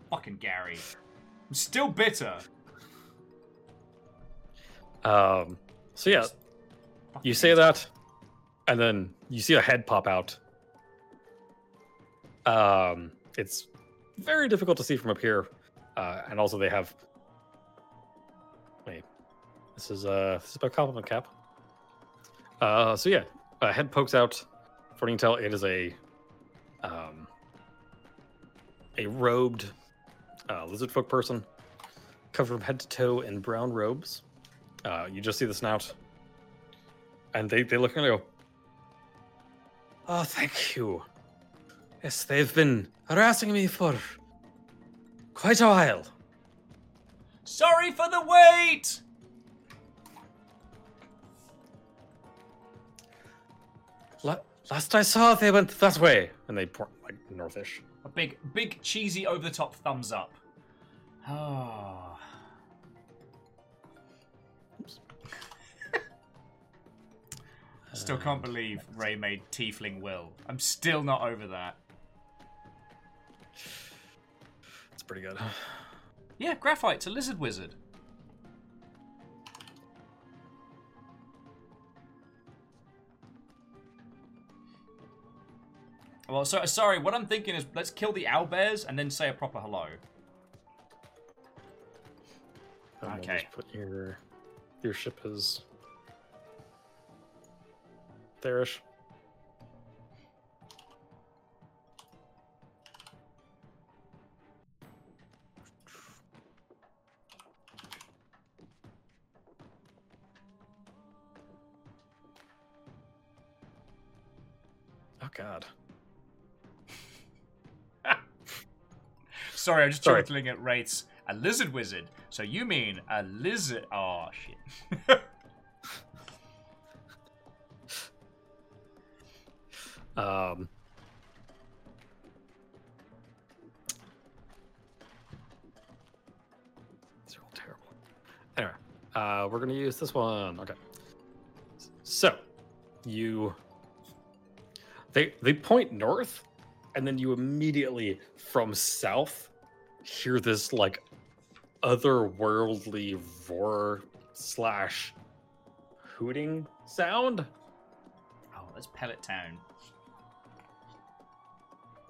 Fucking Gary. I'm still bitter. Um, so yeah, you say that, and then you see a head pop out. Um, it's very difficult to see from up here, uh, and also they have. Wait, this is uh, this is about compliment cap. Uh, so yeah, a head pokes out. For you can tell, it is a, um, a robed, uh, lizard folk person, covered from head to toe in brown robes. Uh, you just see the snout, and they, they look and they go, Oh, thank you. Yes, they've been harassing me for quite a while. Sorry for the wait! La- last I saw, they went that way. And they point like northish. A big, big, cheesy, over the top thumbs up. Ah. Still can't um, believe Ray made Tiefling Will. I'm still not over that. It's pretty good. Yeah, Graphite's a lizard wizard. Well, so, sorry, what I'm thinking is let's kill the owlbears and then say a proper hello. Okay. just put your your ship is there-ish. Oh god. Sorry, I'm just Sorry. at rates. A lizard wizard. So you mean a lizard? Oh shit. Um, these are all terrible. Anyway, uh, we're gonna use this one. Okay. So, you they they point north, and then you immediately from south hear this like otherworldly roar slash hooting sound. oh, that's Pellet Town.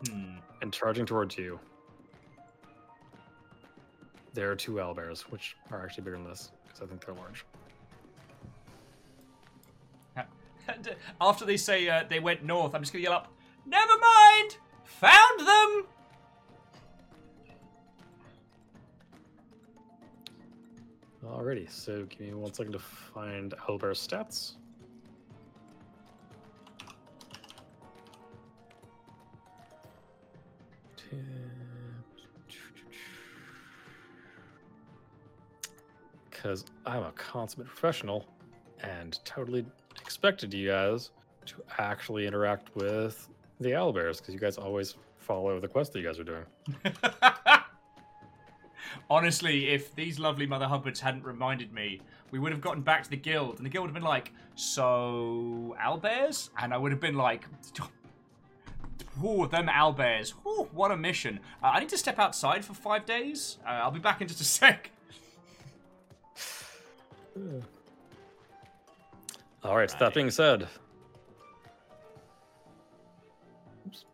Hmm. and charging towards you. There are two owlbears, which are actually bigger than this because I think they're large. And, uh, after they say uh, they went north, I'm just gonna yell up, Never mind! Found them! Alrighty, so give me one second to find Albert's stats. Because I'm a consummate professional and totally expected you guys to actually interact with the owlbears because you guys always follow the quest that you guys are doing. Honestly, if these lovely Mother Hubbards hadn't reminded me, we would have gotten back to the guild, and the guild would have been like, "So, owlbears?" And I would have been like, "Ooh, them owlbears! Ooh, what a mission!" Uh, I need to step outside for five days. Uh, I'll be back in just a sec. All right, that being said, Oops.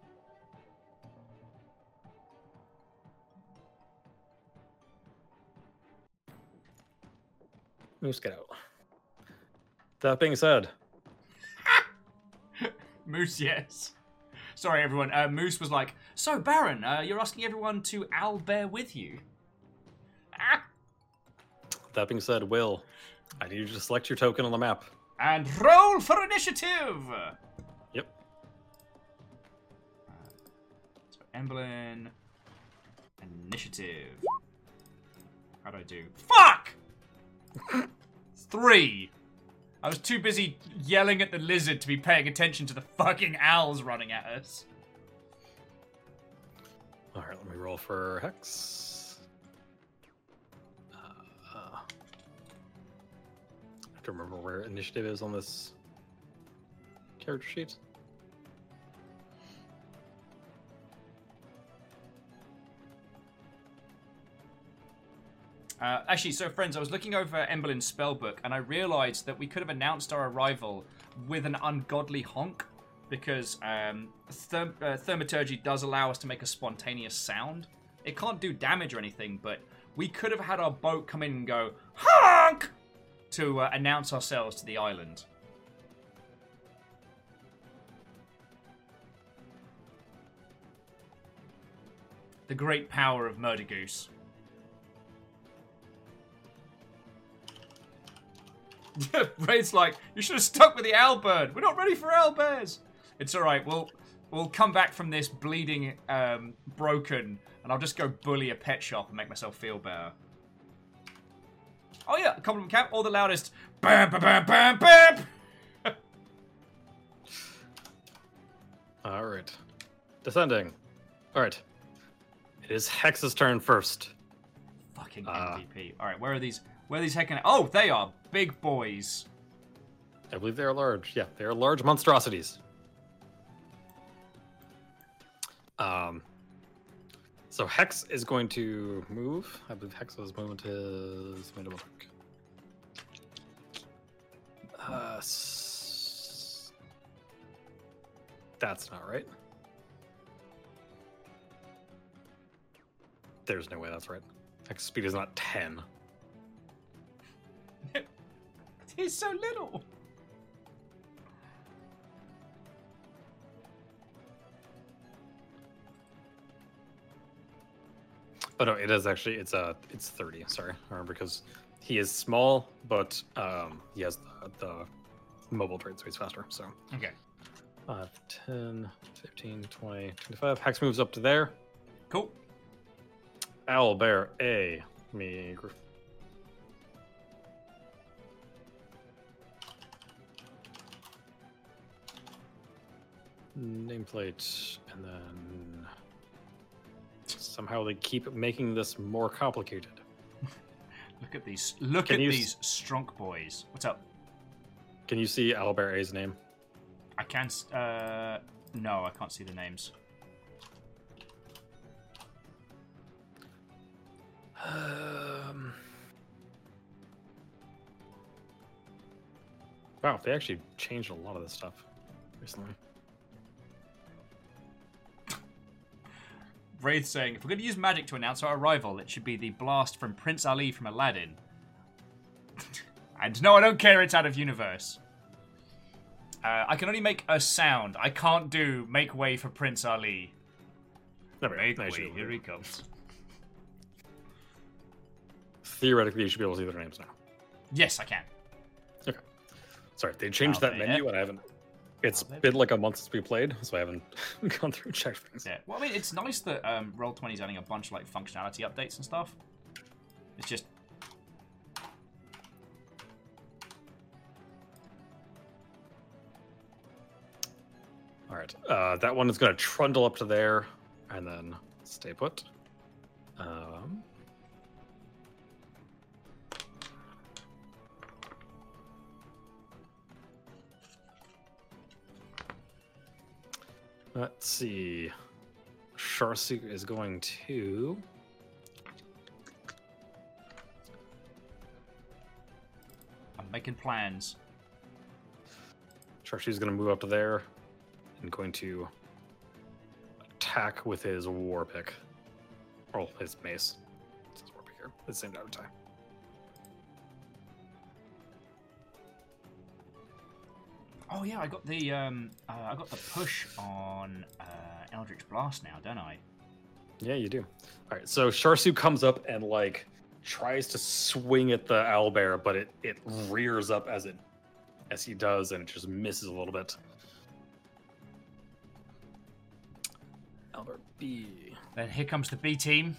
Moose, get out. That being said, Moose, yes. Sorry, everyone. Uh, Moose was like, "So, Baron, uh, you're asking everyone to owlbear with you?" That being said, Will, I need you to select your token on the map. And roll for initiative. Yep. So Emberlyn initiative. How do I do? Fuck! Three. I was too busy yelling at the lizard to be paying attention to the fucking owls running at us. All right, let me roll for Hex. To remember where initiative is on this character sheet. Uh, actually, so friends, I was looking over Emberlyn's spellbook and I realized that we could have announced our arrival with an ungodly honk because um, therm- uh, thaumaturgy does allow us to make a spontaneous sound. It can't do damage or anything, but we could have had our boat come in and go honk to uh, announce ourselves to the island. The great power of Murder Goose. Raid's like, you should have stuck with the owl bird. We're not ready for owlbears. It's all right. We'll we'll come back from this bleeding, um, broken, and I'll just go bully a pet shop and make myself feel better. Oh yeah, compliment camp, all the loudest. Bam, bam, bam, bam, bam. All right, descending. All right, it is Hex's turn first. Fucking Uh. MVP. All right, where are these? Where are these heckin'? Oh, they are big boys. I believe they are large. Yeah, they are large monstrosities. Um, so Hex is going to move. I believe Hex's movement is. Let me double. Uh, s- that's not right. There's no way that's right. Hex speed is not 10. He's so little. But no, it is actually it's uh it's thirty. Sorry, I remember because he is small, but um he has the, the mobile trait, so he's faster. So Okay. 5, 10, 15, 20, 25. Hex moves up to there. Cool. Owl, bear, A, me. Nameplate, and then somehow they keep making this more complicated. Look at these. Look Can at you s- these strunk boys. What's up? Can you see Albert A's name? I can't. s- Uh, no, I can't see the names. Um, wow, they actually changed a lot of this stuff recently. Wraith saying, if we're going to use magic to announce our arrival, it should be the blast from Prince Ali from Aladdin. and no, I don't care. It's out of universe. Uh, I can only make a sound. I can't do make way for Prince Ali. Never Make way. Here he comes. theoretically you should be able to see their names now. Yes, I can. Okay. Sorry, they changed that Albert. menu and I haven't. It's Albert. been like a month since we played, so I haven't gone through and checked things. Yeah. Well, I mean, it's nice that um, Roll20 is adding a bunch of like functionality updates and stuff. It's just All right, uh, that one is going to trundle up to there and then stay put. Um, let's see. Sharsu is going to. I'm making plans. Sharsu's going to move up to there and going to attack with his war pick. Or his mace. It's his war pick here. At the same time. Oh yeah, I got the um, uh, I got the push on uh, Eldritch Blast now, don't I? Yeah, you do. All right, so Sharsu comes up and like tries to swing at the owlbear, but it it rears up as it as he does, and it just misses a little bit. Albert B. Then here comes the B team.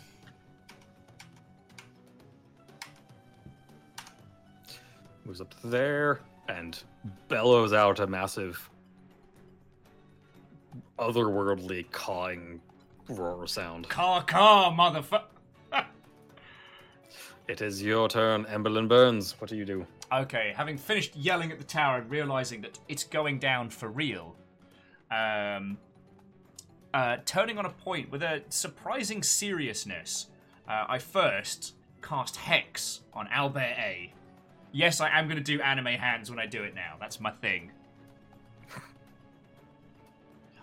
moves up there and bellows out a massive otherworldly cawing roar sound. Caw caw, motherfucker. It is your turn, Emberlyn Burns. What do you do? Okay, having finished yelling at the tower and realizing that it's going down for real, um, uh, turning on a point with a surprising seriousness, uh, I first cast Hex on Albert A. Yes, I am going to do anime hands when I do it now. That's my thing.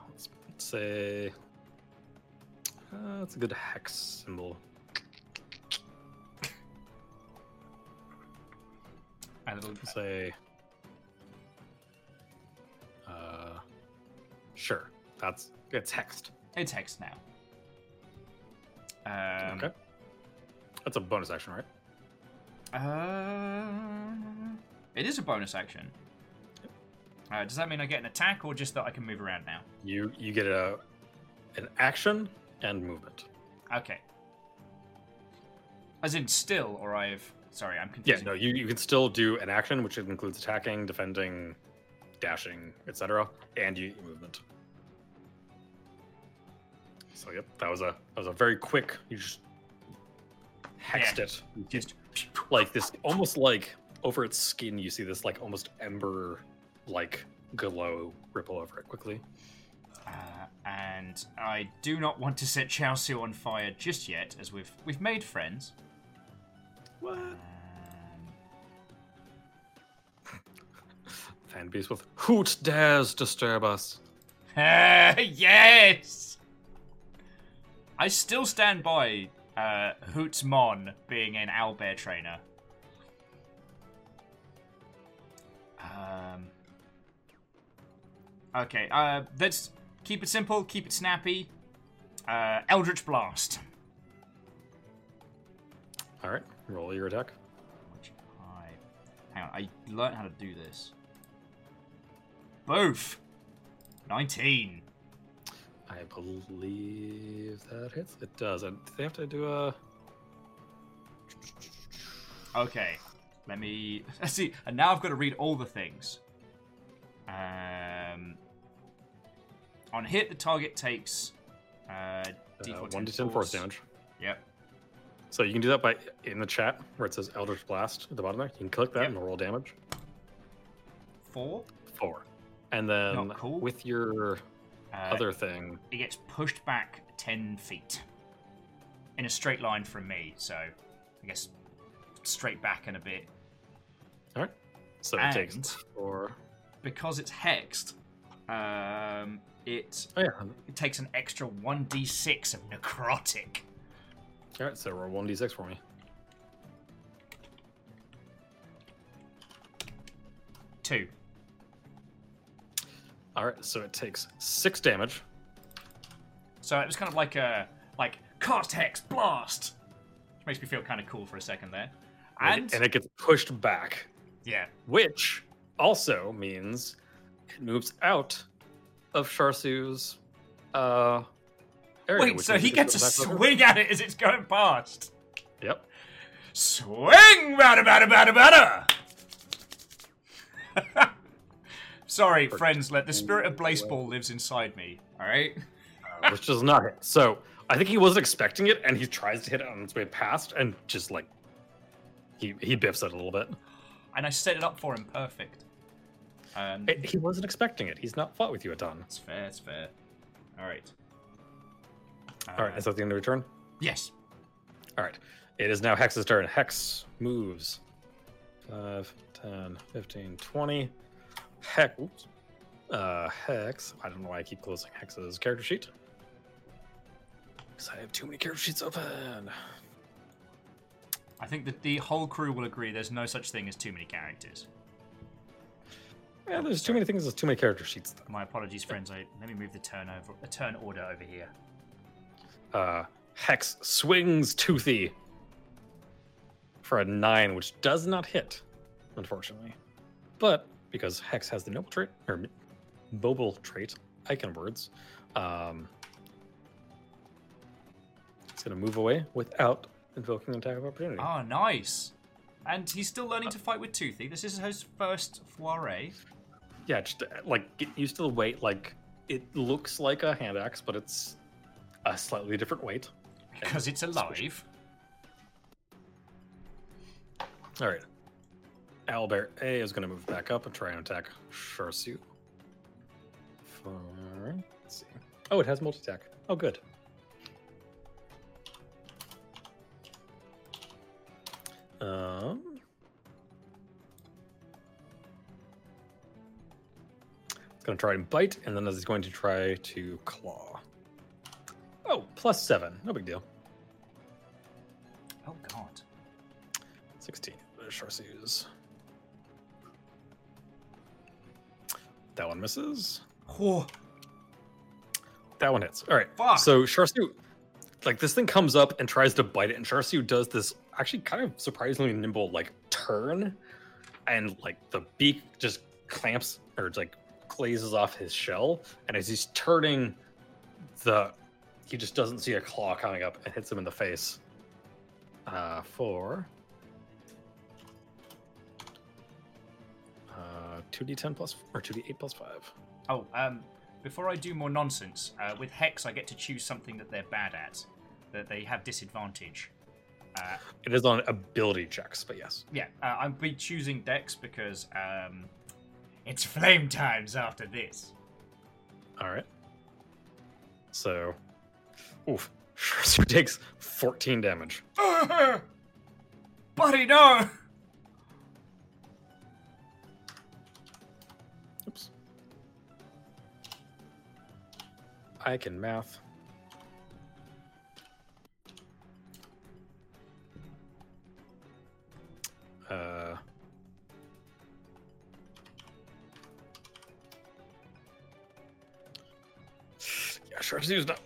Let's say uh, that's a good hex symbol. And it'll, Say uh, sure. That's it's hexed. it's Hex now. Um, okay. That's a bonus action, right? Uh, it is a bonus action. Uh, does that mean I get an attack, or just that I can move around now? You you get a an action and movement. Okay. As in still, or I've. Sorry, I'm Yeah, no, you, you can still do an action, which includes attacking, defending, dashing, etc., and you movement. So yep, that was a that was a very quick. You just hexed Yeah. it, Just. Like this, almost like over its skin. You see this like almost ember like glow ripple over it quickly. Uh, and I do not want to set Sharsu on fire just yet, as we've we've made friends. What? Um, Fan beast with hoot dares disturb us. yes. I still stand by uh, Hootsmon being an owlbear trainer. Um. Okay. Uh, let's keep it simple. Keep it snappy. Uh, Eldritch Blast. All right, roll your attack. Hang on. I learned how to do this. Both. Nineteen. I believe that hits. It does. And they have to do a. Okay, let me see. And now I've got to read all the things. Um, on hit, the target takes uh, Uh, D4 one to ten force damage. Yep. So you can do that by in the chat where it says Eldritch Blast at the bottom there. You can click that Yep. and roll damage. Four. Four. And then cool. with your Uh, other thing, It gets pushed back ten feet in a straight line from me. So I guess straight back and a bit. all right. So it takes And- four. Because it's hexed, um, it Oh yeah. it takes an extra one d six of necrotic. All right. So roll one d six for me. Two. All right. So it takes six damage. So it was kind of like a like cast hex blast, Makes me feel kind of cool for a second there. And, And, it gets pushed back, yeah, which also means it moves out of Sharsu's uh, area. wait, so he gets over. swing at it as it's going past. Yep. Swing, bada bada bada bada. Sorry, friends. Let the spirit of baseball lives inside me. All right. uh, which does not hit. So I think he wasn't expecting it, and he tries to hit it on its way past, and just like he he biffs it a little bit. And I set it up for him perfect. Um, It- he wasn't expecting it. He's not fought with you a ton. That's fair. It's fair. All right. All right, is that the end of your turn? Yes. All right. It is now Hex's turn. Hex moves 5, 10, 15, 20. Hex. Uh, Hex. I don't know why I keep closing Hex's character sheet. Because I have too many character sheets open. I think that the whole crew will agree. There's no such thing as too many characters. Yeah, there's too many things. There's too many character sheets. Though. My apologies, friends. I, let me move the turn over, the turn order over here. Uh, Hex swings Toothy for a 9, which does not hit, unfortunately. But because Hex has the noble trait, or mobile trait, icon words, um, it's going to move away without invoking an attack of opportunity. Oh, nice. And he's still learning to fight with Toothy. This is his first foray. Yeah, just uh, like get used to the weight. Like it looks like a hand axe, but it's a slightly different weight. Because it's alive. All right. Owlbear A is going to move back up and try and attack Sharsu. Let's see. Oh, it has multi attack. Oh, good. Um. It's going to try and bite, and then it's going to try to claw. Oh, plus seven. No big deal. Oh, God. 16. There's Sharsu's. That one misses. Oh, That one hits. All right. Fuck. So Sharsu, like this thing comes up and tries to bite it, and Sharsu does this actually kind of surprisingly nimble like turn, and like the beak just clamps or like glazes off his shell, and as he's turning, the he just doesn't see a claw coming up and hits him in the face. Uh, for uh, two d10 plus or two d8 plus five. Oh, um, before I do more nonsense, uh, with Hex, I get to choose something that they're bad at, that they have disadvantage. Uh, It is on ability checks, but yes. yeah, uh, I'll be choosing Dex because um, it's flame times after this. All right. So, oof. Sharsu takes 14 damage. Buddy, no! I can math. Uh. Yeah, Sharsu's not.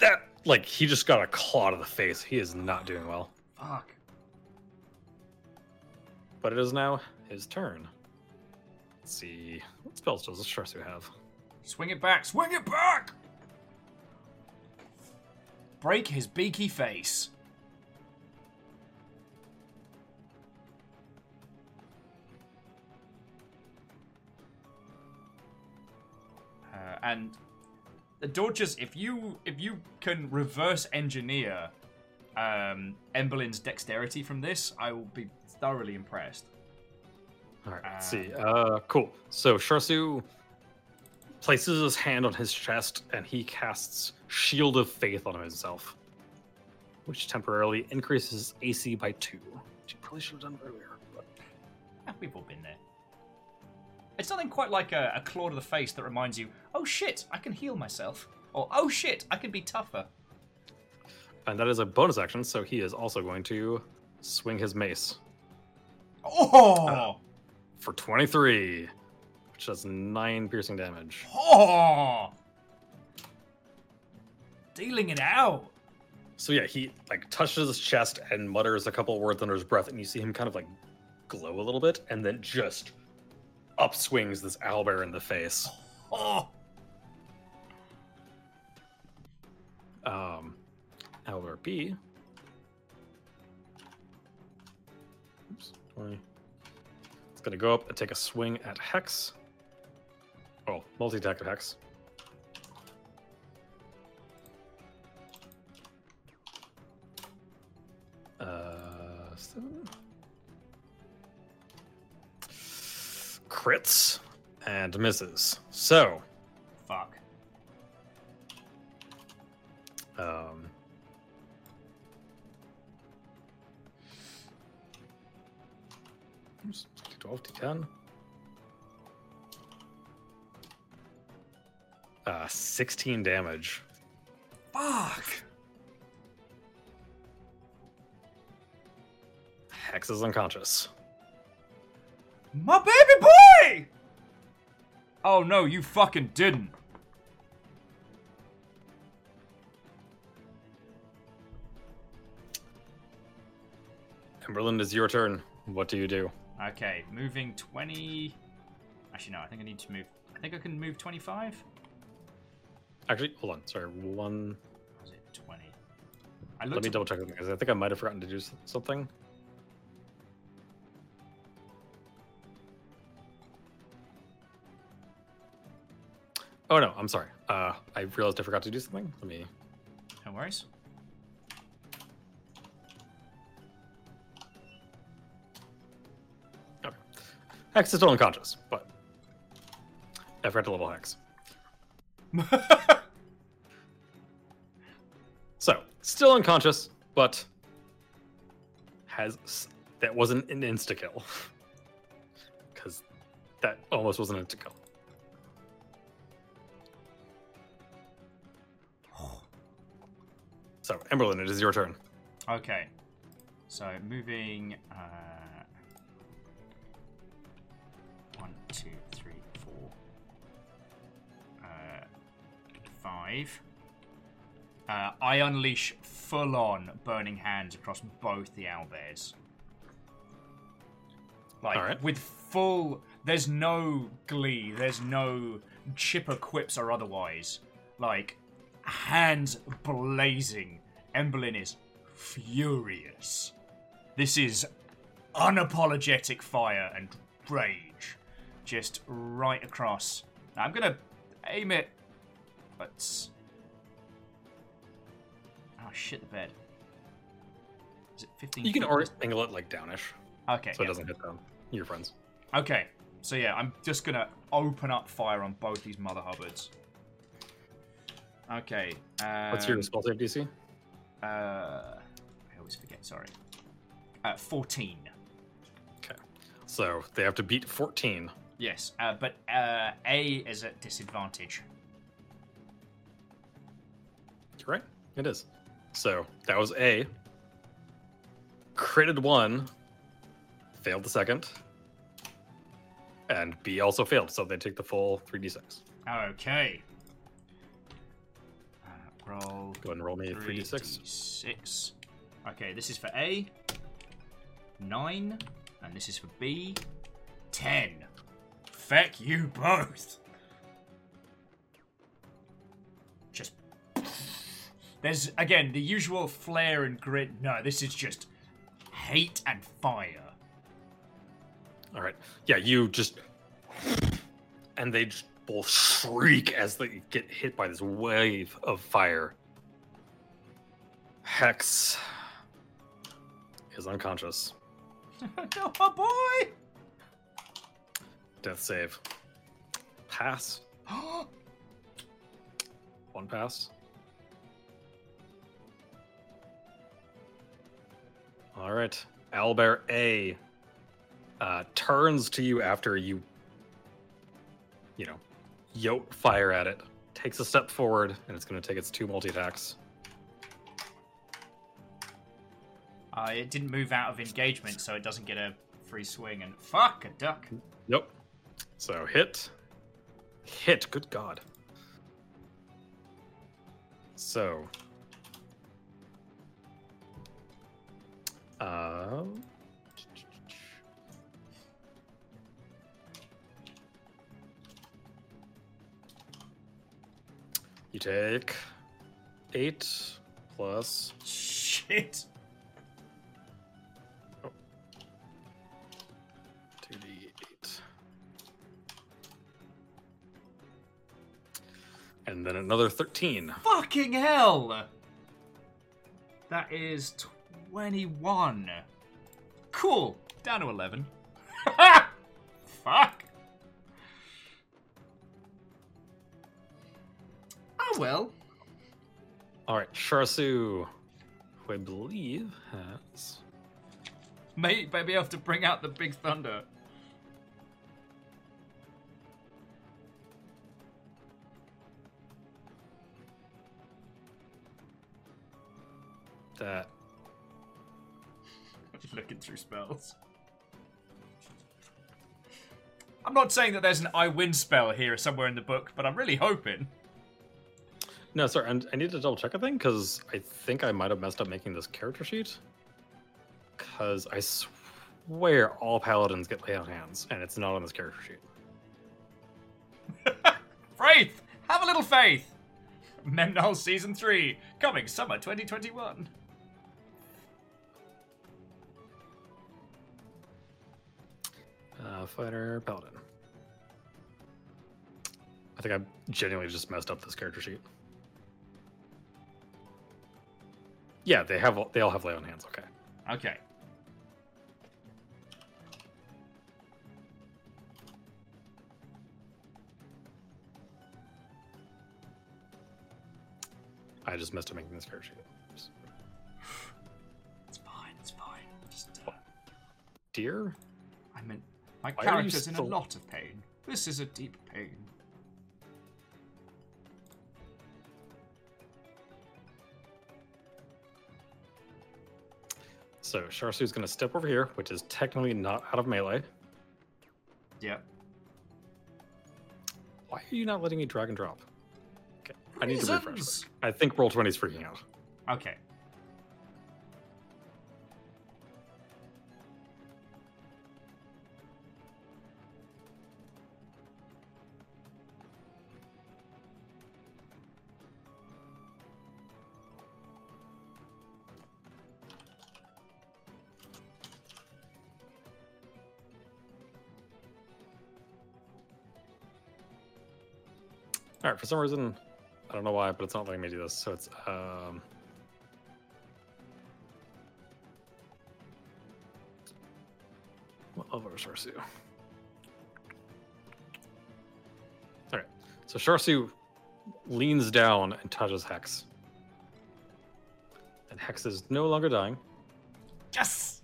That, like, he just got a claw to the face. He is not doing well. Fuck. But it is now his turn. Let's see. What spells does this Sharsu have? Swing it back, swing it back! Break his beaky face. Uh, and the Dorcas, if you if you can reverse engineer um, Emberlyn's dexterity from this, I will be thoroughly impressed. All right, let's see. Uh, cool. So Sharsu places his hand on his chest and he casts Shield of Faith on himself, which temporarily increases AC by two. Which you probably should have done earlier. But Ah, we've all been there. It's nothing quite like a, a claw to the face that reminds you, oh shit, I can heal myself. Or, oh shit, I can be tougher. and that is a bonus action, so he is also going to swing his mace Oh! for 23, which does nine piercing damage. Oh! Dealing it out. So yeah, he like touches his chest and mutters a couple words under his breath, and you see him kind of like glow a little bit, and then just upswings this owlbear in the face. Oh, Um, owlbear B. Oops, 20. It's gonna go up and take a swing at Hex. Oh, multi-attack at Hex. Uh, seven. Crits and misses. So, fuck. um, 12 to 10. Uh, 16 damage. Fuck. Hex is unconscious. My baby boy! Oh no, you fucking didn't. Emberlyn is your turn. What do you do? Okay, moving 20. Actually, no, I think I need to move. I think I can move 25? Actually, hold on. Sorry, one. Is it 20? I Let me double check because I think I might have forgotten to do something. Oh no, I'm sorry. Uh, I realized I forgot to do something. Let me. No worries. Okay. Hex is still unconscious, but I forgot to level Hex. still unconscious, but has that wasn't an insta kill because that almost wasn't an insta kill. So, Emberlyn, it is your turn. okay. So, moving. Uh, one, two, three, four. Uh, five. Uh, I unleash full on burning hands across both the owlbears. Like, Alright. with full. There's no glee, there's no chipper quips or otherwise. Like, hands blazing. Emberlyn is furious. This is unapologetic fire and rage. Just right across. Now, I'm gonna aim it, but. Oh shit, the bed. Is it 15? You can always angle it like downish, Okay. so it doesn't hit them. Your friends. Okay, so yeah, I'm just gonna open up fire on both these mother hubbards. Okay. Um, What's your spell save DC? Uh, I always forget. Sorry. Uh, fourteen. So they have to beat 14. Yes, uh, but uh, A is at disadvantage. You're right. It is. So that was A. Critted one, failed the second, and B also failed. So they take the full 3d6. Okay. Uh, roll Go ahead and roll me a 3d6. 3d6. Okay, this is for A. Nine, and this is for B. Ten. Feck you both. There's again the usual flare and grit. No, this is just hate and fire. All right. Yeah, you just. And they just both shriek as they get hit by this wave of fire. Hex is unconscious. oh boy! Death save. Pass. One pass. All right. Owlbear A uh, turns to you after you, you know, yoke fire at it. Takes a step forward, and it's going to take its two multi attacks. Uh, it didn't move out of engagement, so it doesn't get a free swing. And fuck a duck. Yep. So hit. Hit. Good God. So. Um. You take eight plus Shit. two d eight, and then another thirteen. Fucking hell! That is 21. Cool. Down to 11. Fuck. Oh well. All right, Sharsu, who I believe has May maybe have to bring out the big thunder. that. Looking through spells. I'm not saying that there's an I win spell here somewhere in the book, but I'm really hoping. No, sorry, and I need to double check a thing because I think I might have messed up making this character sheet. Because I swear all paladins get lay on hands, and it's not on this character sheet. Faith! Have a little faith! Memnol Season 3, coming summer 2021. Fighter, paladin. I think I genuinely just messed up this character sheet. Yeah, they have they all have lay on hands. Okay. Okay. I just messed up making this character sheet. Just- It's fine, it's fine. Just, uh, Dear, I meant, my Why character's in a lot of pain. This is a deep pain. so Sharsu's going to step over here, which is technically not out of melee. Yep. Why are you not letting me drag and drop? Okay, I need to refresh. I think Roll20 is freaking out. Okay. All right, for some reason, I don't know why, but it's not letting me do this. So it's um. What level is Sharsu? All right, so Sharsu leans down and touches Hex, and Hex is no longer dying. Yes!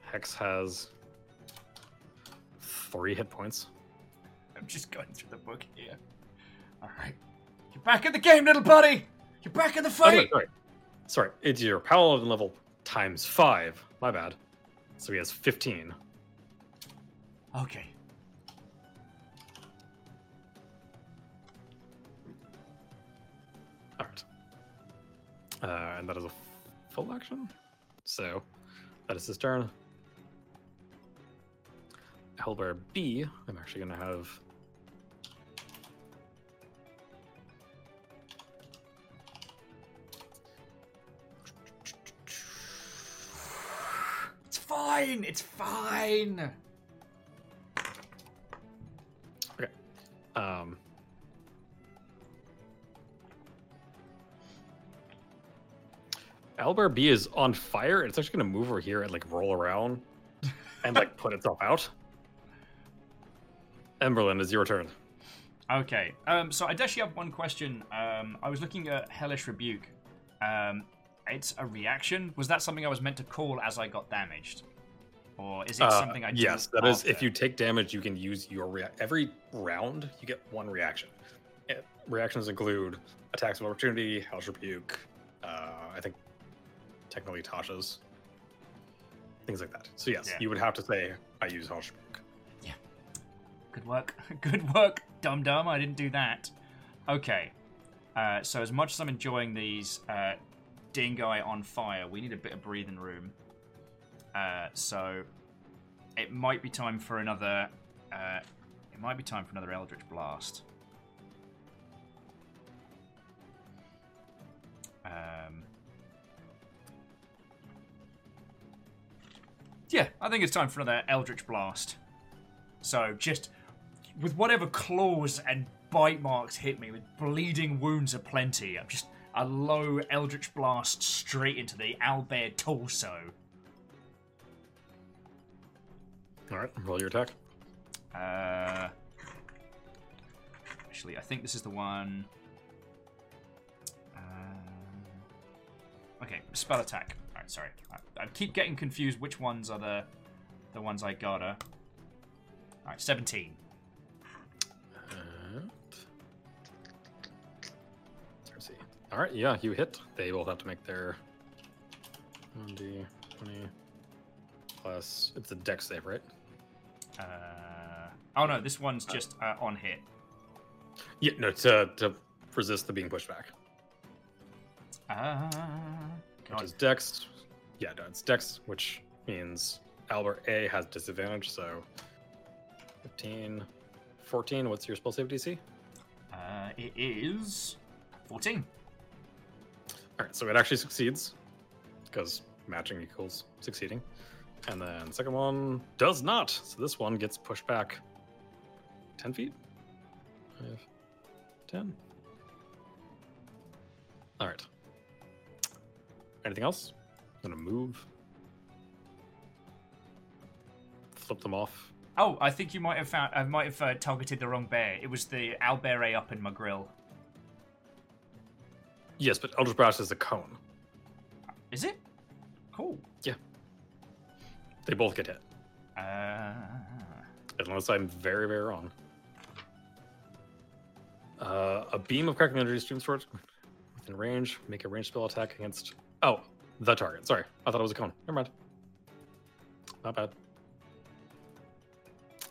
Hex has three hit points. I'm just going through the book here. Alright. You're back in the game, little buddy! You're back in the Oh, no, fight! sorry. Sorry, it's your paladin level times five. My bad. So he has 15. Okay. All right. Uh, and that is a full action. So that is his turn. Owlbear B, I'm actually going to have. Fine! It's fine! Okay. Um, Owlbear B is on fire. It's actually going to move over here and like roll around and like put itself out. Emberlyn, is your turn. Okay. Um, so I actually have one question. Um, I was looking at Hellish Rebuke. Um, it's a reaction. Was that something I was meant to call as I got damaged? Or is it Uh, something I do yes, that is. If you take damage, you can use your rea- every round. You get one reaction. Eh, reactions include attacks of opportunity, Hellish Rebuke. Uh, I think technically Tasha's things like that. So yes, Yeah. you would have to say I use Hellish Rebuke. Yeah. Good work. Good work, dum dum. I didn't do that. Okay. Uh, so as much as I'm enjoying these uh, dingo on fire, we need a bit of breathing room. Uh, so it might be time for another. Uh, it might be time for another Eldritch Blast. Um, yeah, I think it's time for another Eldritch Blast. So just with whatever claws and bite marks hit me, with bleeding wounds aplenty, I'm just a low Eldritch Blast straight into the owlbear torso. All right, roll your attack. Uh, actually, I think this is the one. Uh, okay, spell attack. All right, sorry. I, I keep getting confused. Which ones are the the ones I gotta? All right, seventeen. And... Let's see. All right, yeah, you hit. They will have to make their 1d 20 plus. It's a dex save, right? Uh, oh no, this one's just uh, on hit. Yeah, no, to, to resist the being pushed back. Uh, Which God. is dex. Yeah, no, it's dex, which means Owlbear A has disadvantage, so 15, 14. What's your spell save DC? Uh, it is fourteen. All right, so it actually succeeds because matching equals succeeding. And then second one does not. So this one gets pushed back 10 feet. 5, 10. All right. Anything else? I'm going to move. Flip them off. Oh, I think you might have found. I might have uh, targeted the wrong bear. It was the owlbear up in my grill. Yes, but Eldritch Blast is a cone. Is it? Cool. They both get hit. Uh, Unless I'm very, very wrong. Uh, a beam of crackling energy streams towards within range. Make a ranged spell attack against. Oh, the target. Sorry, I thought it was a cone. Never mind. Not bad.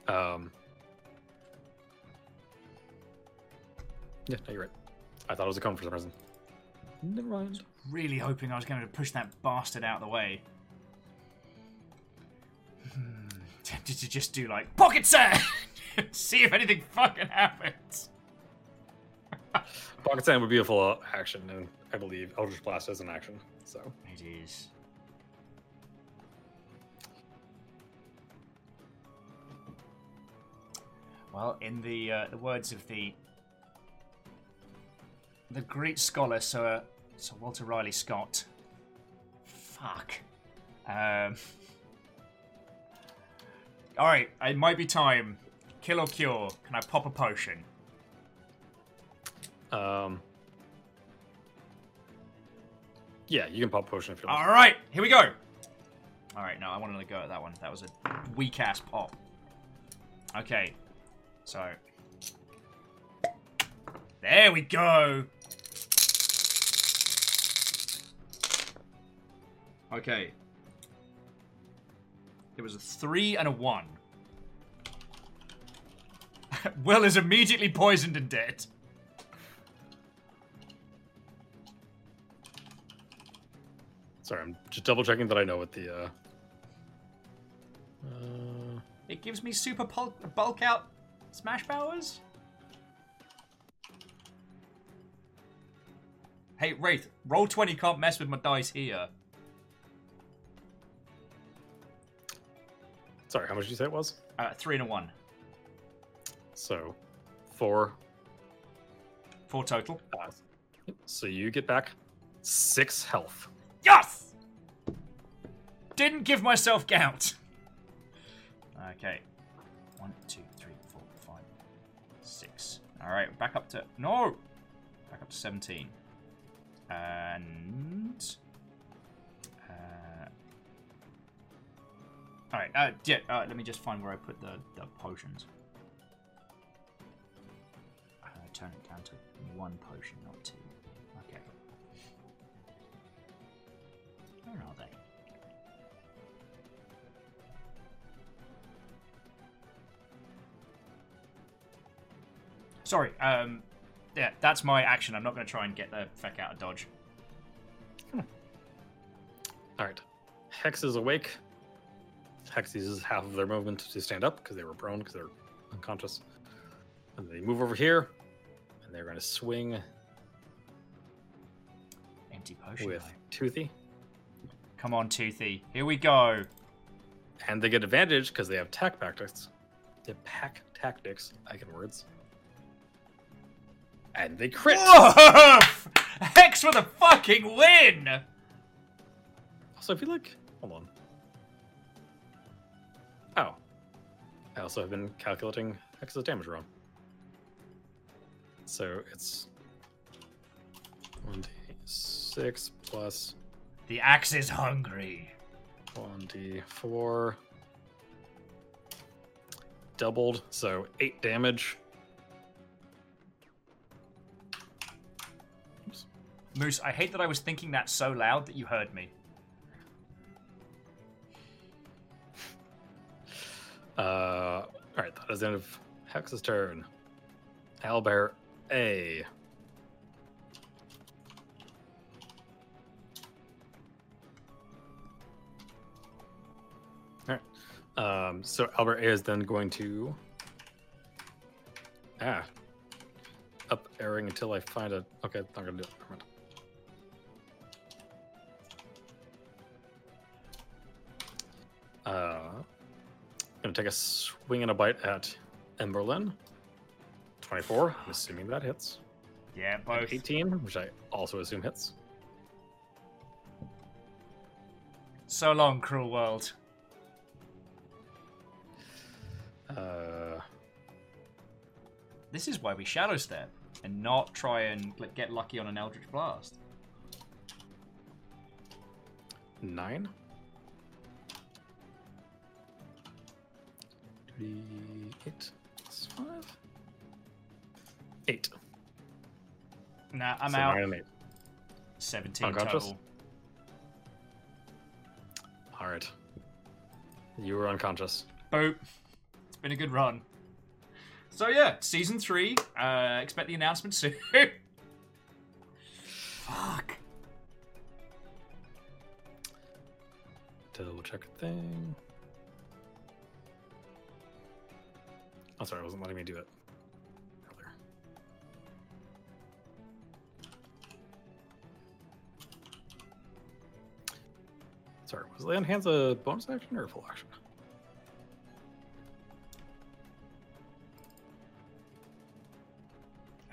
Um. Yeah, no, you're right. I thought it was a cone for some reason. Never mind. really hoping I was going to push that bastard out of the way. Tempted to just do like pocket sand, see if anything fucking happens. Pocket Sand would be a full action, and I believe Eldritch Blast is an action. So. It is. Well, in the uh, the words of the the great scholar Sir Sir Walter Riley Scott. Fuck. Um. All right, it might be time. Kill or cure. Can I pop a potion? Um. Yeah, you can pop potion if you want. All right, here we go. All right, no, I wanted to go at that one. That was a weak ass pop. Okay, so there we go. Okay, it was a three and a one. Will is immediately poisoned and dead. Sorry, I'm just double checking that I know what the. Uh... Uh, It gives me super bulk out smash powers. Hey, Wraith, Roll20 can't mess with my dice here. Sorry, how much did you say it was? Uh, three and a one. So, four. Four total. Uh, so you get back six health. Yes! Didn't give myself gout. Okay. One, two, three, four, five, six. Alright, back up to. No! Back up to 17. And. Alright, uh, yeah, uh, let me just find where I put the, the potions. Uh, turn it down to one potion, not two. Okay. Where are they? Sorry, um, yeah, that's my action. I'm not going to try and get the feck out of dodge. All right. Hex is awake. Hex uses half of their movement to stand up because they were prone because they're unconscious. And they move over here, and they're going to swing Empty potion. with guy. Toothy. Come on, Toothy. Here we go. And they get advantage because they have tack tactics. They have pack tactics. I can words. And they crit. Woof! Hex for the fucking win! Also, I feel like. Hold on. Oh. I also have been calculating Hex's damage wrong. So it's 1d6 plus The axe is hungry. 1d4. Doubled, so 8 damage. Oops. Moose, I hate that I was thinking that so loud that you heard me. Uh, Alright, that is the end of Hex's turn. Owlbear A. Alright. Um, so Owlbear A is then going to. Ah. Up airing until I find a. Okay, not gonna do it. Uh, Gonna take a swing and a bite at Emberlyn. 24, I'm assuming that hits. Yeah, both. 18, which I also assume hits. So long, cruel world. Uh, This is why we shadow step and not try and get lucky on an Eldritch Blast. 9. 8 plus 5. 8. Nah, I'm so out. 9 and 8. 17 Unconscious? total. Alright. You were unconscious. Boop. It's been a good run. So yeah, season three. Uh, expect the announcement soon. Fuck. Double check a thing. I'm oh, sorry, I wasn't letting me do it. Sorry, was land hands a bonus action or a full action?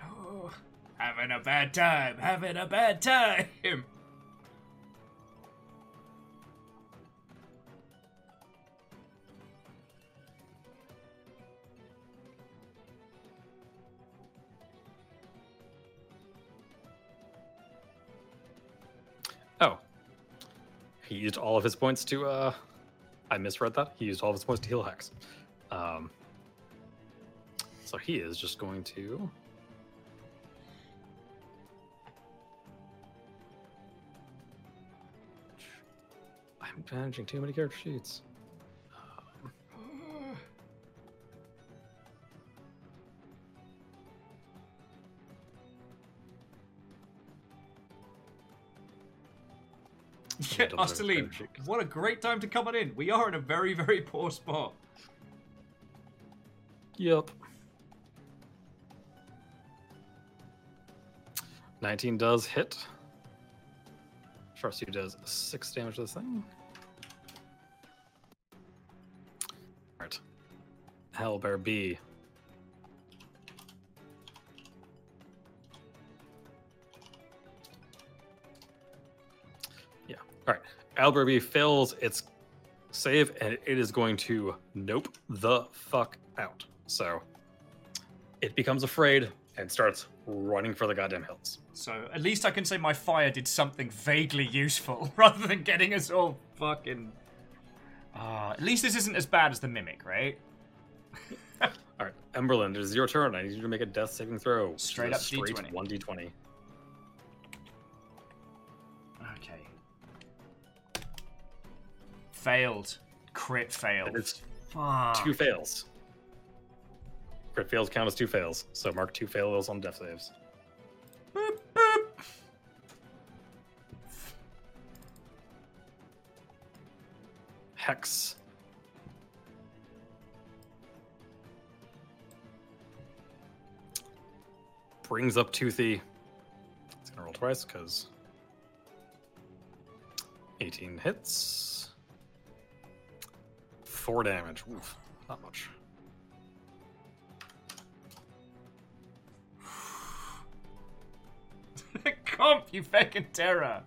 Oh, having a bad time. Having a bad time. He used all of his points to uh I misread that. He used all of his points to heal Hex. Um so he is just going to I'm managing too many character sheets. Yeah, double check Osterline, the what a great time to come on in. We are in a very, very poor spot. Yep. 19 does hit. Sharsu does 6 damage to this thing. Alright. Owlbear B. Owlbear fails its save and it is going to nope the fuck out. So it becomes afraid and starts running for the goddamn hills. So at least I can say my fire did something vaguely useful rather than getting us all fucking. Ah, at least this isn't as bad as the mimic, right? All right, Emberlyn, it is your turn. I need you to make a death saving throw. Straight up straight D20. 1d20. Failed. Crit failed. It's Fuck. two fails. Crit fails count as two fails. So mark two fails on death saves. Boop, boop. Hex. Brings up Toothy. It's gonna roll twice because 18 hits. Four damage. Oof, not much. Comp, you fucking terror.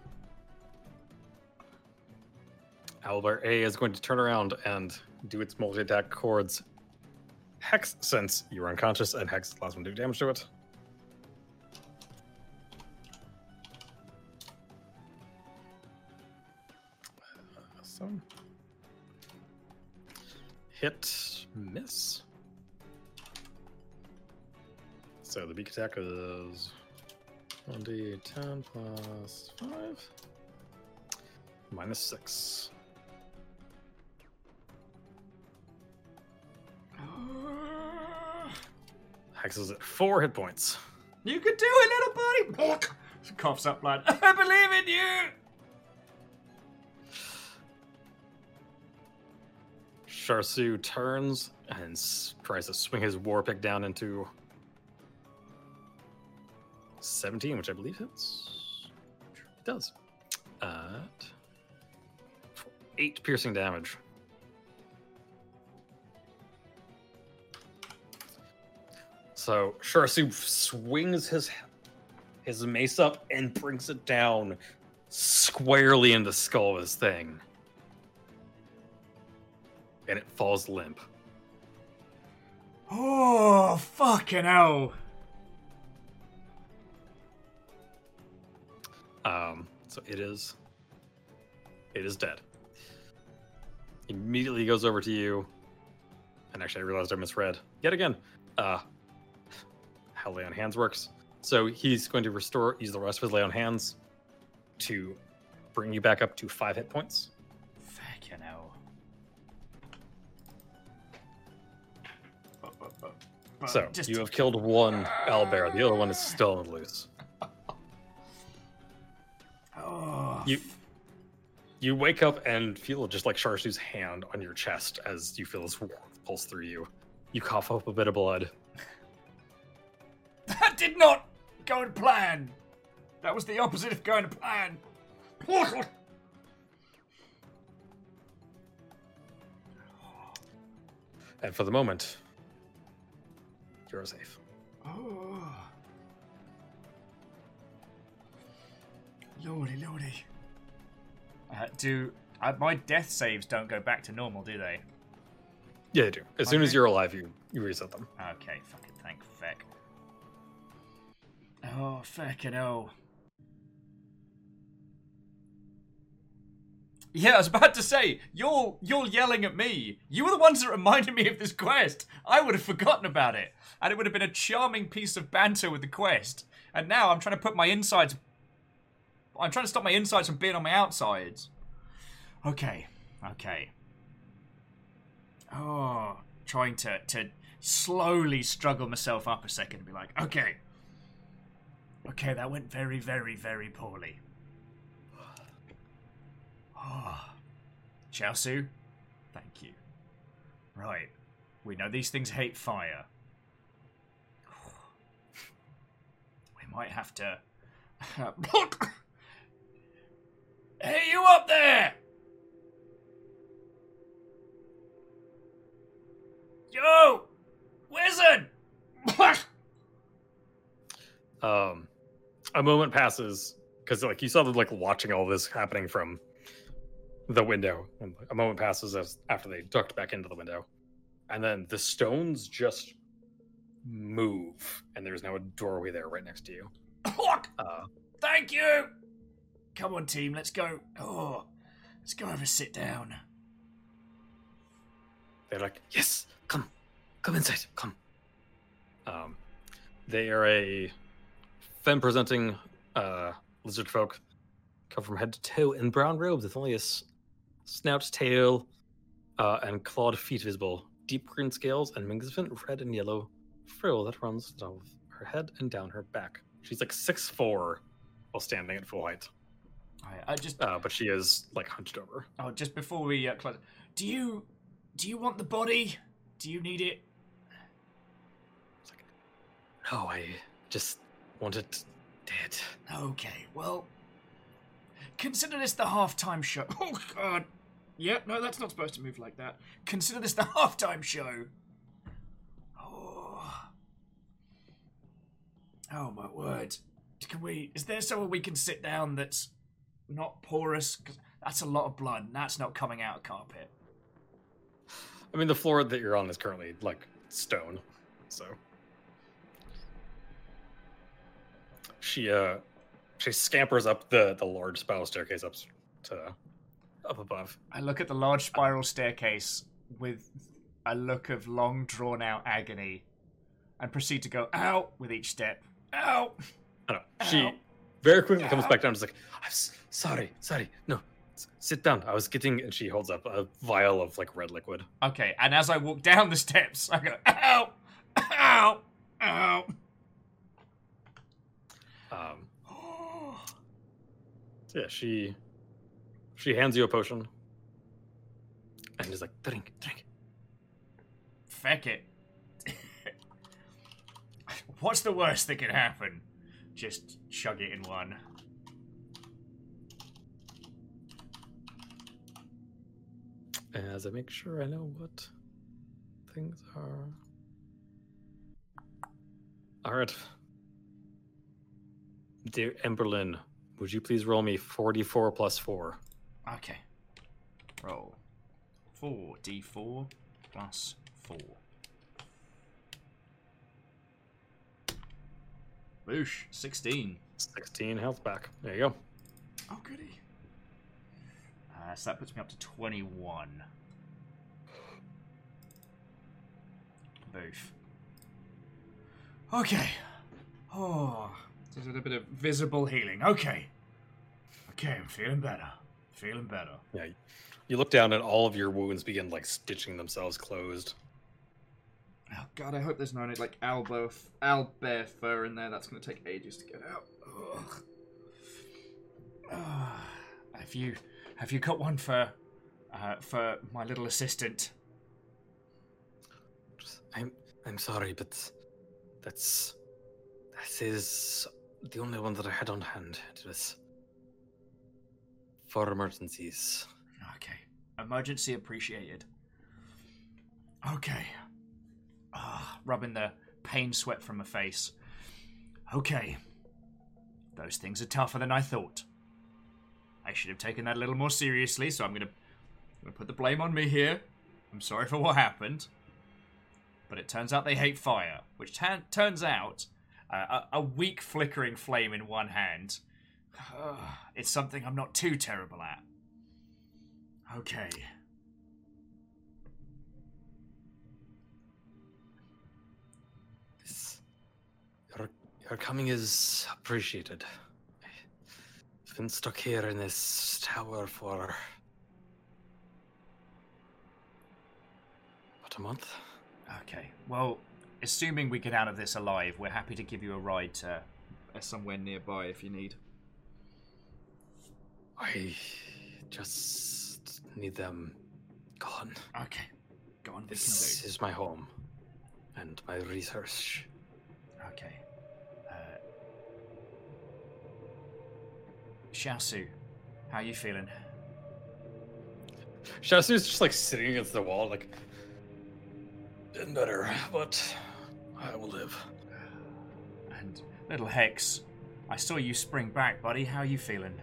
Owlbear A is going to turn around and do its multi attack chords. Hex, since you're unconscious, and Hex allows one to do damage to it. Hit, miss. So the beak attack is 1d10 plus 5. Minus 6. Ah. Hex is at 4 hit points. You can do it, little buddy. Coughs up blood. I believe in you. Sharsu turns and tries to swing his war pick down into 17, which I believe hits. It does. At 8 piercing damage. So Sharsu swings his his mace up and brings it down squarely in the skull of this thing. And it falls limp. Oh, fucking hell. Um, so it is it is dead. Immediately goes over to you. And actually I realized I misread. Yet again. Uh how lay on hands works. So he's going to restore use the rest of his lay on hands to bring you back up to five hit points. But- So just- you have killed one owlbear, the other one is still loose. Oh, You you wake up and feel just like Sharsu's hand on your chest as you feel this warmth pulse through you. You cough up a bit of blood. That did not go to plan. That was the opposite of going to plan. And for the moment, you're safe. Oh. Lordy, lordy. Uh, do uh, my death saves don't go back to normal, do they? Yeah, they do. As soon as you're alive, you, you reset them. Okay, fucking thank feck. Oh, fucking hell. Yeah, I was about to say, you're you're yelling at me. You were the ones that reminded me of this quest. I would have forgotten about it. And it would have been a charming piece of banter with the quest. And now I'm trying to put my insides I'm trying to stop my insides from being on my outsides. Okay. Okay. Oh, trying to to slowly struggle myself up a second and be like, okay, okay, that went very, very, very poorly. Oh, Chelsea, thank you. Right, we know these things hate fire. We might have to. hey, you up there! Yo! Wizard! Um, a moment passes because like you saw them like watching all this happening from the window. And a moment passes as after they ducked back into the window, and then the stones just move, and there's now a doorway there right next to you. Uh, Thank you! Come on, team, let's go. Oh, let's go have a sit down. they're like, "Yes, come, come inside, come." Um, they are a femme-presenting uh, lizard folk, covered from head to toe in brown robes with only a s- snout, tail, uh, and clawed feet visible. Deep green scales and magnificent red and yellow frill that runs down her head and down her back. She's like six four while standing at full height, I, I just, uh, but she is like hunched over. oh, just before we uh, close, do you, do you want the body? Do you need it? No, I just want it dead. Okay, well, consider this the halftime show. Oh God. Yep, no, that's not supposed to move like that. Consider this the halftime show. Oh. Oh my word. Can we? Is there somewhere we can sit down that's not porous? 'Cause that's a lot of blood. And that's not coming out of carpet. I mean, the floor that you're on is currently like stone, so she uh she scampers up the the large spiral staircase up to up above. I look at the large spiral staircase with a look of long drawn out agony and proceed to go out with each step. Ow! I don't know. She very quickly comes back down. and is like, I'm s- sorry, sorry, no, s- sit down. I was getting, and she holds up a vial of like red liquid. Okay, and as I walk down the steps, I go, ow! Ow! Ow! Um, yeah, she she hands you a potion, and is like, drink, drink. Feck it. What's the worst that can happen? Just chug it in one. As I make sure I know what things are. All right. Dear Emberlyn, would you please roll me 44 plus 4? Okay. Roll. 4d4 plus 4. Boosh. 16. 16 health back. There you go. Oh, goody. Uh, so that puts me up to 21. Boof. Okay. Oh, there's a little bit of visible healing. Okay. Okay, I'm feeling better. Feeling better. Yeah. You look down and all of your wounds begin like stitching themselves closed. Oh god, I hope there's no like elbow, owlbear fur in there. That's gonna take ages to get out. Ugh. Have you, have you got one for, uh, for my little assistant? I'm I'm sorry, but that's that is the only one that I had on hand. It was for emergencies. Okay, emergency appreciated. Okay. Ah, rubbing the pain sweat from my face. Okay. Those things are tougher than I thought. I should have taken that a little more seriously, so I'm gonna, I'm gonna put the blame on me here. I'm sorry for what happened. But it turns out they hate fire, which tan turns out uh, a, a weak flickering flame in one hand. It's something I'm not too terrible at. Okay. This, your your coming is appreciated. I've been stuck here in this tower for about a month. Okay. Well, assuming we get out of this alive, we're happy to give you a ride to uh, somewhere nearby if you need. I just need them gone. Okay. Go on, This is my home and my research. Okay. Uh, Sharsu, how are you feeling? Sharsu's just like sitting against the wall, like been better, but I will live. And little Hex, I saw you spring back, buddy. How are you feeling?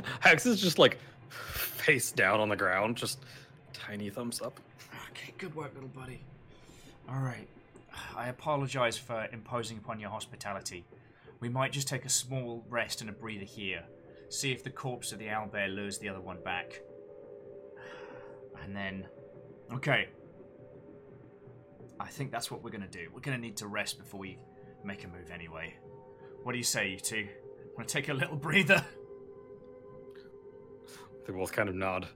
Hex is just like face down on the ground, just tiny thumbs up. Okay, good work, little buddy. All right. I apologize for imposing upon your hospitality. We might just take a small rest and a breather here. See if the corpse of the owlbear lures the other one back. And then. Okay. I think that's what we're gonna do. We're gonna need to rest before we make a move anyway. What do you say, you two? Wanna take a little breather? They both kind of nod.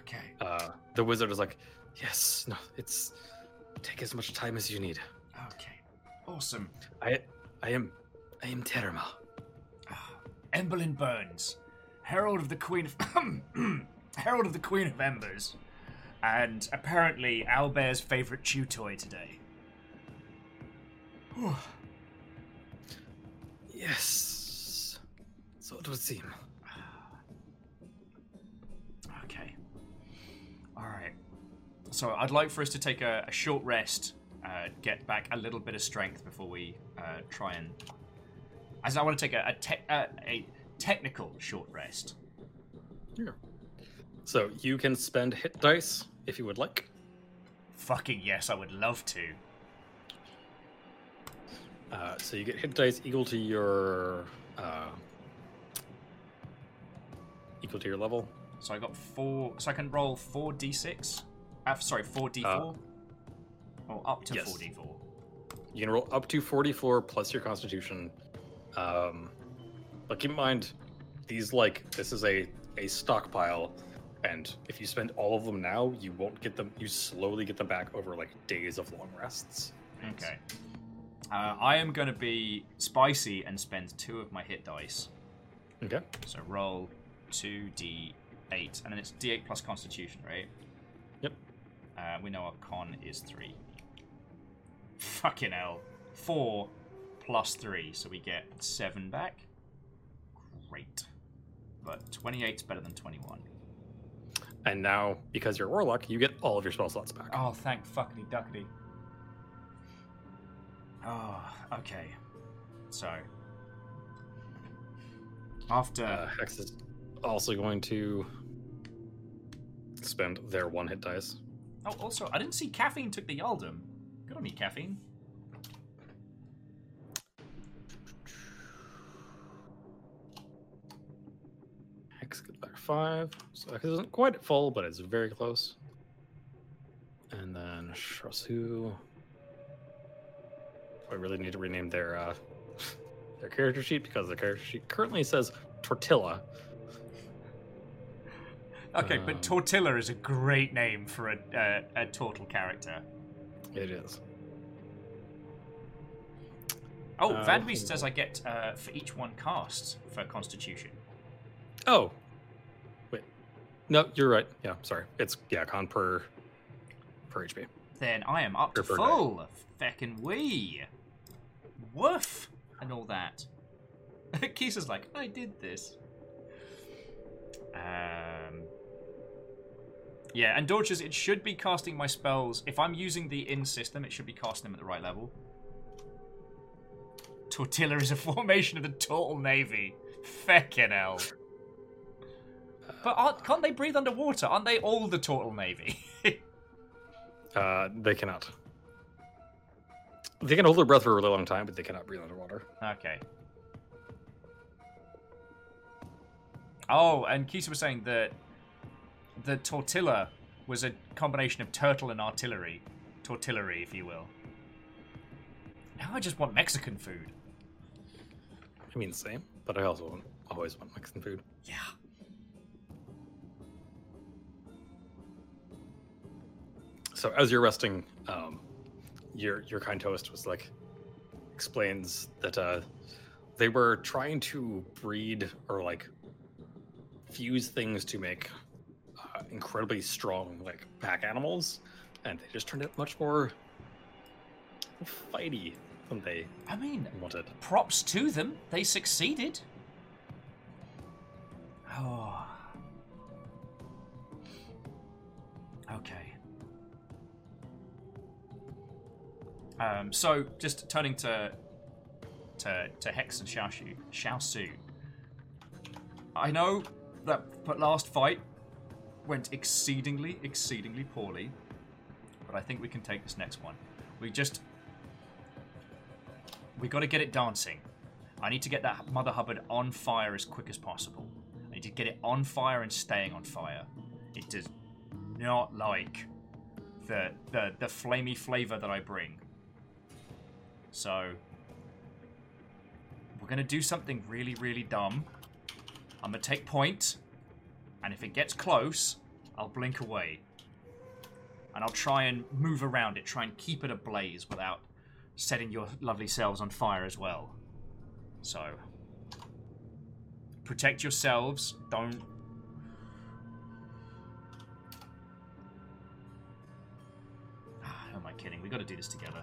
Okay. Uh, the wizard is like, "Yes, no, it's take as much time as you need. Okay. Awesome. I, I am, I am Terma. Emberlyn Burns, Herald of the Queen of Herald of the Queen of Embers, and apparently Owlbear's favorite chew toy today. Yes. So it would seem. All right. So I'd like for us to take a, a short rest, uh, get back a little bit of strength before we uh, try and. As I want to take a a, te- uh, a technical short rest. Yeah. So you can spend hit dice if you would like. Fucking yes, I would love to. Uh, so you get hit dice equal to your uh, equal to your level. So I got four. So I can roll four d6. Uh, sorry, four d4. Uh, or up to yes. four d4. You can roll up to 44 plus your constitution. Um, but keep in mind, these like this is a a stockpile, and if you spend all of them now, you won't get them. You slowly get them back over like days of long rests. Okay. Uh, I am going to be spicy and spend two of my hit dice. Okay. So roll 2d8, and then it's d8 plus constitution, right? Yep. Uh, we know our con is 3. Fucking hell. 4 plus 3, so we get 7 back. Great. But 28's better than 21. And now, because you're a warlock, you get all of your spell slots back. Oh, thank fuckity duckity. Oh, okay. So. After. Uh, also going to spend their one hit dice. Oh, also, I didn't see Caffeine took the Yaldum. Good on you, Caffeine. Hex gets back five. So Hex isn't quite at full, but it's very close. And then Sharsu. I really need to rename their uh, their character sheet because their character sheet currently says Tortilla. Okay, Um, but Tortilla is a great name for a, a turtle character. It is. Oh, Uh, Van Beast says I get uh, for each one cast for Constitution. Oh, wait. No, you're right. Yeah, sorry. It's yeah, con per per HP. Then I am up to Per- per day. full. Feckin' wee. Woof. And all that. Kisa's like, I did this. Um. Yeah, and Dorcas, it should be casting my spells. If I'm using the in system, it should be casting them at the right level. Tortilla is a formation of the total Navy. Feckin' hell. But aren't, can't they breathe underwater? Aren't they all the total Navy? Uh, they cannot. They can hold their breath for a really long time, but they cannot breathe underwater. Okay. Oh, and Kisa was saying that the tortilla was a combination of turtle and artillery. Tortillery, if you will. Now I just want Mexican food. I mean, same, but I also want, always want Mexican food. Yeah. So as you're resting, um, your your kind host was like explains that uh, they were trying to breed or like fuse things to make uh, incredibly strong like pack animals, and they just turned out much more fighty than they I mean, wanted. props to them. They succeeded. Oh. Okay. Um, so, just turning to to to Hex and Sharsu, Sharsu. I know that last fight went exceedingly, exceedingly poorly, but I think we can take this next one. We just we got to get it dancing. I need to get that Mother Hubbard on fire as quick as possible. I need to get it on fire and staying on fire. It does not like the the the flamey flavor that I bring. So we're gonna do something really really dumb. I'm gonna take point, and if it gets close, I'll blink away. And I'll try and move around it, try and keep it ablaze without setting your lovely selves on fire as well. So, protect yourselves. Don't. Ah, Who am I kidding? We got to do this together.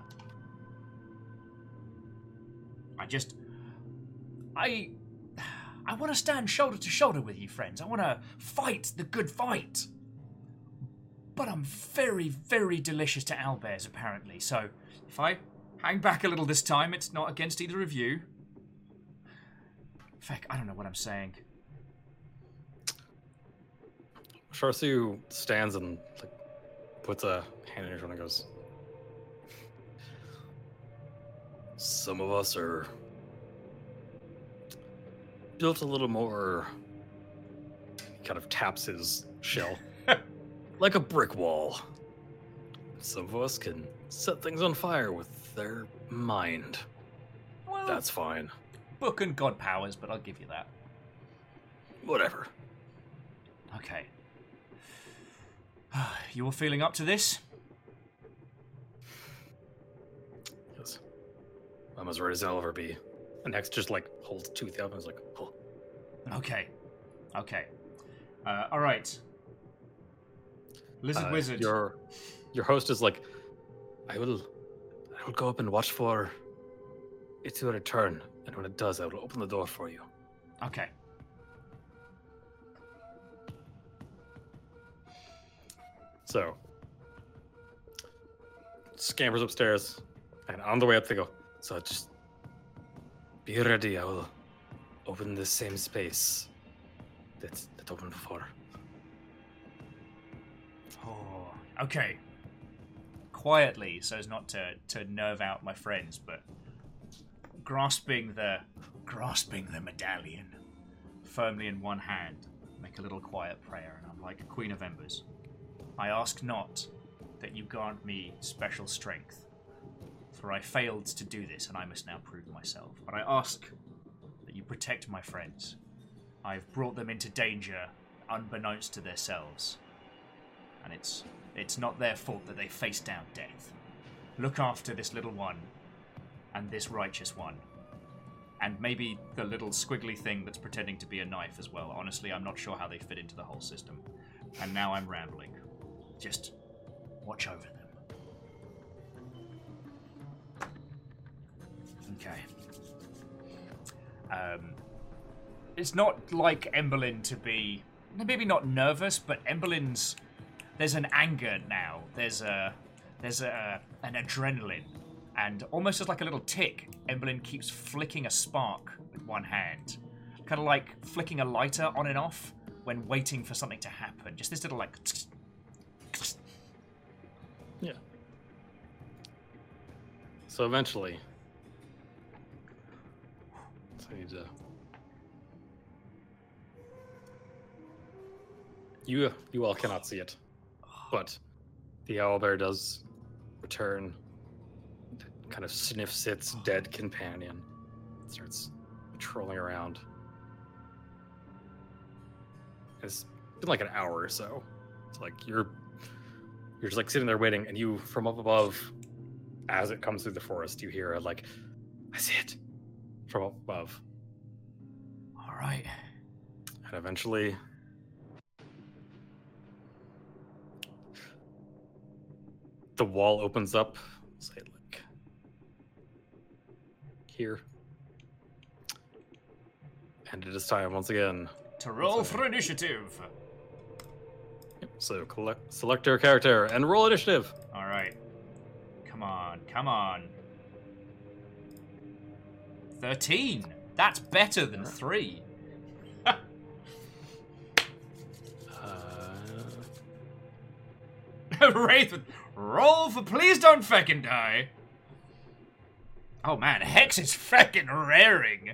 I just. I I want to stand shoulder to shoulder with you, friends. I want to fight the good fight. But I'm very, very delicious to owlbears, apparently. So if I hang back a little this time, it's not against either of you. In fact, I don't know what I'm saying. Sharsu stands and like puts a hand in his shoulder and goes, Some of us are built a little more. He kind of taps his shell like a brick wall. Some of us can set things on fire with their mind. Well, That's fine. book and god powers, but I'll give you that. Whatever. Okay. You all feeling up to this? Yes. I'm as ready as I'll ever be. And Hex just like holds tooth up and is like, oh. Okay. Okay. Uh, all right. Lizard Uh, wizard. Your your host is like, I will I will go up and watch for it to return, and when it does, I will open the door for you. Okay. So scampers upstairs, and on the way up they go. So just be ready. I will open the same space that's that opened before. Oh, okay. Quietly, so as not to, to nerve out my friends, but grasping the grasping the medallion firmly in one hand, make a little quiet prayer, and I'm like, Queen of Embers, I ask not that you grant me special strength, for I failed to do this, and I must now prove myself. But I ask that you protect my friends. I've brought them into danger unbeknownst to themselves and it's it's not their fault that they face down death. Look after this little one and this righteous one. And maybe the little squiggly thing that's pretending to be a knife as well. Honestly, I'm not sure how they fit into the whole system. And now I'm rambling. Just watch over them. Okay. Um, it's not like Emberlyn to be maybe not nervous, but Emberlyn's there's an anger now. There's a there's a an adrenaline, and almost as like a little tick, Emberlyn keeps flicking a spark with one hand, kind of like flicking a lighter on and off when waiting for something to happen. Just this little like. Yeah. So eventually, You you all cannot see it, but the owlbear does return. Kind of sniffs its dead companion, starts trolling around. It's been like an hour or so. It's like you're you're just like sitting there waiting, and you from up above, as it comes through the forest, you hear a like, I see it from above, All right. and eventually. The wall opens up, say like here. And it is time once again. To roll for initiative. So collect, select your character and roll initiative. All right. Come on, come on. 13. That's better than 3. Uh, Wraith with roll for please don't feckin' die. Oh man, Hex is feckin' raring.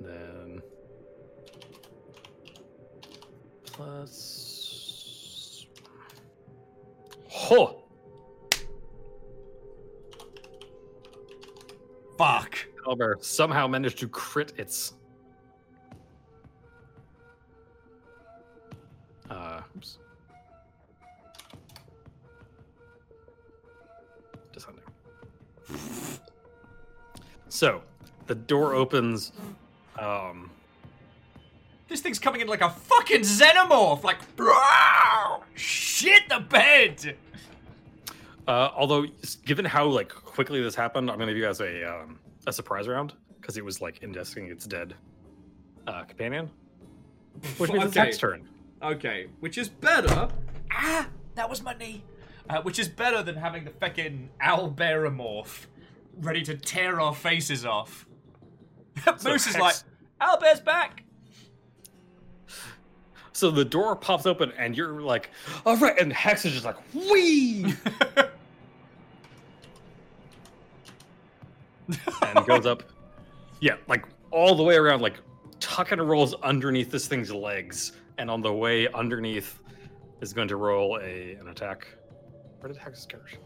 then plus. Oh, Fuck. Albert somehow managed to crit its. Uh, oops. Descending. So, the door opens. Um, This thing's coming in like a fucking xenomorph. Like, bro, shit the bed. Uh, although, given how like quickly this happened, I'm gonna give you guys a um, a surprise round because it was like indexing its dead uh, companion, which means it's Okay. next turn. Okay, which is better. Ah, that was my knee. Uh, which is better than having the feckin' Alberamorph ready to tear our faces off. So Moose is Hex- like, Albear's back. So the door pops open, and you're like, "All right," and Hex is just like, "Wee!" and goes up. Yeah, like all the way around, like tuck and rolls underneath this thing's legs, and on the way underneath is going to roll a an attack. Where did Hex's character?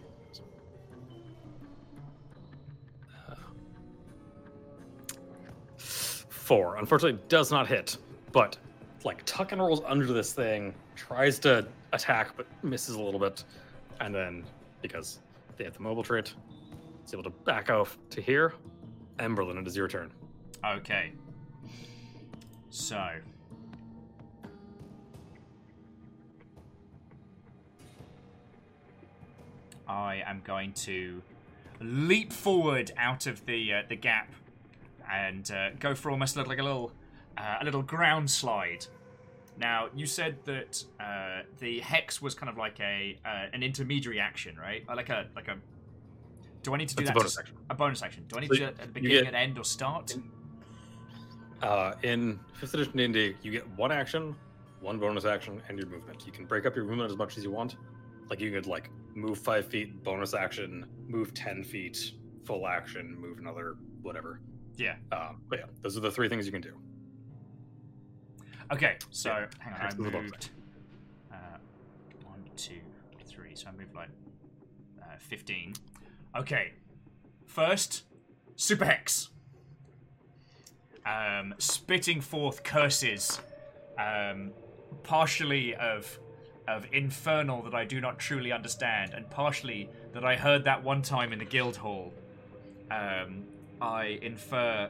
Uh, Four. Unfortunately, does not hit, but like tuck and rolls under this thing, tries to attack but misses a little bit, and then because they have the mobile trait, it's able to back off to here. Emberlyn, it is your turn. Okay. So. I am going to leap forward out of the uh, the gap and uh, go for almost like a little uh, a little ground slide. Now you said that uh, the hex was kind of like a uh, an intermediary action, right? Like a like a. Do I need to do It's a that? bonus to- action. A bonus action. Do I need So to do that at the beginning, get- at end, or start? Uh, in fifth edition D&D, you get one action, one bonus action, and your movement. You can break up your movement as much as you want. Like you could like move five feet, bonus action, move ten feet, full action, move another whatever. Yeah. Um, but yeah, those are the three things you can do. Okay, so Yeah, hang on, hex I to moved uh, one, two, three. So I moved like uh, fifteen. Okay, first, super hex. Um, spitting forth curses, um, partially of of infernal that I do not truly understand, and partially that I heard that one time in the guild hall. Um, I infer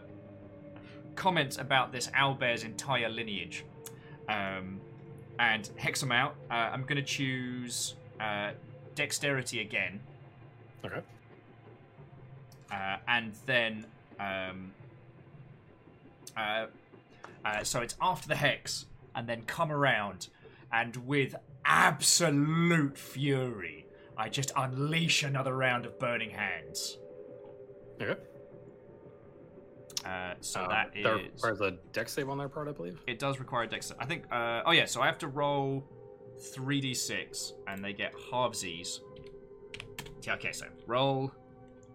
comments about this owlbear's entire lineage. Um, and hex them out. Uh, I'm going to choose uh, dexterity again, Okay. Uh, and then um, uh, uh, so it's after the hex, and then come around, and with absolute fury, I just unleash another round of burning hands. Okay. Uh, so Uh, that is. requires a dex save on their part, I believe. It does require a dex. I think. Uh, oh yeah, so I have to roll three d six, and they get halvesies. Yeah, okay, so roll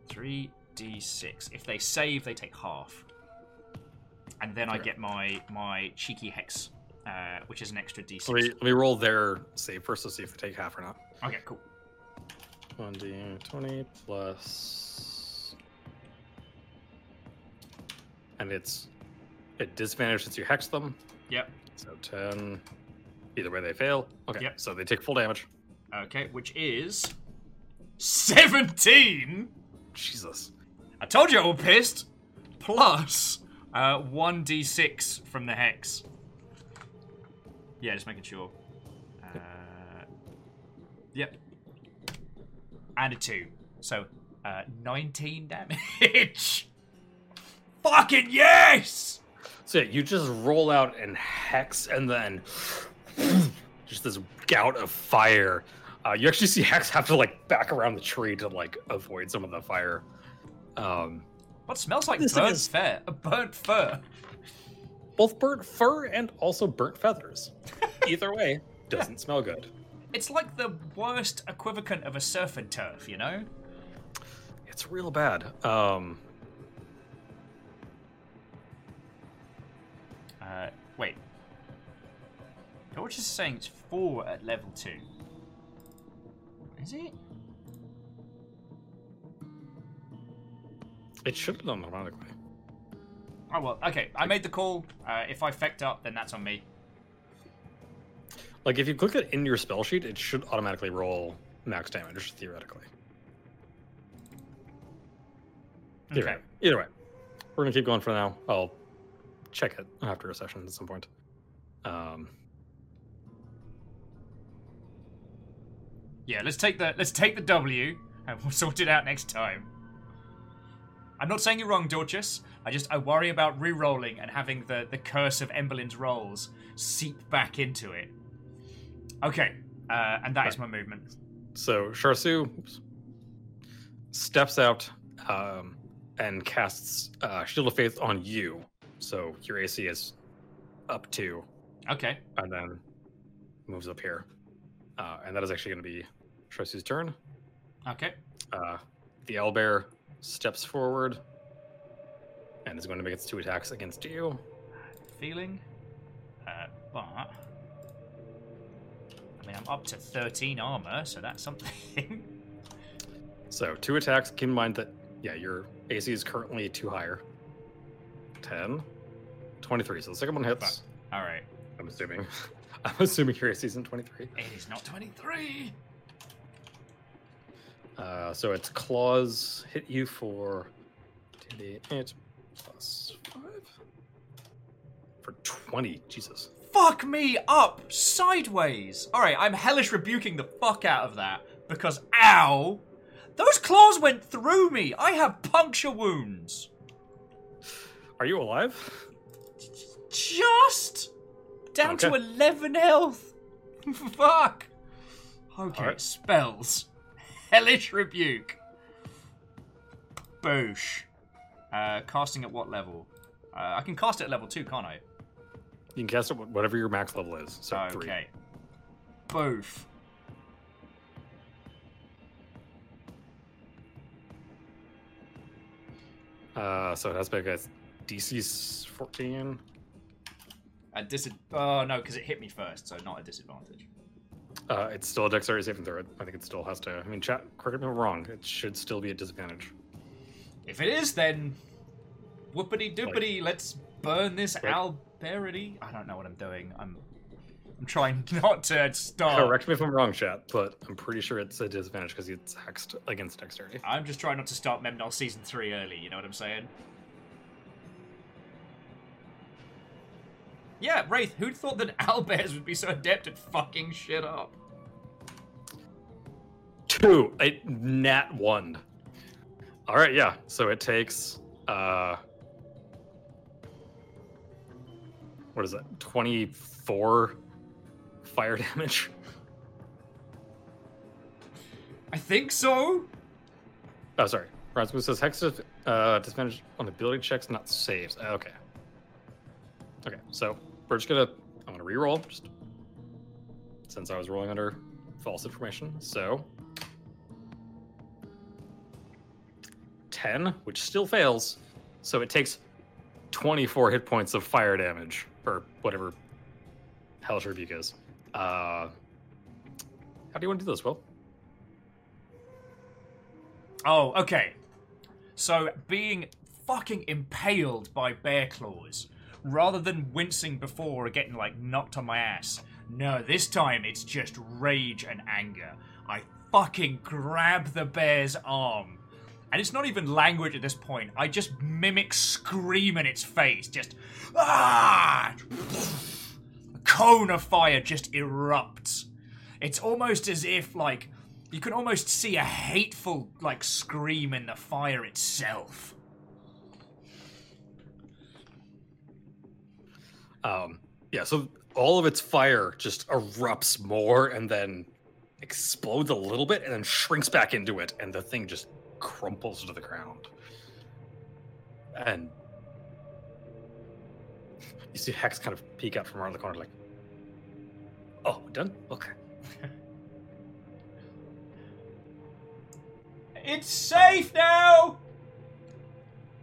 three d six. If they save, they take half, and then I get my my cheeky hex, uh, which is an extra d Let me, six. let me roll their save first to see if they take half or not. Okay, cool. 1d20 plus. And it's at disadvantage since you hex them. Yep. So 10. Either way, they fail. Okay. Yep. So they take full damage. Okay, which is seventeen. Jesus. I told you I was pissed. Plus uh, one d six from the hex. Yeah, just making sure. Uh, yep. And a two, so uh, nineteen damage. Fucking yes! So yeah, you just roll out and hex, and then just this gout of fire. Uh, you actually see Hex have to like back around the tree to like avoid some of the fire. Um, What smells like This burnt is- fur? Burnt fur. both burnt fur and also burnt feathers. Either way, doesn't smell good. It's like the worst equivalent of a surf and turf, you know? It's real bad. Um, Uh, wait. George is saying it's four at level two. Is it? It should have done automatically. Oh well, okay. I made the call. Uh, if I fecked up, then that's on me. Like if you click it in your spell sheet, it should automatically roll max damage theoretically. Either Okay. way, either way, we're gonna keep going for now. I'll check it after a session at some point. Um, Yeah, let's take the let's take the W. and we'll sort it out next time. I'm not saying you're wrong, Dorcas. I just I worry about re-rolling and having the the curse of Emberlyn's rolls seep back into it. Okay, uh, and that is my movement. So Sharsu steps out um, and casts uh, Shield of Faith on you. So your AC is up two, Okay, and then moves up here. Uh, and that is actually going to be Sharsu's turn. okay. Uh, the owlbear steps forward and is going to make its two attacks against you. Feeling, uh, but I mean I'm up to 13 armor, so that's something. So two attacks. Keep in mind that yeah, your AC is currently two higher. 10, 23. So the second one hits. All right, I'm assuming. I'm assuming your AC isn't 23. it is not 23. Uh, so its claws hit you for 2d8 plus 5 for 20. Jesus. Fuck me up sideways. All right, I'm hellish rebuking the fuck out of that because ow, those claws went through me. I have puncture wounds. Are you alive? Just down to 11 health. Fuck. Okay, Alright. spells. Hellish rebuke. Boosh. Uh, casting at what level? Uh, I can cast it at level two, can't I? You can cast it whatever your max level is. So three. okay. Boof. Uh, so it has to be a DC 14. A dis- Oh no, because it hit me first, so not a disadvantage. Uh, it's still a dexterity saving throw. I think it still has to. I mean, chat, correct me if I'm wrong. It should still be a disadvantage. If it is, then whoopity doopity, let's burn this alberity. I don't know what I'm doing. I'm I'm trying not to start. Correct me if I'm wrong, chat, but I'm pretty sure it's a disadvantage because it's hexed against dexterity. I'm just trying not to start Memnol season three early. You know what I'm saying? Yeah, Wraith. Who'd thought that owlbears would be so adept at fucking shit up? Two, a nat one. All right, yeah. So it takes uh, what is it? Twenty four fire damage. I think so. Oh, sorry. Rasmus says hex uh, disadvantage on ability checks, not saves. Uh, Okay. Okay, so we're just gonna. I'm gonna re-roll just since I was rolling under false information. So ten, which still fails. So it takes 24 hit points of fire damage, or whatever Hellish Rebuke is. Uh, how do you want to do this, Will? Oh, okay. So being fucking impaled by bear claws, rather than wincing before or getting like knocked on my ass. No, this time it's just rage and anger. I fucking grab the bear's arm. And it's not even language at this point. I just mimic scream in its face. Just ah! A cone of fire just erupts. It's almost as if like you can almost see a hateful like scream in the fire itself. Um, yeah, so all of its fire just erupts more and then explodes a little bit and then shrinks back into it, and the thing just crumples to the ground. And you see Hex kind of peek out from around the corner, like, "Oh, done? Okay." It's safe now.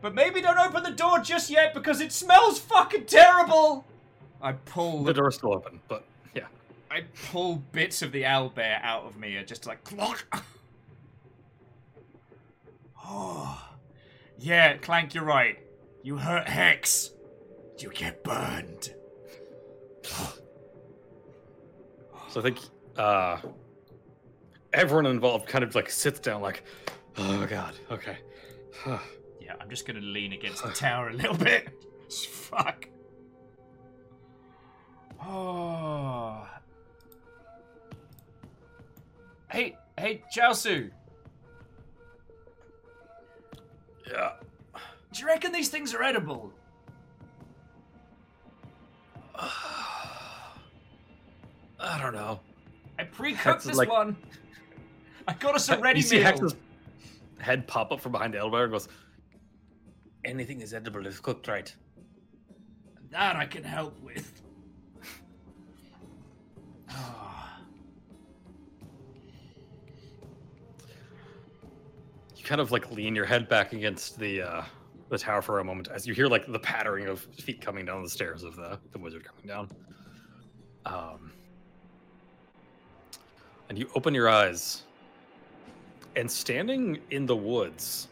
But maybe don't open the door just yet because it smells fucking terrible. I pull The door's still open, but yeah. I pull bits of the owl bear out of me, and just like. oh, yeah, Clank, you're right. You hurt Hex. You get burned. So I think uh, everyone involved kind of like sits down, like, "Oh God, okay." Yeah, I'm just gonna lean against the tower a little bit. Fuck. Oh. Hey, hey, Sharsu. Yeah. Do you reckon these things are edible? I don't know. I pre-cooked this like... one. I got us a ready you see meal. Hex's head pop up from behind the elbow and goes, Anything is edible if cooked right. That I can help with. You kind of like lean your head back against the uh, the tower for a moment as you hear like the pattering of feet coming down the stairs of the, the wizard coming down. Um, and you open your eyes, and standing in the woods,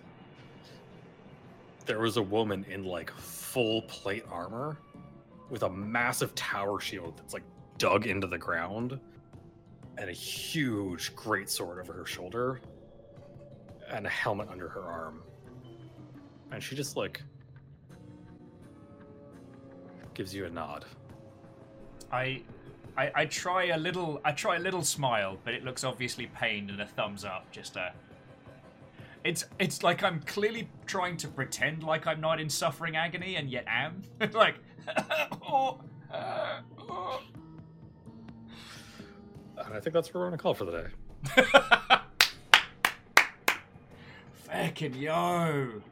there was a woman in like full plate armor with a massive tower shield that's like dug into the ground and a huge great sword over her shoulder and a helmet under her arm. And she just like gives you a nod. I, I, I try a little. I try a little smile, but it looks obviously pained and a thumbs up. Just a. It's it's like I'm clearly trying to pretend like I'm not in suffering agony and yet am. like, oh, uh, oh. And I think that's where we're gonna call for the day. Fucking yo.